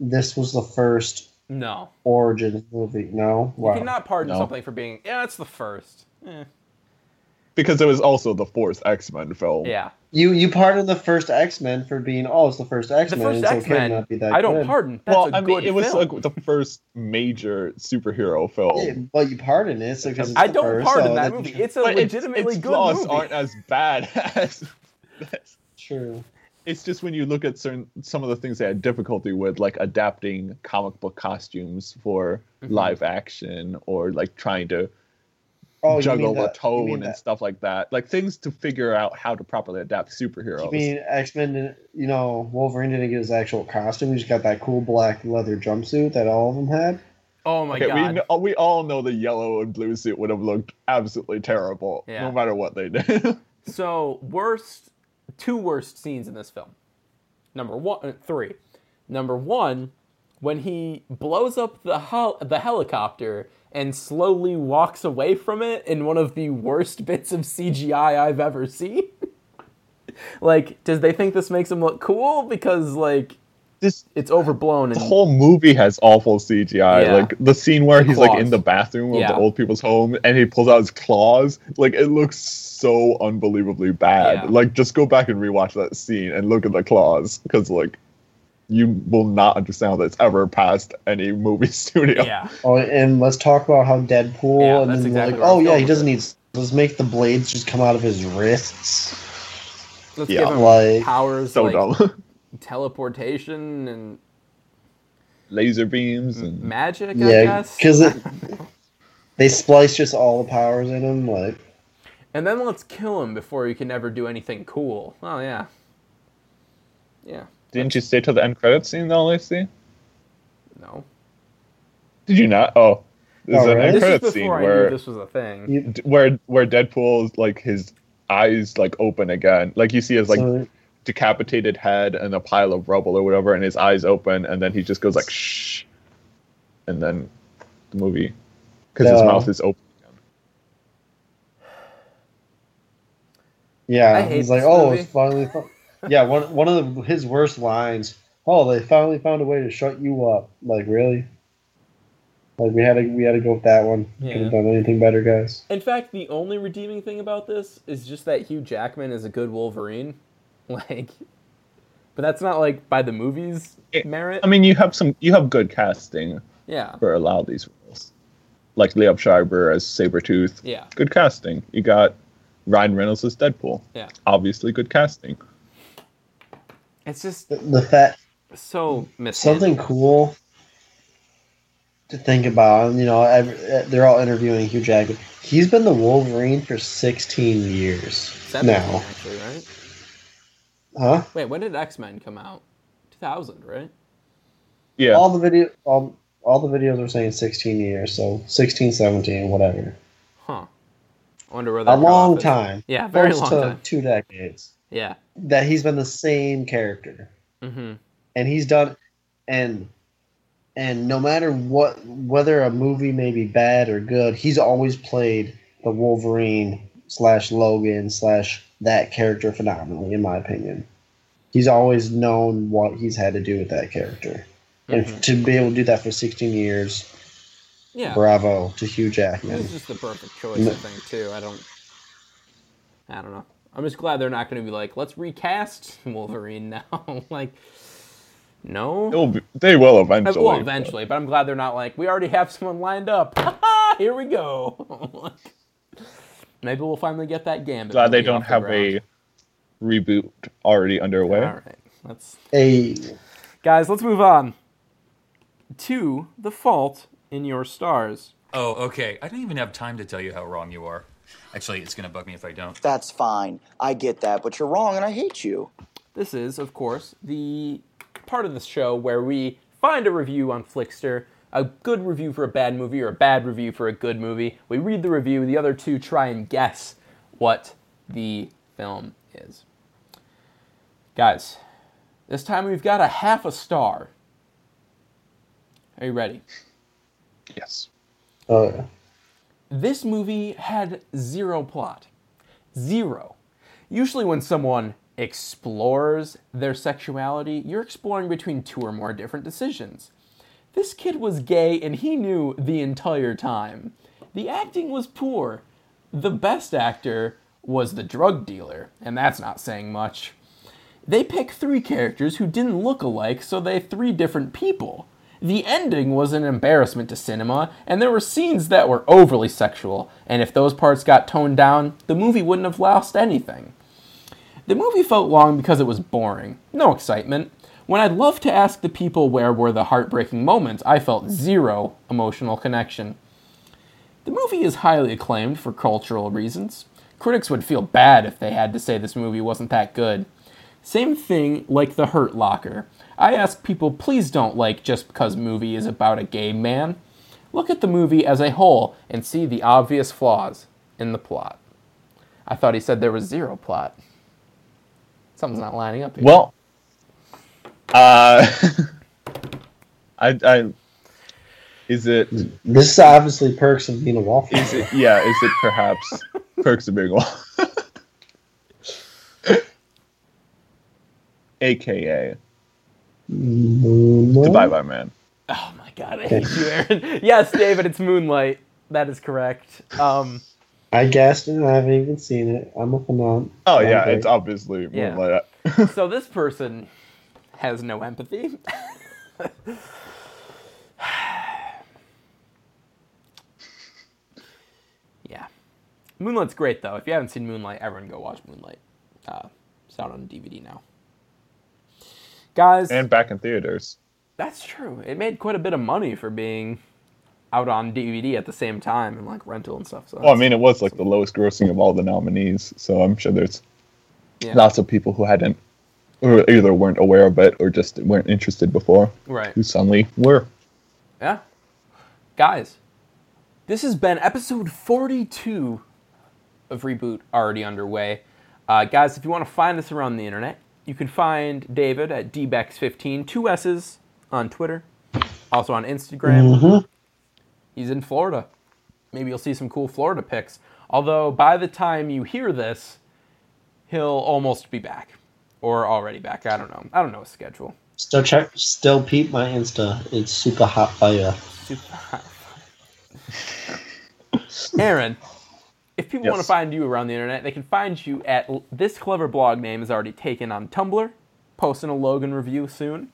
this was the first No. origin movie? No. You cannot pardon No. something for being, yeah, it's the first. Eh. Because it was also the fourth X Men film. Yeah. You you pardon the first X Men for being oh it's the first X Men. The Men. first X Men, not be that I don't good. pardon. That's well, a I mean, good it was film. like the first major superhero film. Yeah, but you pardon it because it's I the don't first, pardon so that movie. It's a but its, legitimately its good flaws movie. aren't as bad as. This. True. It's just when you look at certain some of the things they had difficulty with, like adapting comic book costumes for Mhm. live action, or like trying to Oh, juggle mean the that- tone and that- stuff like that. Like things to figure out how to properly adapt superheroes. You mean X Men? You know, Wolverine didn't get his actual costume. He just got that cool black leather jumpsuit that all of them had. oh my okay, we, god. we all know the yellow and blue suit would have looked absolutely terrible, Yeah. no matter what they did. So worst, two worst scenes in this film. Number one, uh, three. Number one, when he blows up the hel- the helicopter and slowly walks away from it in one of the worst bits of CGI I've ever seen. like, does they think this makes him look cool because like this it's overblown and the whole movie has awful CGI. Yeah. Like the scene where The he's like in the bathroom of Yeah. the old people's home and he pulls out his claws. Like it looks so unbelievably bad. Yeah. Like just go back and rewatch that scene and look at the claws because like you will not understand that it's ever passed any movie studio. yeah. Oh, and let's talk about how Deadpool. Yeah, and that's then exactly like, oh yeah, he doesn't need. Let's make the blades just come out of his wrists. Let's Yeah. give him Like- powers So like dumb. teleportation and Laser beams and magic. I Yeah, guess. because they splice just all the powers in him. Like, And then let's kill him before he can ever do anything cool. Oh yeah. Yeah. didn't you stay till the end credits scene though, Lacey? No. Did you not? Oh. There's an really? end This credits scene where this was a thing. where where Deadpool's like his eyes like open again. Like you see his like so, decapitated head and a pile of rubble or whatever, and his eyes open, and then he just goes like shh, and then the movie because his mouth is open. yeah, he's like, this oh, movie." it's finally. Fun. yeah, one one of the, his worst lines. Oh, they finally found a way to shut you up. Like, really? Like we had to we had to go with that one. Yeah. Could have done anything better, guys. In fact, the only redeeming thing about this is just that Hugh Jackman is a good Wolverine. Like, but that's not like by the movie's It- merit. I mean, you have some, you have good casting yeah. for a lot of these roles, like Liev Schreiber as Sabretooth. Yeah. Good casting. You got Ryan Reynolds as Deadpool. Yeah. Obviously, good casting. It's just The, the fact so mishandled. something cool to think about. You know, every, eh, they're all interviewing Hugh Jackman. He's been the Wolverine for 16 years Seventeen, now. actually, right? Huh? Wait, when did X Men come out? Two thousand, right? Yeah. All the video, all, all the videos are saying 16 years, so 16, 17, whatever. Huh. I wonder where A long is. time. Yeah, very Close long to time. Two decades. Yeah. That he's been the same character. Mm-hmm. and he's done and and no matter what whether a movie may be bad or good he's always played the wolverine slash logan slash that character phenomenally in my opinion he's always known what he's had to do with that character and Mhm. to be able to do that for 16 years Yeah. bravo to hugh It jackman was just the perfect choice, I think, too. I don't. I don't know. I'm just glad they're not going to be like, let's recast Wolverine now. like, no. They'll be, they will eventually. Well, eventually, but I'm glad they're not like, we already have someone lined up. Here we go. Maybe we'll finally get that Gambit. Glad they don't the have ground. a reboot already underway. All right, let's a guys, let's move on to the fault in your stars. Oh, okay. I don't even have time to tell you how wrong you are. Actually, it's going to bug me if I don't. That's fine. I get that, but you're wrong and I hate you. This is, of course, the part of the show where we find a review on Flixster, a good review for a bad movie or a bad review for a good movie. We read the review, the other two try and guess what the film is. Guys, this time we've got a half a star. Are you ready? Yes. oh yeah This movie had zero plot. Zero. Usually, when someone explores their sexuality, you're exploring between two or more different decisions. This kid was gay and he knew the entire time. The acting was poor. The best actor was the drug dealer, and that's not saying much. They pick three characters who didn't look alike, so they three different people. The ending was an embarrassment to cinema, and there were scenes that were overly sexual, and if those parts got toned down, the movie wouldn't have lost anything. The movie felt long because it was boring. No excitement. When I'd love to ask the people where were the heartbreaking moments, I felt zero emotional connection. The movie is highly acclaimed for cultural reasons. Critics would feel bad if they had to say this movie wasn't that good. Same thing like The Hurt Locker. I ask people please don't like just because movie is about a gay man. Look at the movie as a whole and see the obvious flaws in the plot. I thought he said there was zero plot. Something's not lining up here. Well, uh, I, I, is it? This is obviously perks of being a wallflower. Is it? Yeah. Is it perhaps perks of being a wall? AKA Moonlight? the Bye Bye Man. Oh my god, I hate you, Aaron. yes, David, it's Moonlight. That is correct. Um, I guessed it. I haven't even seen it. I'm a on. Oh yeah, it's obviously Yeah. Moonlight. so this person has no empathy. yeah. Moonlight's great though. If you haven't seen Moonlight, everyone go watch Moonlight. Uh, it's out on DVD now. Guys, and back in theaters. that's true. It made quite a bit of money for being out on DVD at the same time and like rental and stuff. So Well, I mean, it was like the lowest grossing of all the nominees, so I'm sure there's Yeah. lots of people who hadn't, or either weren't aware of it or just weren't interested before, Right. who suddenly were. Yeah. Guys, this has been episode 42 of Reboot already underway. Uh, guys, if you want to find us around the internet, you can find David at dbex15, two S's on Twitter, also on Instagram. Mhm. He's in Florida. Maybe you'll see some cool Florida pics. Although by the time you hear this, he'll almost be back or already back. I don't know. I don't know his schedule. Still check. Still peep my Insta. It's super hot fire. Super hot. Aaron, if people want to find you around the internet, they can find you at this clever blog name is already taken on Tumblr. Posting a Logan review soon.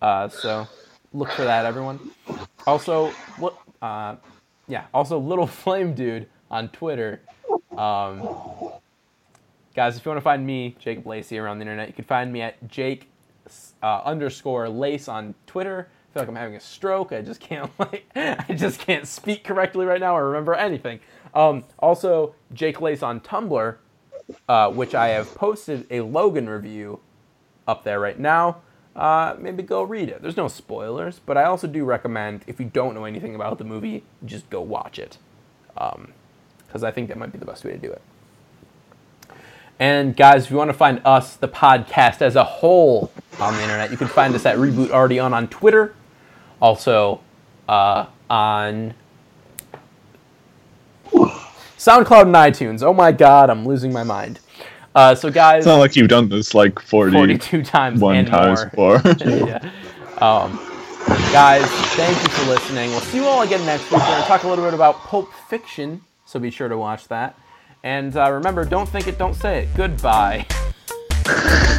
Uh, so look for that, everyone. Also, what? Uh, yeah. Also, little flame dude on Twitter. Um, guys, if you want to find me, Jake Lacey, around the internet, you can find me at Jake uh, underscore Lace on Twitter. I feel like I'm having a stroke. I just can't like I just can't speak correctly right now or remember anything. Um, also, Jake Lace on Tumblr, uh, which I have posted a Logan review up there right now. Uh, maybe go read it. There's no spoilers, but I also do recommend if you don't know anything about the movie, just go watch it, because I think that might be the best way to do it. And guys, if you want to find us, the podcast as a whole, on the internet, you can find us at Reboot Already On on Twitter, also uh, on SoundCloud and iTunes. Oh my God, I'm losing my mind. Uh, so guys, It's not like you've done this like 40, 42 times one times more. yeah. Um, guys, thank you for listening. We'll see you all again next week. We're going to talk a little bit about Pulp Fiction, so be sure to watch that. And uh, remember, don't think it, don't say it. Goodbye.